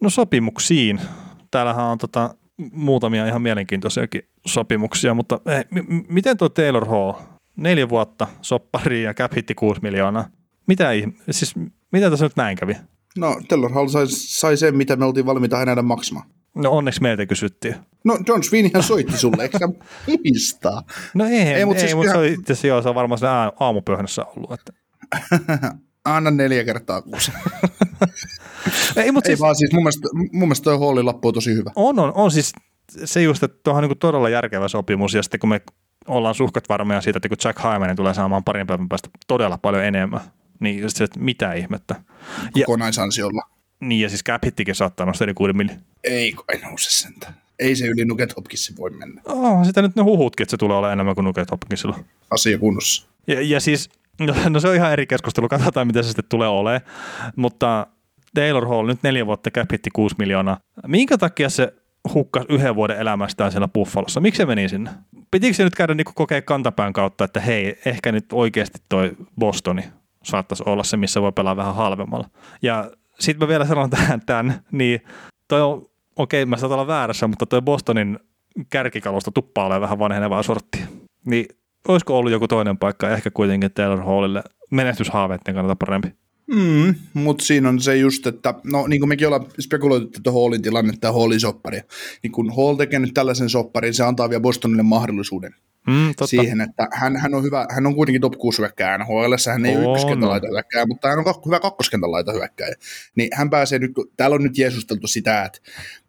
No sopimuksiin. Täällähän on tota, muutamia ihan mielenkiintoisiakin sopimuksia, mutta eh, m- miten tuo Taylor Hall, neljä vuotta, soppari ja cap hitti 6 miljoonaa. Mitä, siis, mitä tässä nyt näin kävi? No Taylor Hall sai, sai sen, mitä me oltiin valmiita hänelle maksamaan. No onneksi meiltä kysyttiin. No John Sweeneyhän soitti sulle, eikö muistaa? No ei, ei, mutta siis mut se, on itse asiassa, se on varmaan se aamupöhnässä ollut. Että. <laughs> Anna neljä kertaa kuusi. <laughs> ei, mutta ei siis, vaan siis mun mielestä, mun mielestä toi Hallin on tosi hyvä. On, on, on siis se just, että tuohon on niin todella järkevä sopimus ja sitten kun me ollaan suhkat varmoja siitä, että kun Jack Hymanen tulee saamaan parin päivän päästä todella paljon enemmän, niin just se, että mitä ihmettä. Kokonaisansiolla. Niin ja siis cap hittikin saattaa nostaa yli 6 milli. Ei, ei nouse sentään. Ei se yli Nuket Hopkinsin voi mennä. Oh, sitä nyt ne huhutkin, että se tulee olla enemmän kuin Nuket Hopkinsilla. Asia kunnossa. Ja, ja siis, no, <laughs> no, se on ihan eri keskustelu, katsotaan mitä se sitten tulee olemaan. Mutta Taylor Hall nyt neljä vuotta cap hitti 6 miljoonaa. Minkä takia se hukkas yhden vuoden elämästään siellä Buffalossa? Miksi se meni sinne? Pitikö se nyt käydä niin kokea kantapään kautta, että hei, ehkä nyt oikeasti toi Bostoni saattaisi olla se, missä voi pelaa vähän halvemmalla. Ja sitten mä vielä sanon tähän tämän, niin toi on, okei, mä saatan olla väärässä, mutta toi Bostonin kärkikalusta tuppaa olemaan vähän vanhenevaa sorttia. Niin olisiko ollut joku toinen paikka, ehkä kuitenkin Taylor Hallille menestyshaaveiden kannalta parempi? Mm, mutta siinä on se just, että no niin kuin mekin ollaan spekuloitu tätä Hallin tilannetta ja Hallin sopparia, niin kun Hall tekee nyt tällaisen sopparin, se antaa vielä Bostonille mahdollisuuden mm, totta. siihen, että hän, hän, on hyvä, hän on kuitenkin top 6 hyökkääjä NHL, hän ei ole ykköskentän hyökkääjä, mutta hän on hyvä kakkoskentän laita hyökkääjä. Niin hän pääsee nyt, täällä on nyt jeesusteltu sitä, että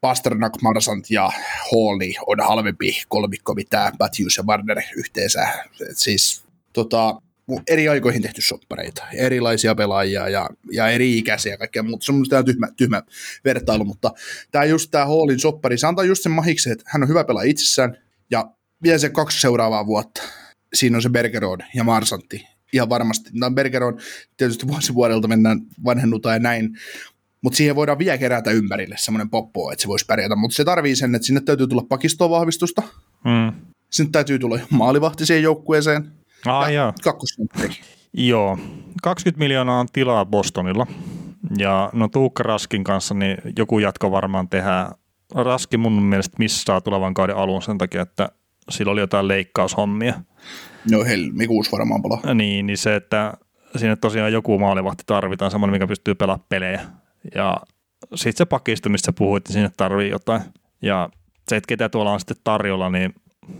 Pasternak, Marsant ja Halli on halvempi kolmikko, mitä Matthews ja Warner yhteensä. Et siis tota, eri aikoihin tehty soppareita, erilaisia pelaajia ja, ja eri ikäisiä ja kaikkea muuta. Se on tämä tyhmä, tyhmä vertailu, mutta tämä just tämä Hallin soppari, se antaa just sen mahiksi, että hän on hyvä pelaaja itsessään ja vielä se kaksi seuraavaa vuotta. Siinä on se Bergeron ja Marsantti. Ihan varmasti. No Bergeron tietysti vuosi vuodelta mennään vanhennutaan ja näin, mutta siihen voidaan vielä kerätä ympärille semmoinen poppo, että se voisi pärjätä, mutta se tarvii sen, että sinne täytyy tulla pakistoon vahvistusta, mm. sinne täytyy tulla maalivahti siihen joukkueeseen, Ah, ja kakkosentteri. Joo, 20 miljoonaa on tilaa Bostonilla. Ja no Tuukka Raskin kanssa niin joku jatko varmaan tehdään. Raski mun mielestä missaa tulevan kauden alun sen takia, että sillä oli jotain leikkaushommia. No helmikuussa varmaan palaa. Niin, niin se, että sinne tosiaan joku maalivahti tarvitaan, semmoinen, mikä pystyy pelaamaan pelejä. Ja sitten se pakisto, mistä puhuit, niin sinne tarvii jotain. Ja se, että ketä tuolla on sitten tarjolla, niin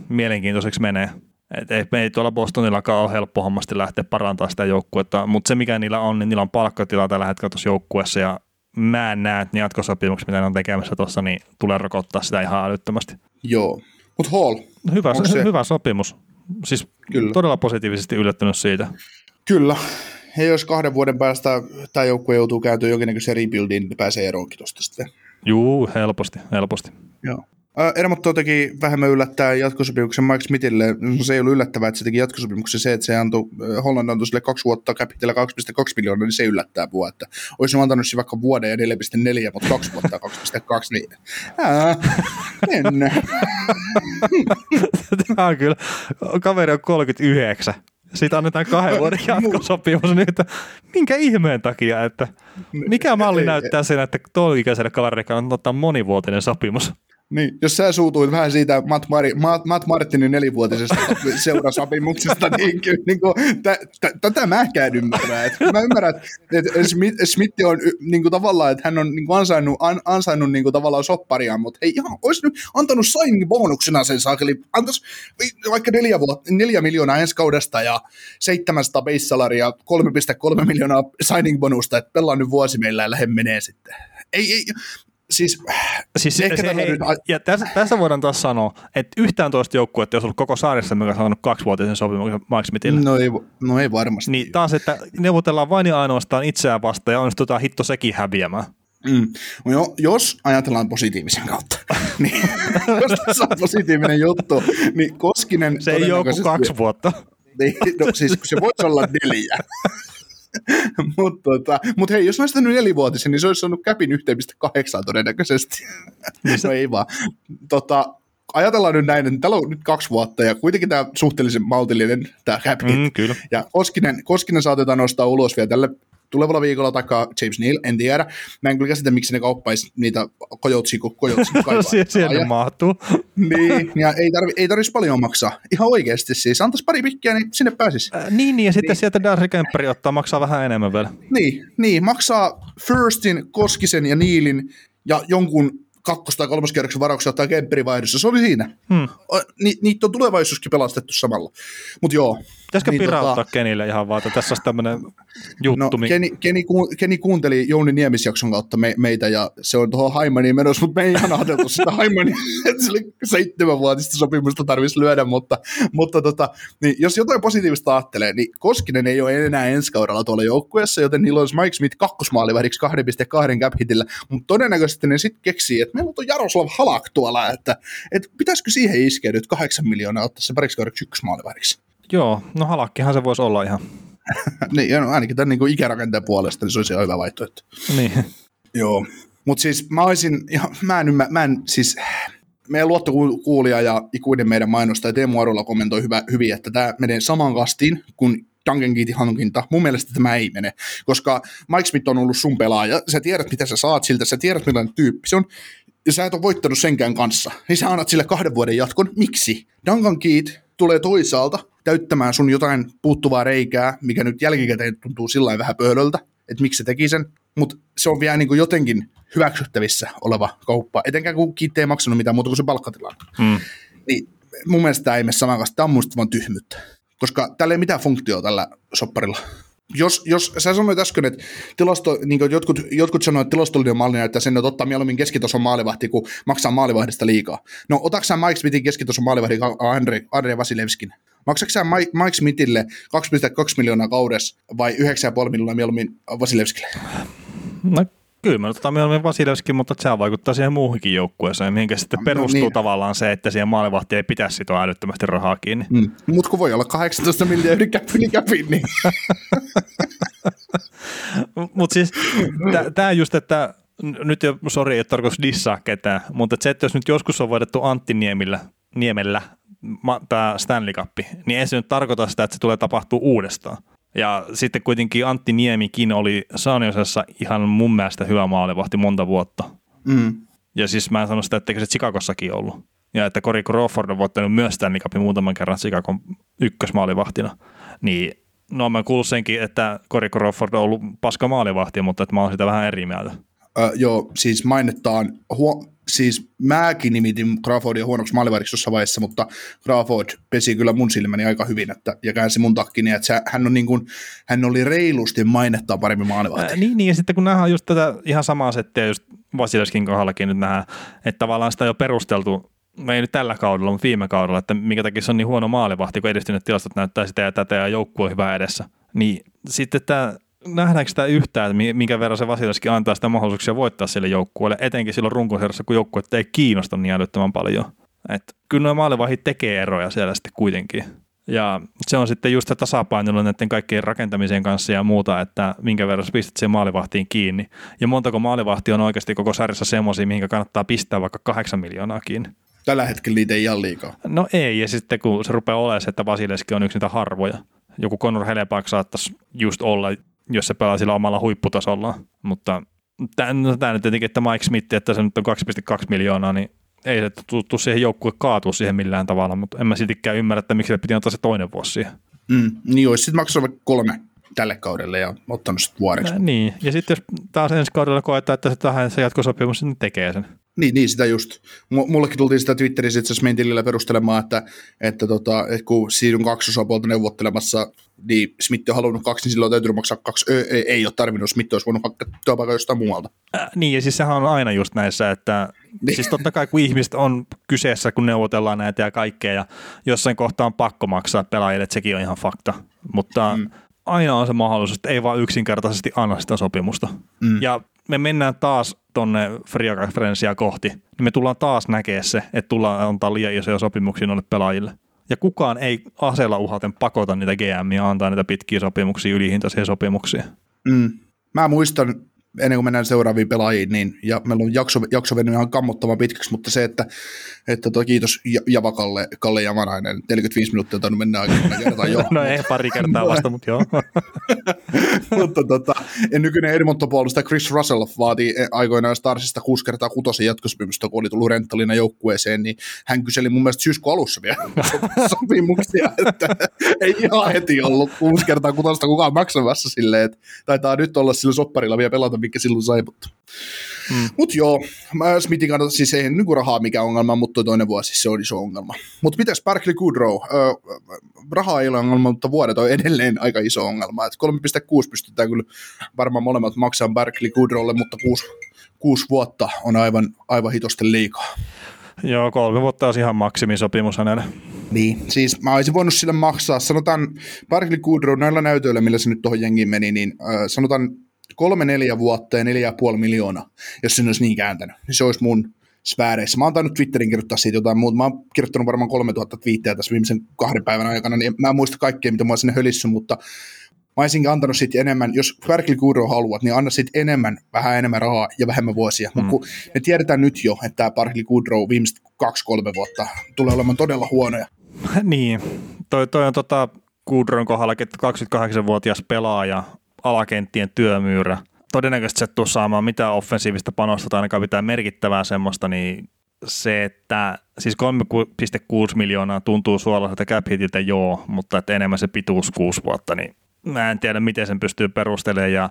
mielenkiintoiseksi menee. Et ei, ei tuolla Bostonillakaan ole helppo hommasti lähteä parantamaan sitä joukkuetta, mutta se mikä niillä on, niin niillä on palkkatila tällä hetkellä tuossa joukkueessa ja mä en näe, että ne jatkosopimukset, mitä ne on tekemässä tuossa, niin tulee rokottaa sitä ihan älyttömästi. Joo, mutta Hall. Hyvä, se... hyvä sopimus. Siis Kyllä. todella positiivisesti yllättynyt siitä. Kyllä. Ja jos kahden vuoden päästä tämä joukkue joutuu kääntyä jonkinnäköisen rebuildiin, niin pääsee eroonkin tuosta sitten. Juu, helposti, helposti. Joo. Ermotto teki vähemmän yllättää jatkosopimuksen Mike Smithille. No, se ei ollut yllättävää, että se teki jatkosopimuksen. Se, että se antoi, Holland antoi sille kaksi vuotta capitella 2,2 miljoonaa, niin se yllättää mua. Että olisi antanut se vaikka vuoden ja 4,4, mutta kaksi vuotta 2,2, niin ää, <laughs> Tämä on kyllä, kaveri on 39. Siitä annetaan kahden vuoden jatkosopimus, niin että minkä ihmeen takia, että mikä malli näyttää sen, että tuo ikäiselle kaverille on ottaa monivuotinen sopimus? Niin, jos sä suutuit vähän siitä Matt, Mari, Matt, Matt Martinin nelivuotisesta <laughs> seurasopimuksesta, niin, kyllä, niin kuin, t- t- tätä mäkään ymmärrän. Et mä ymmärrän, että Smith, Smith on niin kuin, tavallaan, että hän on niin kuin, ansainnut, an, ansainnut niin kuin, tavallaan sopparia, mutta ei ihan, olisi nyt antanut signing bonuksena sen saakeli, antaisi vaikka neljä, vuotta, neljä miljoonaa ensi kaudesta ja 700 base salaria, 3,3 miljoonaa signing bonusta, että pelaa nyt vuosi meillä ja lähde menee sitten. Ei, ei, siis, siis ehkä se, hei, nyt... ja tässä, tässä, voidaan taas sanoa, että yhtään toista joukkuetta olisi ollut koko saarissa, mikä on saanut kaksivuotisen sopimuksen Mike Smithille. No ei, no ei varmasti. Niin taas, että neuvotellaan vain ja ainoastaan itseään vastaan ja onnistutaan hitto sekin häviämään. Mm. No, jos ajatellaan positiivisen kautta, <laughs> niin <laughs> jos tässä on positiivinen juttu, niin Koskinen... Se ei ole kuin kaksi vuotta. Niin, no, siis se voisi olla neljä. <laughs> <laughs> Mutta tota, mut hei, jos olisi nyt nelivuotisen, niin se olisi saanut käpin 1,8 todennäköisesti. <laughs> Niin no ei vaan. Tota, ajatellaan nyt näin, että täällä on nyt kaksi vuotta ja kuitenkin tämä suhteellisen maltillinen tämä cap mm, kyllä. Ja Koskinen, Koskinen saatetaan nostaa ulos vielä tälle tulevalla viikolla takaa James Neal, en tiedä. Mä en kyllä käsitä, miksi ne kauppaisi niitä kojotsi, kun kojotsi <laughs> kaipaa. Siellä mahtuu. <laughs> niin, ja ei, tarvi, ei tarvitsisi paljon maksaa. Ihan oikeasti siis. Antaisi pari pikkiä, niin sinne pääsisi. Äh, niin, niin, ja sitten niin. sieltä Darcy Kemperi ottaa, maksaa vähän enemmän vielä. Niin, niin maksaa Firstin, Koskisen ja Niilin ja jonkun kakkos- tai kolmoskierroksen varauksia ottaa vaihdossa. Se oli siinä. Hmm. Ni, niitä on tulevaisuuskin pelastettu samalla. Mutta joo. Pitäisikö niin, pirauttaa tota, Kenille ihan vaan, että tässä olisi tämmöinen juttu? No, mi- Keni, Keni, Keni, kuunteli Jouni Niemisjakson kautta me, meitä ja se on tuohon Haimaniin menossa, mutta me ei ihan ajateltu sitä Haimania, <laughs> että se oli seitsemänvuotista sopimusta tarvitsisi lyödä, mutta, mutta tota, niin jos jotain positiivista ajattelee, niin Koskinen ei ole enää ensi kaudella tuolla joukkueessa, joten niillä olisi Mike Smith kakkosmaalivähdiksi 2,2 cap hitillä, mutta todennäköisesti ne sitten keksii, että meillä on tuo Jaroslav Halak tuolla, että, että pitäisikö siihen iskeä nyt kahdeksan miljoonaa ottaa se pariksi kaudeksi yksi maalivähdiksi. Joo, no halakkihan se voisi olla ihan. <laughs> niin, no ainakin tämän niin kuin ikärakenteen puolesta, niin se olisi ihan hyvä vaihtoehto. Niin. Joo, mutta siis mä olisin, ihan, mä en, mä, mä en siis, meidän luottokuulija ja ikuinen meidän mainostaja Teemu Arola kommentoi hyvä, hyvin, että tämä menee saman kastiin kuin Duncan Keatin hankinta. Mun mielestä tämä ei mene, koska Mike Smith on ollut sun pelaaja. Sä tiedät, mitä sä saat siltä, sä tiedät, millainen tyyppi se on, ja sä et ole voittanut senkään kanssa. Niin sä annat sille kahden vuoden jatkon. Miksi? Duncan Keat tulee toisaalta täyttämään sun jotain puuttuvaa reikää, mikä nyt jälkikäteen tuntuu sillä vähän pöydöltä, että miksi se teki sen, mutta se on vielä niin kuin jotenkin hyväksyttävissä oleva kauppa, etenkään kun Kiitti ei maksanut mitään muuta kuin se palkkatilan. Mm. Niin mun mielestä tämä ei mene saman kanssa, tämä on vaan tyhmyyttä, koska tällä ei mitään funktioa tällä sopparilla jos, jos sä sanoit äsken, että tilasto, niin jotkut, jotkut sanoivat, että tilastollinen malli näyttää sen, että ottaa mieluummin keskitason maalivahti, kun maksaa maalivahdista liikaa. No otatko sä Mike Smithin keskitason maalivahdi Andre, Andre Vasilevskin? Maksatko sä Mike, Mike Smithille 2,2 miljoonaa kaudessa vai 9,5 miljoonaa mieluummin Vasilevskille? No Kyllä mä otetaan mieluummin Vasilevskin, mutta se vaikuttaa siihen muuhinkin joukkueeseen, mihinkä sitten no, perustuu niin. tavallaan se, että siihen maalivahti ei pitäisi sitoa älyttömästi rahaa kiinni. Mm. Mutta kun voi olla 18 miljoonaa yli käppi, niin. <laughs> mutta siis tämä just, että nyt jo, sori, ei tarkoitus dissaa ketään, mutta se, että jos nyt joskus on voitettu Antti Niemillä, Niemellä tämä Stanley Cup, niin ei se nyt tarkoita sitä, että se tulee tapahtuu uudestaan. Ja sitten kuitenkin Antti Niemikin oli Saaniosessa ihan mun mielestä hyvä maalivahti monta vuotta. Mm. Ja siis mä en sano sitä, etteikö se Chicagossakin ollut. Ja että Cory Crawford on voittanut myös Stanley Cupin muutaman kerran Chicagon ykkösmaalivahtina. Niin no mä kuullut senkin, että Cory Crawford on ollut paska maalivahti, mutta että mä oon sitä vähän eri mieltä. Joo, siis mainitaan, huo, siis mäkin nimitin Crawfordia huonoksi maalivahdiksi jossain vaiheessa, mutta Crawford pesi kyllä mun silmäni aika hyvin että, ja käänsi mun takkini, että se, hän, on niin kuin, hän oli reilusti mainettaa paremmin maalivahti. Ää, niin, niin, ja sitten kun nähdään just tätä ihan samaa settiä, just Vasileskin kohdallakin nyt nähdään, että tavallaan sitä jo perusteltu, me ei nyt tällä kaudella, mutta viime kaudella, että minkä takia se on niin huono maalivahti, kun edistyneet tilastot näyttää sitä ja tätä ja joukkue on hyvä edessä. Niin sitten tämä nähdäänkö sitä yhtään, että minkä verran se Vasilevski antaa sitä mahdollisuuksia voittaa sille joukkueelle, etenkin silloin runkosarjassa, kun joukkue ei kiinnosta niin älyttömän paljon. Et kyllä nuo maalivahit tekee eroja siellä sitten kuitenkin. Ja se on sitten just tasapainoilla näiden kaikkien rakentamisen kanssa ja muuta, että minkä verran sä pistät sen maalivahtiin kiinni. Ja montako maalivahti on oikeasti koko sarjassa semmoisia, mihin kannattaa pistää vaikka kahdeksan miljoonaa kiinni. Tällä hetkellä niitä ei ihan liikaa. No ei, ja sitten kun se rupeaa olemaan se, että Vasileski on yksi niitä harvoja. Joku Conor Helepak saattaisi just olla jos se pelaa sillä omalla huipputasolla. Mutta tämä, no, nyt tietenkin, että Mike Smith, että se nyt on 2,2 miljoonaa, niin ei se tuttu siihen joukkue kaatua siihen millään tavalla, mutta en mä siltikään ymmärrä, että miksi se piti antaa se toinen vuosi siihen. Mm, niin olisi sitten maksanut kolme tälle kaudelle ja ottanut sitten vuodeksi. Äh, niin, ja sitten jos taas ensi kaudella koetaan, että se tähän se jatkosopimus, niin tekee sen. Niin, niin, sitä just. Mullekin tultiin sitä Twitterissä itse asiassa meidän tilillä perustelemaan, että, että, tota, että kun siinä on kaksi osapuolta neuvottelemassa, niin Smith on halunnut kaksi, niin silloin on täytynyt maksaa kaksi. Ö, ei, ei ole tarvinnut, Smith olisi voinut hakea työpaikan jostain muualta. Äh, niin, ja siis sehän on aina just näissä, että <laughs> niin. siis totta kai kun ihmiset on kyseessä, kun neuvotellaan näitä ja kaikkea, ja jossain kohtaa on pakko maksaa pelaajille, että sekin on ihan fakta. Mutta mm. aina on se mahdollisuus, että ei vaan yksinkertaisesti anna sitä sopimusta. Mm. Ja me mennään taas tonne Free kohti, niin me tullaan taas näkemään se, että tullaan antaa liian isoja sopimuksia noille pelaajille. Ja kukaan ei aseella uhaten pakota niitä GM antaa niitä pitkiä sopimuksia, ylihintaisia sopimuksia. Mm. Mä muistan ennen kuin mennään seuraaviin pelaajiin, niin, ja meillä on jakso, jakso vennyt ihan kammottavan pitkäksi, mutta se, että, että tuo kiitos Javakalle, Kalle Javanainen, 45 minuuttia on mennä aika kertaa jo. <laughs> no ei pari kertaa vasta, <laughs> mutta joo. <laughs> mutta tota, nykyinen Edmonton-puolustaja Chris Russell vaati aikoinaan Starsista kuusi kertaa kutosen jatkosopimusta, kun oli tullut renttalina joukkueeseen, niin hän kyseli mun mielestä syyskuun alussa vielä sopimuksia, että ei ihan heti ollut kuusi kertaa kutosta kukaan maksamassa silleen, että taitaa nyt olla sillä sopparilla vielä pelata mikä silloin sai, mutta mm. Mut joo, mä Smithin kannalta siis ei niin rahaa mikä ongelma, mutta toinen vuosi se on iso ongelma. Mutta mitäs Barkley Goodrow? Öö, rahaa ei ole ongelma, mutta vuodet on edelleen aika iso ongelma. Et 3,6 pystytään kyllä varmaan molemmat maksamaan Barkley Goodrowlle, mutta kuusi, kuusi vuotta on aivan, aivan hitosten liikaa. Joo, kolme vuotta olisi ihan maksimisopimus hänelle. Niin, siis mä olisin voinut sille maksaa, sanotaan Barkley Goodrow näillä näytöillä, millä se nyt tuohon jengiin meni, niin äh, sanotaan kolme, neljä vuotta ja neljä ja puoli miljoonaa, jos se olisi niin kääntänyt. Niin se olisi mun sfääreissä. Mä oon tainnut Twitterin kirjoittaa siitä jotain muuta. Mä oon kirjoittanut varmaan 3000 twiittejä tässä viimeisen kahden päivän aikana, niin mä en muista kaikkea, mitä mä oon sinne hölissä, mutta mä olisinkin antanut sitten enemmän, jos Ferkli Kuro haluat, niin anna sitten enemmän, vähän enemmän rahaa ja vähemmän vuosia. Mm. Mutta me tiedetään nyt jo, että tämä Parkli Kudrow viimeiset kaksi-kolme vuotta tulee olemaan todella huonoja. <laughs> niin, toi, toi on tota Kudron kohdalla, että 28-vuotias pelaaja alakenttien työmyyrä. Todennäköisesti se tuu saamaan mitään offensiivista panosta tai ainakaan pitää merkittävää semmoista, niin se, että siis 3,6 miljoonaa tuntuu suolaiselta cap hitiltä joo, mutta että enemmän se pituus kuusi vuotta, niin mä en tiedä, miten sen pystyy perustelemaan ja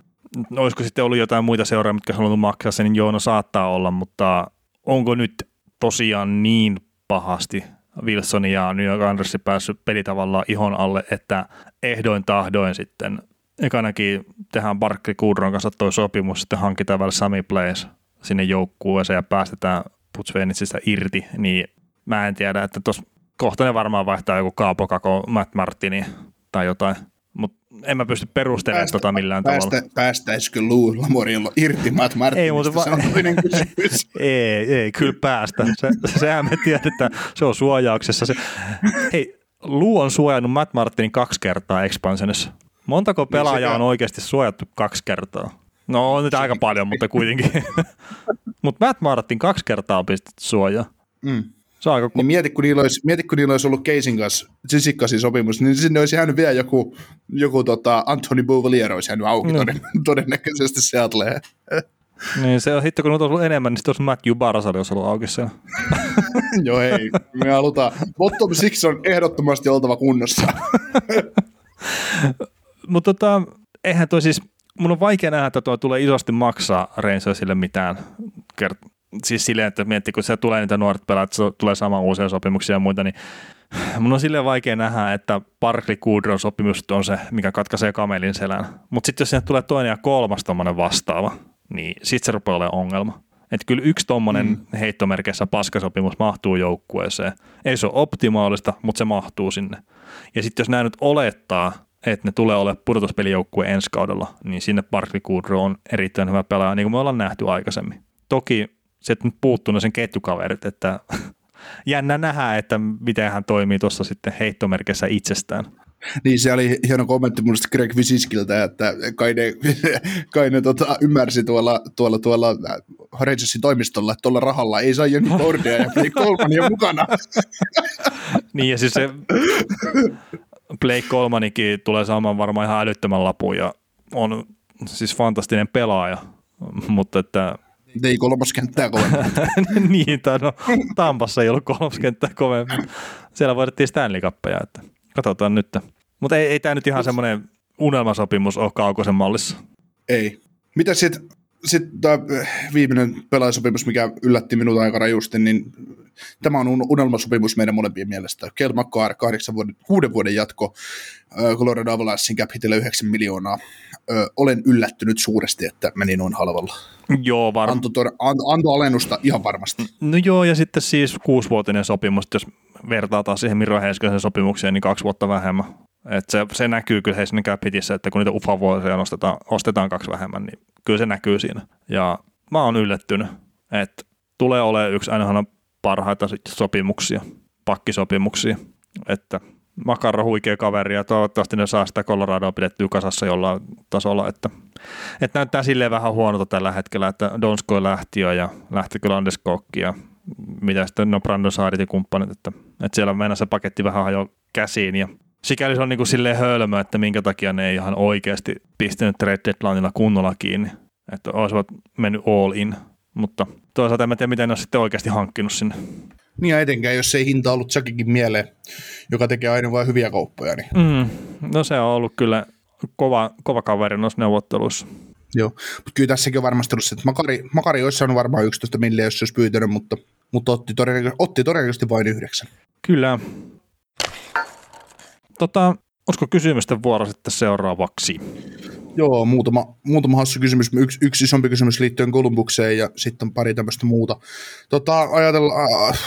olisiko sitten ollut jotain muita seuraa, mitkä halunnut maksaa sen, niin joo, no saattaa olla, mutta onko nyt tosiaan niin pahasti Wilson ja New York Andersi päässyt pelitavallaan ihon alle, että ehdoin tahdoin sitten ekanakin tehdään Barkley Kudron kanssa toi sopimus, sitten hankitaan vielä Sami Plays sinne joukkueeseen ja päästetään Putsvenitsistä irti, niin mä en tiedä, että tuossa kohta ne varmaan vaihtaa joku Kaapo Kako, Matt Martini tai jotain, mutta en mä pysty perustelemaan päästä, tota millään päästä, tavalla. Päästäisikö Lou Lamorilla irti Matt Martinista, ei, mutta va- se on toinen kysymys. <laughs> ei, ei, kyllä päästä. Se, sehän me tiedetään, se on suojauksessa. Se, hei, Lou on suojannut Matt Martinin kaksi kertaa expansionissa. Montako niin pelaajaa on oikeasti suojattu kaksi kertaa? No on nyt aika paljon, mutta kuitenkin. <laughs> mutta Matt Martin kaksi kertaa on pistetty suojaa. Mm. Se on aika Niin mieti, kun niillä olisi, mieti, kun niillä olisi ollut Keisin kanssa Sissikkasin sopimus, niin sinne olisi jäänyt vielä joku, joku tota, Anthony Bouvelier olisi jäänyt auki No. toden, <laughs> todennäköisesti Seattleen. <laughs> Niin se on hitto, kun olisi ollut enemmän, niin sitten olisi Matthew Barzal olisi ollut auki siellä. Joo, ei. Me halutaan. Bottom six on ehdottomasti oltava kunnossa. Mutta tota, eihän toi siis, mun on vaikea nähdä, että tuo tulee isosti maksaa Rangersille mitään. Kert- siis silleen, että miettii, kun se tulee niitä nuoret pelaajat, se tulee sama uusia sopimuksia ja muita, niin <sighs> mun on silleen vaikea nähdä, että Parkley Goodron sopimus on se, mikä katkaisee kamelin selän. Mutta sitten jos sinne tulee toinen ja kolmas tommonen vastaava, niin sitten se rupeaa olemaan ongelma. Että kyllä yksi tommonen mm. heittomerkeissä paskasopimus mahtuu joukkueeseen. Ei se ole optimaalista, mutta se mahtuu sinne. Ja sitten jos nämä nyt olettaa, että ne tulee olemaan pudotuspelijoukkue ensi kaudella, niin sinne Barkley Goodrow on erittäin hyvä pelaaja, niin kuin me ollaan nähty aikaisemmin. Toki se nyt puuttuu ne sen ketjukaverit, että <laughs> jännä nähdä, että miten hän toimii tuossa sitten heittomerkissä itsestään. Niin se oli hieno kommentti mun mielestä Greg Visiskiltä, että kai ne, <laughs> kai ne tota, ymmärsi tuolla, tuolla, tuolla Rangersin toimistolla, että tuolla rahalla ei saa Jönni Bordia ja Blake Colmania mukana. <laughs> Niin ja siis se Blake Colmanikin tulee saamaan varmaan ihan älyttömän lapun ja on siis fantastinen pelaaja, mutta että Ei <laughs> kolmas kenttää kovemmin. niin, tai no Tampassa ei ollut kolmoskenttää kovemmin. Siellä voitettiin Stanley Cupia, että katsotaan nyt. Mutta ei, ei tämä nyt ihan semmoinen unelmasopimus ole Kaukosen mallissa. Ei. Mitä sitten sit tämä viimeinen pelaajasopimus, mikä yllätti minut aika rajusti, niin tämä on un- unelmasopimus meidän molempien mielestä. Kel McCarr, kahdeksan vuoden, kuuden vuoden jatko, Colorado Avalanchein cap hitillä 9 miljoonaa. Ö, olen yllättynyt suuresti, että meni noin halvalla. Joo, varmaan. Anto, tor- anto, anto alennusta ihan varmasti. No joo, ja sitten siis kuusivuotinen sopimus, jos vertaataan siihen Miro Heiskasen sopimukseen, niin kaksi vuotta vähemmän. Et se, se näkyy kyllä Helsingin cap hitissä, että kun niitä ufa-vuosia nostetaan, ostetaan kaksi vähemmän, niin kyllä se näkyy siinä. Ja mä oon yllättynyt, että tulee olemaan yksi aina parhaita sopimuksia, pakkisopimuksia, että Makarro huikea kaveri ja toivottavasti ne saa sitä Coloradoa pidettyä kasassa jollain tasolla, että, että näyttää silleen vähän huonolta tällä hetkellä, että Donsko lähti jo ja lähti kyllä Landeskogki ja mitä sitten, no Brandon Saarit ja kumppanit, että, että siellä mennä se paketti vähän hajo käsiin ja sikäli se on niin kuin silleen hölmö, että minkä takia ne ei ihan oikeasti pistänyt trade deadlineilla kunnolla kiinni, että olisivat mennyt all in, mutta toisaalta en mä tiedä, miten ne on sitten oikeasti hankkinut sinne. Niin ja etenkään, jos ei hinta ollut Jackikin mieleen, joka tekee aina vain hyviä kauppoja. Niin. Mm, no se on ollut kyllä kova, kova kaveri noissa neuvotteluissa. Joo, mutta kyllä tässäkin on varmasti ollut se, että Makari, Makari olisi saanut varmaan 11 milliä, jos se olisi pyytänyt, mutta, mutta otti, todennäköisesti, otti todennäköisesti vain yhdeksän. Kyllä. Tota, olisiko kysymysten vuoro sitten seuraavaksi? Joo, muutama, muutama hassu kysymys. Yksi, yksi isompi kysymys liittyen Kolumbukseen ja sitten pari tämmöistä muuta. Tota, ajatellaan... Äh,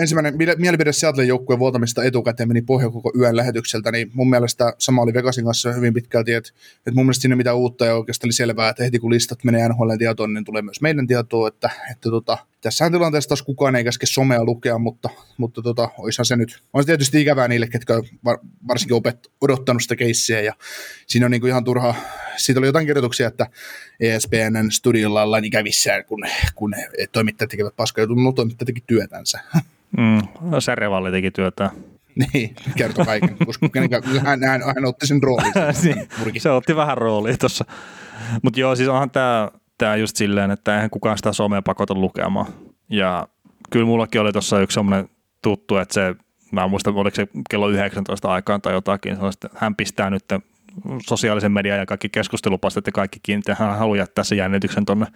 ensimmäinen mielipide Seattlein joukkueen vuotamista etukäteen meni pohja koko yön lähetykseltä, niin mun mielestä sama oli Vegasin kanssa hyvin pitkälti, että, että mun mielestä siinä mitään uutta ja oikeastaan oli selvää, että heti kun listat menee NHL tietoon, niin tulee myös meidän tietoa, että, että tota, tässä tilanteessa taas kukaan ei käske somea lukea, mutta, mutta tota, oishan se nyt, on se tietysti ikävää niille, ketkä on var, varsinkin opet, odottanut sitä keissiä ja siinä on niinku ihan turha, siitä oli jotain kirjoituksia, että ESPNn studiolla ollaan ikävissään, kun, kun toimittajat tekevät paskaa, no, toimittajat teki työtänsä. Mm, no Serevalli teki työtä. niin, kertoo kaiken, koska hän, hän, hän otti sen roolin. <laughs> Niin, se otti vähän roolia tuossa. Mutta joo, siis onhan tämä tää just silleen, että eihän kukaan sitä somea pakota lukemaan. Ja kyllä mullakin oli tuossa yksi semmoinen tuttu, että se, mä en muista, oliko se kello 19 aikaan tai jotakin, että hän pistää nyt sosiaalisen median ja kaikki keskustelupastat ja kaikki kiinnittää, hän haluaa jättää sen jännityksen tuonne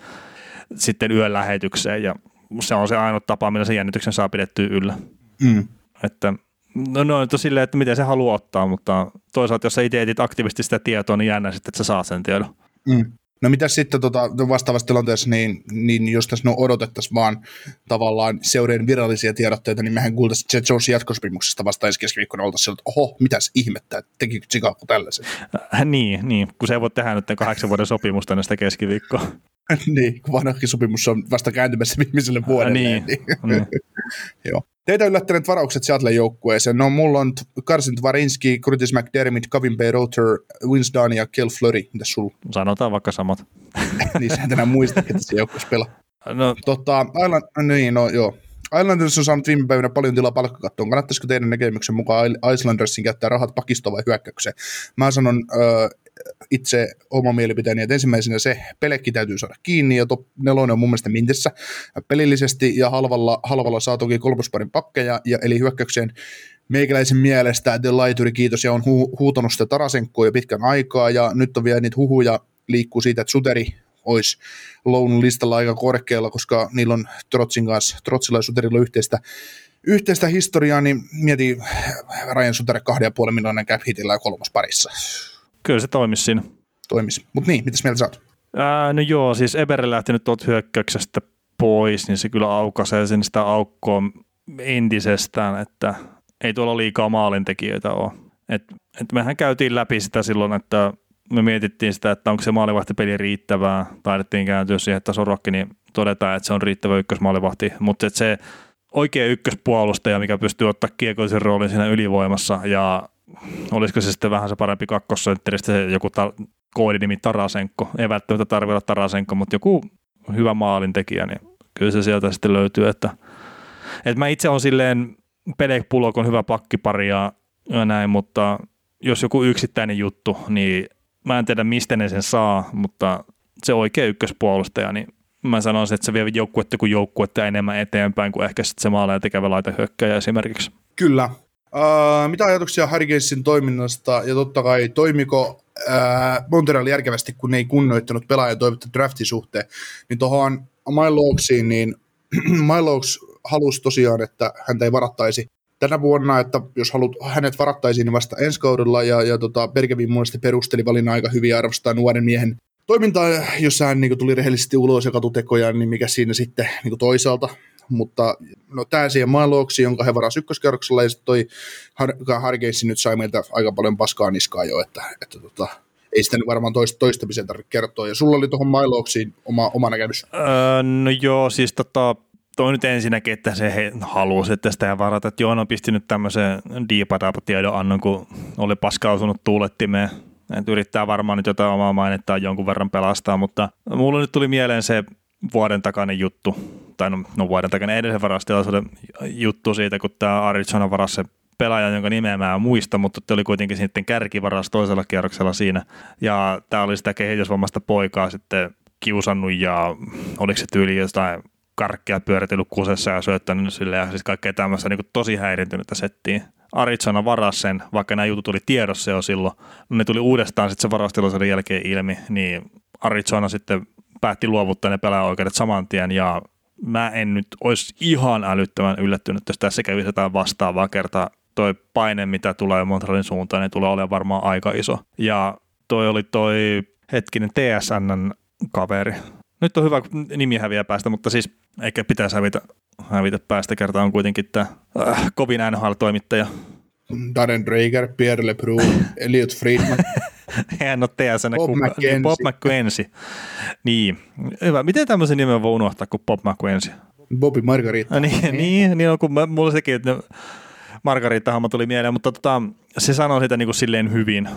sitten yön lähetykseen ja se on se ainoa tapa, millä se jännityksen saa pidettyä yllä. Mm. Että No, no on silleen, että miten se haluaa ottaa, mutta toisaalta jos sä itse etit aktiivisesti sitä tietoa, niin jännä sitten, että sä saa sen tiedon. Mm. No mitä sitten tota, vastaavassa tilanteessa, niin, niin jos tässä no odotettaisiin vaan tavallaan seurien virallisia tiedotteita, niin mehän kuultaisiin Jet Jonesin jatkosopimuksesta vasta ensi keskiviikkona oltaisiin että oho, mitäs ihmettä, että tekikö Chicago tällaisen? Äh, niin, niin, kun se ei voi tehdä nyt kahdeksan vuoden sopimusta näistä keskiviikkoa. <laughs> niin, kun vanhakin sopimus on vasta kääntymässä viimeiselle vuodelle. niin, niin. niin. <laughs> Joo. Teitä yllättäneet varaukset Seattlein joukkueeseen. No mulla on Karsin Tvarinski, Curtis McDermott, Kevin Bay Roter, Dunn ja Kel Fleury. Mitäs sulla? Sanotaan vaikka samat. <laughs> niin sä enää muista, että se joukkueessa pelaa. No, Tota, Island, niin, no joo. Islanders on saanut viime päivinä paljon tilaa palkkakattoon. Kannattaisiko teidän näkemyksen mukaan Islandersin käyttää rahat pakistoon vai hyökkäykseen? Mä sanon äh, itse oma mielipiteeni, että ensimmäisenä se pelekki täytyy saada kiinni, ja top nelonen on mun mielestä mintessä pelillisesti, ja halvalla, halvalla saa toki kolmosparin pakkeja, ja eli hyökkäykseen meikäläisen mielestä The Laituri, kiitos, ja on hu- huutanut sitä Tarasenkoa jo pitkän aikaa, ja nyt on vielä niitä huhuja liikkuu siitä, että Suteri olisi Loun listalla aika korkealla, koska niillä on Trotsin kanssa, Trotsilla ja Suterilla yhteistä, yhteistä historiaa, niin mieti Ryan Suter kahden ja puolen miljoonan cap hitillä ja kolmas parissa. Kyllä se toimisi siinä. Toimisi. Mutta niin, mitäs mieltä sä oot? Ää, no joo, siis Eber lähti nyt tuolta hyökkäyksestä pois, niin se kyllä aukaisee sen sitä aukkoa entisestään, että ei tuolla liikaa maalintekijöitä ole. Et, et mehän käytiin läpi sitä silloin, että me mietittiin sitä, että onko se maalivahtipeli riittävää. Taidettiin kääntyä siihen, että Sorokki, niin todetaan, että se on riittävä ykkösmaalivahti, mutta se oikea ykköspuolustaja, mikä pystyy ottaa kiekoisen roolin siinä ylivoimassa ja olisiko se sitten vähän se parempi kakkosentteristä se joku ta- koodinimi Tarasenko. Ei välttämättä tarvitse olla Tarasenko, mutta joku hyvä maalintekijä, niin kyllä se sieltä sitten löytyy. Että, että mä itse on silleen, Pelek on hyvä pakkipari ja, ja näin, mutta jos joku yksittäinen juttu, niin mä en tiedä mistä ne sen saa, mutta se oikea ykköspuolustaja, niin mä sanoisin, että se vie joukkuetta kuin joukkuetta enemmän eteenpäin kuin ehkä sitten se maaleja tekevä laitehyökkäjä esimerkiksi. Kyllä. Uh, mitä ajatuksia Harrigasin toiminnasta ja totta kai toimiko uh, Montreal järkevästi, kun ne ei kunnioittanut pelaajan toivottu draftin suhteen, niin tuohon Mylokesiin, niin <clears throat> Myloks halusi tosiaan, että häntä ei varattaisi tänä vuonna, että jos haluat, hänet varattaisiin niin vasta ensi kaudella, ja, ja tota, Bergevin mielestä perusteli valinnan aika hyvin arvostaa nuoren miehen toimintaa, jossa hän niin tuli rehellisesti ulos ja katutekoja, niin mikä siinä sitten niin toisaalta. Mutta no, tämä siihen Mailoksi, jonka he varasi ykköskerroksella, ja sitten toi Har- nyt sai meiltä aika paljon paskaa niskaa jo, että, että tota, ei sitä varmaan toista, toistamisen tarvitse kertoa. Ja sulla oli tuohon Mailoksiin oma, oma näkemys. Öö, no joo, siis tota, toi nyt ensinnäkin, että se he halusi, että sitä ei varata. Että joo, on pistinyt tämmöisen tiedon annon, kun oli paskautunut tuulettimeen että yrittää varmaan nyt jotain omaa mainettaa jonkun verran pelastaa, mutta mulla nyt tuli mieleen se vuoden takainen juttu, tai no, no vuoden takainen edellisen varastilaisuuden juttu siitä, kun tämä Arizona varasi se pelaaja, jonka nimeä mä en muista, mutta te oli kuitenkin sitten kärkivaras toisella kierroksella siinä. Ja tämä oli sitä kehitysvammasta poikaa sitten kiusannut ja oliko se tyyli jostain karkkia pyöritellyt kusessa ja syöttänyt sille ja siis kaikkea tämmöistä niin tosi häirintynyttä settiin. Arizona varasi sen, vaikka nämä jutut tuli tiedossa jo silloin, no ne tuli uudestaan sitten se varastilaisuuden jälkeen ilmi, niin Arizona sitten päätti luovuttaa ne pelaajaoikeudet saman tien ja mä en nyt olisi ihan älyttömän yllättynyt, jos tässä kävisi jotain vastaavaa kertaa. Toi paine, mitä tulee Montrealin suuntaan, niin tulee olemaan varmaan aika iso. Ja toi oli toi hetkinen TSN kaveri. Nyt on hyvä nimi häviä päästä, mutta siis eikä pitäisi hävitä hävitä päästä kertaa on kuitenkin tämä äh, kovin NHL-toimittaja. Darren Drager, Pierre Lebrun, Elliot Friedman. <laughs> <laughs> Hän on TSN Bob, McKenzie. Bob McKenzie. Niin, hyvä. Miten tämmöisen nimen voi unohtaa kuin Bob McKenzie? Bobby Margarita. Niin, niin, niin, niin on, kun mä, mulla sekin, että Margarita-hamma tuli mieleen, mutta tota, se sanoi sitä niin kuin silleen hyvin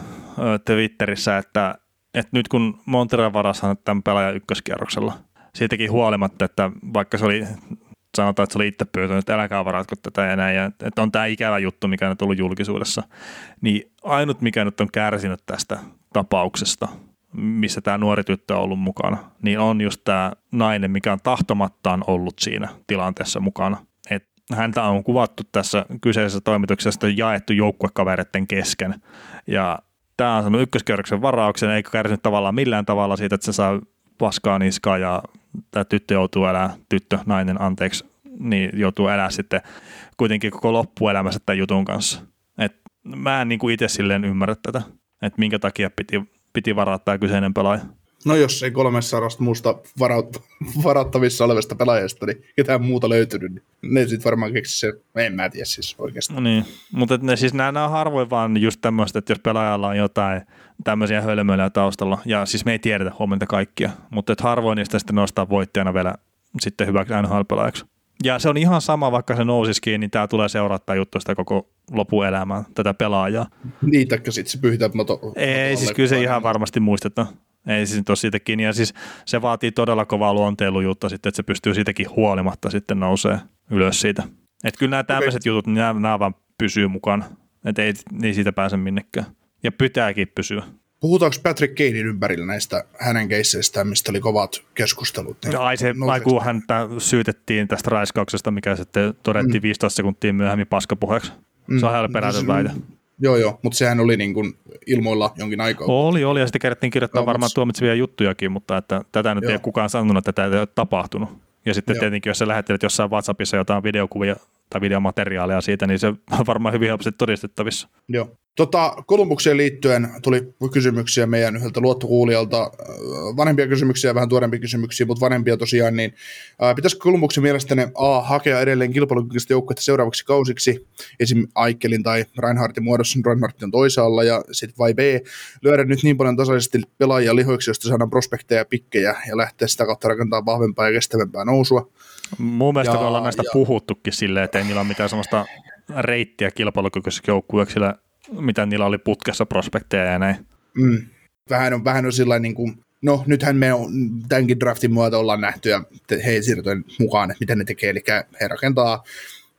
Twitterissä, että, että nyt kun Montreal varashan tämän pelaajan ykköskierroksella, siitäkin huolimatta, että vaikka se oli sanotaan, että se oli itse pyytänyt, että älkää varatko tätä näin, ja että on tämä ikävä juttu, mikä on tullut julkisuudessa, niin ainut, mikä nyt on kärsinyt tästä tapauksesta, missä tämä nuori tyttö on ollut mukana, niin on just tämä nainen, mikä on tahtomattaan ollut siinä tilanteessa mukana. Et häntä on kuvattu tässä kyseisessä toimituksessa jaettu joukkuekavereiden kesken, ja tämä on saanut ykköskierroksen varauksen, eikä kärsinyt tavallaan millään tavalla siitä, että se saa paskaa niskaa ja tämä tyttö joutuu elää, tyttö, nainen, anteeksi, niin joutuu elää sitten kuitenkin koko loppuelämässä tämän jutun kanssa. Et mä en niin kuin itse silleen ymmärrä tätä, että minkä takia piti, piti varaa tämä kyseinen pelaaja. No jos ei kolmessa muusta varaut, <laughs> varattavissa olevasta pelaajasta, niin ketään muuta löytynyt, niin ne sitten varmaan keksi se, en mä tiedä siis oikeastaan. No niin, mutta ne, siis nämä, nämä on harvoin vaan just tämmöistä, että jos pelaajalla on jotain tämmöisiä hölmöillä taustalla, ja siis me ei tiedetä huomenta kaikkia, mutta että harvoin niistä sitten nostaa voittajana vielä sitten hyväksi NHL-pelaajaksi. Ja se on ihan sama, vaikka se nousisikin, niin tämä tulee seurata juttu sitä koko lopuelämää, tätä pelaajaa. Niin, taikka sitten se pyyhitään moto. Ei, siis kyllä se ihan varmasti muistetaan. Ei siis ole siitäkin. Ja siis se vaatii todella kovaa luonteilujuutta sitten, että se pystyy siitäkin huolimatta sitten nousee. ylös siitä. Että kyllä nämä tämmöiset okay. jutut, niin nämä, nämä vaan pysyy mukana. Että ei, ei siitä pääse minnekään. Ja pitääkin pysyä. Puhutaanko Patrick Kanein ympärillä näistä hänen keisseistä, mistä oli kovat keskustelut? Niin ai se, ai kun häntä syytettiin tästä raiskauksesta, mikä sitten todettiin mm. 15 sekuntia myöhemmin paskapuheeksi. Mm. Se on ihan perätön väite. Joo, joo, mutta sehän oli niin kuin ilmoilla jonkin aikaa. Oli, oli, ja sitten kerättiin kirjoittaa no, varmaan tuomitsevia juttujakin, mutta että tätä nyt joo. ei ole kukaan sanonut, että tätä ei ole tapahtunut. Ja sitten joo. tietenkin, jos sä lähettelet jossain WhatsAppissa jotain videokuvia tai videomateriaalia siitä, niin se on varmaan hyvin helposti todistettavissa. Joo. Tota, Kolumbukseen liittyen tuli kysymyksiä meidän yhdeltä luottokuulijalta, äh, vanhempia kysymyksiä ja vähän tuorempia kysymyksiä, mutta vanhempia tosiaan, niin ää, äh, pitäisikö Kolumbuksen mielestäni A, hakea edelleen kilpailukykyistä joukkuetta seuraavaksi kausiksi, esim. Aikelin tai Reinhardtin muodossa, Reinhardt on toisaalla, ja sitten vai B, lyödä nyt niin paljon tasaisesti pelaajia lihoiksi, josta saadaan prospekteja ja pikkejä, ja lähteä sitä kautta rakentamaan vahvempaa ja kestävämpää nousua. Mun mielestä ja, me ollaan näistä ja... puhuttukin silleen, että niillä ole mitään sellaista reittiä kilpailukykyisessä joukkueeksi, mitä niillä oli putkessa prospekteja ja näin. Mm. Vähän on, vähän on sillä niin kuin, no nythän me on, tämänkin draftin myötä ollaan nähty ja he siirtojen mukaan, että miten ne tekee, eli he rakentaa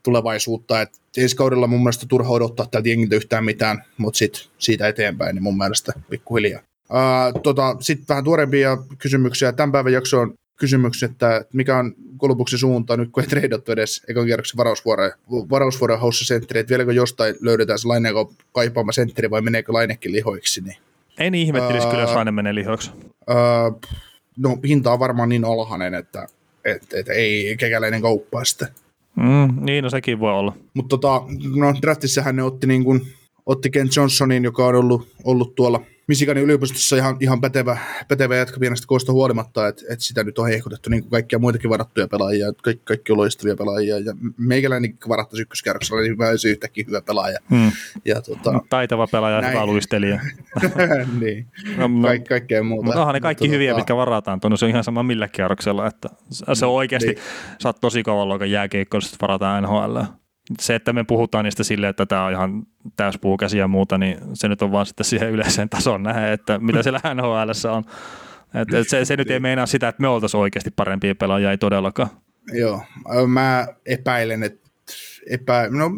tulevaisuutta, että ensi kaudella mun mielestä turha odottaa tältä jengiltä yhtään mitään, mutta sit siitä eteenpäin, niin mun mielestä pikkuhiljaa. Uh, tota, Sitten vähän tuorempia kysymyksiä. Tämän päivän jakso kysymyksen, että mikä on Kolubuksen suunta nyt, kun ei treidattu edes ekan kierroksen varausvuoroja, varausvuoroja haussa sentteri, että vieläkö jostain löydetään se Laineen kaipaama sentteri vai meneekö Lainekin lihoiksi? Niin. En ihmettelisi uh, kyllä, jos Laine menee lihoiksi. Uh, no hinta on varmaan niin alhainen, että et, et ei kekäläinen kauppaa sitä. Mm, niin, no sekin voi olla. Mutta tota, no, draftissahan ne otti, niin kuin, otti Ken Johnsonin, joka on ollut, ollut tuolla – Michiganin yliopistossa ihan, ihan pätevä, pätevä jätkä pienestä koosta huolimatta, että, että sitä nyt on hehkutettu niin kuin kaikkia muitakin varattuja pelaajia, kaikki, kaikki on loistavia pelaajia, ja meikäläinen varattaisi ykköskärroksella, niin hyvä olisi yhtäkkiä hyvä pelaaja. Hmm. Ja, tuota, Taitava pelaaja, näin. hyvä luistelija. <laughs> niin, no, no, Kaik, kaikkea muuta. Mutta onhan ne kaikki hyviä, tota... mitkä varataan tuonne, se on ihan sama millä kierroksella, että se on oikeasti, niin. sä oot tosi kauan luokan jääkeikko, varataan NHL se, että me puhutaan niistä silleen, että tämä on ihan täyspuukäsi ja muuta, niin se nyt on vaan sitten siihen yleiseen tasoon nähdä, että mitä siellä <laughs> NHL on. Et, et se, se nyt ei meinaa sitä, että me oltaisiin oikeasti parempia pelaajia, ei todellakaan. Joo, mä epäilen, että epä, no,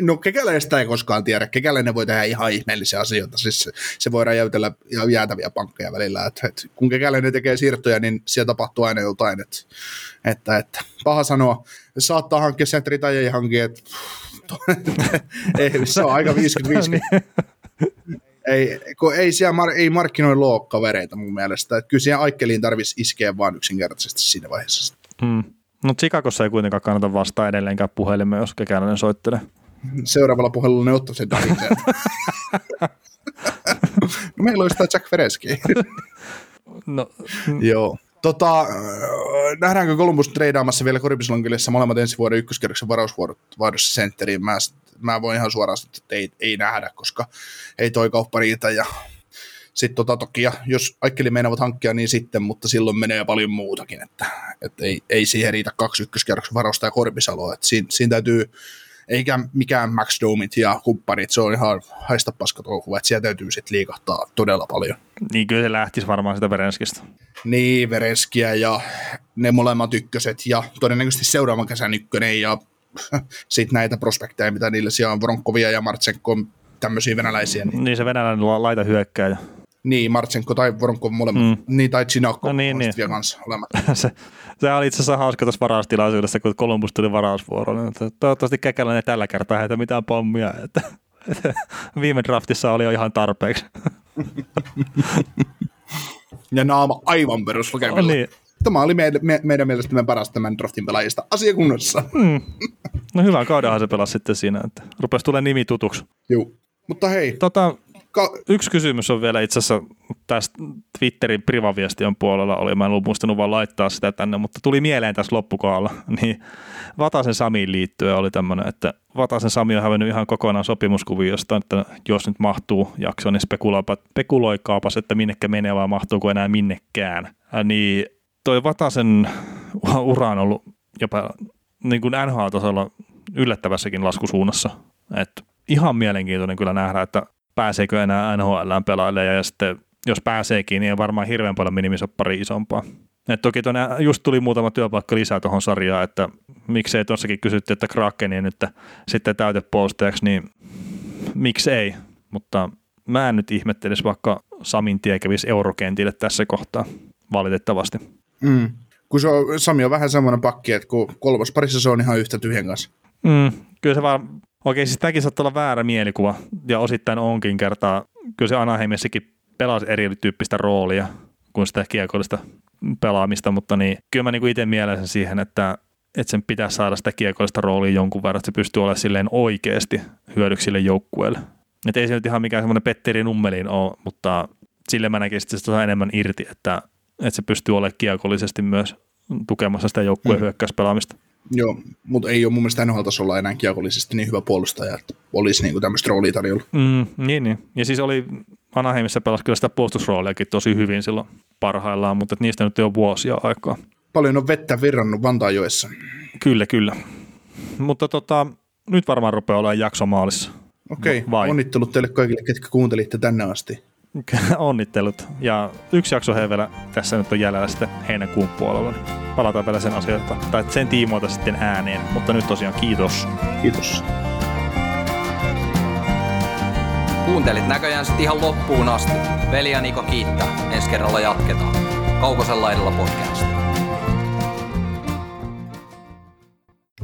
no kekäläistä ei koskaan tiedä. Kekäläinen voi tehdä ihan ihmeellisiä asioita. Siis se, se voi räjäytellä ihan jäätäviä pankkeja välillä. Et, et, kun kekäläinen tekee siirtoja, niin siellä tapahtuu aina jotain. Et, että, että paha sanoa. Saattaa hankkia sentri tai ei hankkia. Et, <laughs> ei, se on aika 50-50. <laughs> ei, kun ei siellä mar- ei markkinoi loo kavereita mun mielestä. Et kyllä siihen Aikkeliin tarvitsisi iskeä vaan yksinkertaisesti siinä vaiheessa. Hmm. No Chicagossa ei kuitenkaan kannata vastaa edelleenkään puhelimeen, jos kekäläinen soittelee. Seuraavalla puhelulla ne ottaa sen Darin no <laughs> meillä olisi tämä Jack Fereski. no. Joo. Tota, nähdäänkö Columbus treidaamassa vielä Korpislankilissa molemmat ensi vuoden ykköskerroksen varausvuorot vaihdossa sentteriin? Mä, mä voin ihan suoraan sanoa, että ei, ei nähdä, koska ei toi kauppa riitä. Ja sitten tota, toki, ja jos Aikkeli meinaavat hankkia, niin sitten, mutta silloin menee paljon muutakin, että, että ei, ei siihen riitä kaksi ykköskerroksen varausta ja Korpisaloa. Että siinä, siinä täytyy eikä mikään Max Domit ja kumppanit, se on ihan haista paska touhua, että siellä täytyy sitten liikahtaa todella paljon. Niin kyllä se lähtisi varmaan sitä Verenskistä. Niin, Verenskiä ja ne molemmat ykköset ja todennäköisesti seuraavan kesän ykkönen ja <laughs> sitten näitä prospekteja, mitä niillä siellä on, Vronkovia ja Martsenko, tämmöisiä venäläisiä. Niin, niin se venäläinen laita hyökkääjä. Niin, Martsenko tai Voronkov molemmat. Mm. Niin, tai Chinakko no, niin, niin. vielä kanssa <laughs> se, se oli itse asiassa hauska tuossa varaustilaisuudessa, kun Columbus tuli varausvuoroon. Toivottavasti Kekäläinen tällä kertaa heitä mitään pommia. Että, että <laughs> viime draftissa oli jo ihan tarpeeksi. ja naama aivan peruslukemilla. Niin. Tämä oli meidän, me, meidän mielestämme paras tämän draftin pelaajista asiakunnassa. Mm. No hyvä, kaudenhan se pelasi sitten siinä, että rupesi tulemaan nimi tutuksi. Joo. Mutta hei. Tota, Ka- Yksi kysymys on vielä itse asiassa tästä Twitterin privaviestion puolella oli, mä en ollut muistanut vaan laittaa sitä tänne, mutta tuli mieleen tässä loppukohdalla, <laughs> niin Vatasen Samiin liittyen oli tämmöinen, että Vatasen Sami on hävennyt ihan kokonaan sopimuskuviosta, että jos nyt mahtuu jakso, niin spekuloikaapas, että minnekä menee vai mahtuuko enää minnekään. Ja niin toi Vatasen ura on ollut jopa niin kuin NHL-tasolla yllättävässäkin laskusuunnassa. että ihan mielenkiintoinen kyllä nähdä, että pääseekö enää NHL pelaajalle ja sitten jos pääseekin, niin on varmaan hirveän paljon minimisoppari isompaa. Et toki tonne just tuli muutama työpaikka lisää tuohon sarjaan, että miksei tuossakin kysytty, että Krakenia nyt sitten täyteposteeksi, niin miksei, mutta mä en nyt ihmettelisi, vaikka Samin tie kävisi eurokentille tässä kohtaa, valitettavasti. Mm. Kun se on, Sami on vähän semmoinen pakki, että kun kolmosparissa se on ihan yhtä tyhjän kanssa. Mm, kyllä se vaan, okei siis tämäkin saattaa olla väärä mielikuva, ja osittain onkin kertaa, kyllä se Anaheimissakin pelasi erityyppistä roolia kuin sitä kiekollista pelaamista, mutta niin, kyllä mä niin itse mielessä siihen, että, että sen pitää saada sitä kiekollista roolia jonkun verran, että se pystyy olemaan silleen oikeasti hyödyksi sille joukkueelle. Että ei se nyt ihan mikään semmoinen Petteri Nummelin ole, mutta sille mä näkisin, että se on enemmän irti, että, että se pystyy olemaan kiekollisesti myös tukemassa sitä joukkueen mm. hyökkäyspelaamista. Joo, mutta ei ole mun mielestä NHL-tasolla enää kiekollisesti niin hyvä puolustaja, että olisi niinku tämmöistä roolia tarjolla. Mm, niin, niin. Ja siis oli Anaheimissa pelasi kyllä sitä puolustusrooliakin tosi hyvin silloin parhaillaan, mutta niistä nyt ei ole vuosia aikaa. Paljon on vettä virrannut Vantaajoessa. Kyllä, kyllä. Mutta tota, nyt varmaan rupeaa olemaan jakso maalissa. Okei, okay. onnittelut teille kaikille, ketkä kuuntelitte tänne asti. <laughs> Onnittelut. Ja yksi jakso he vielä tässä nyt on jäljellä sitten heinäkuun puolella. Niin palataan vielä sen asioita, tai sen tiimoilta sitten ääneen. Mutta nyt tosiaan kiitos. Kiitos. Kuuntelit näköjään sitten ihan loppuun asti. Veli ja Niko kiittää. Ensi kerralla jatketaan. Kaukosella edellä podcast.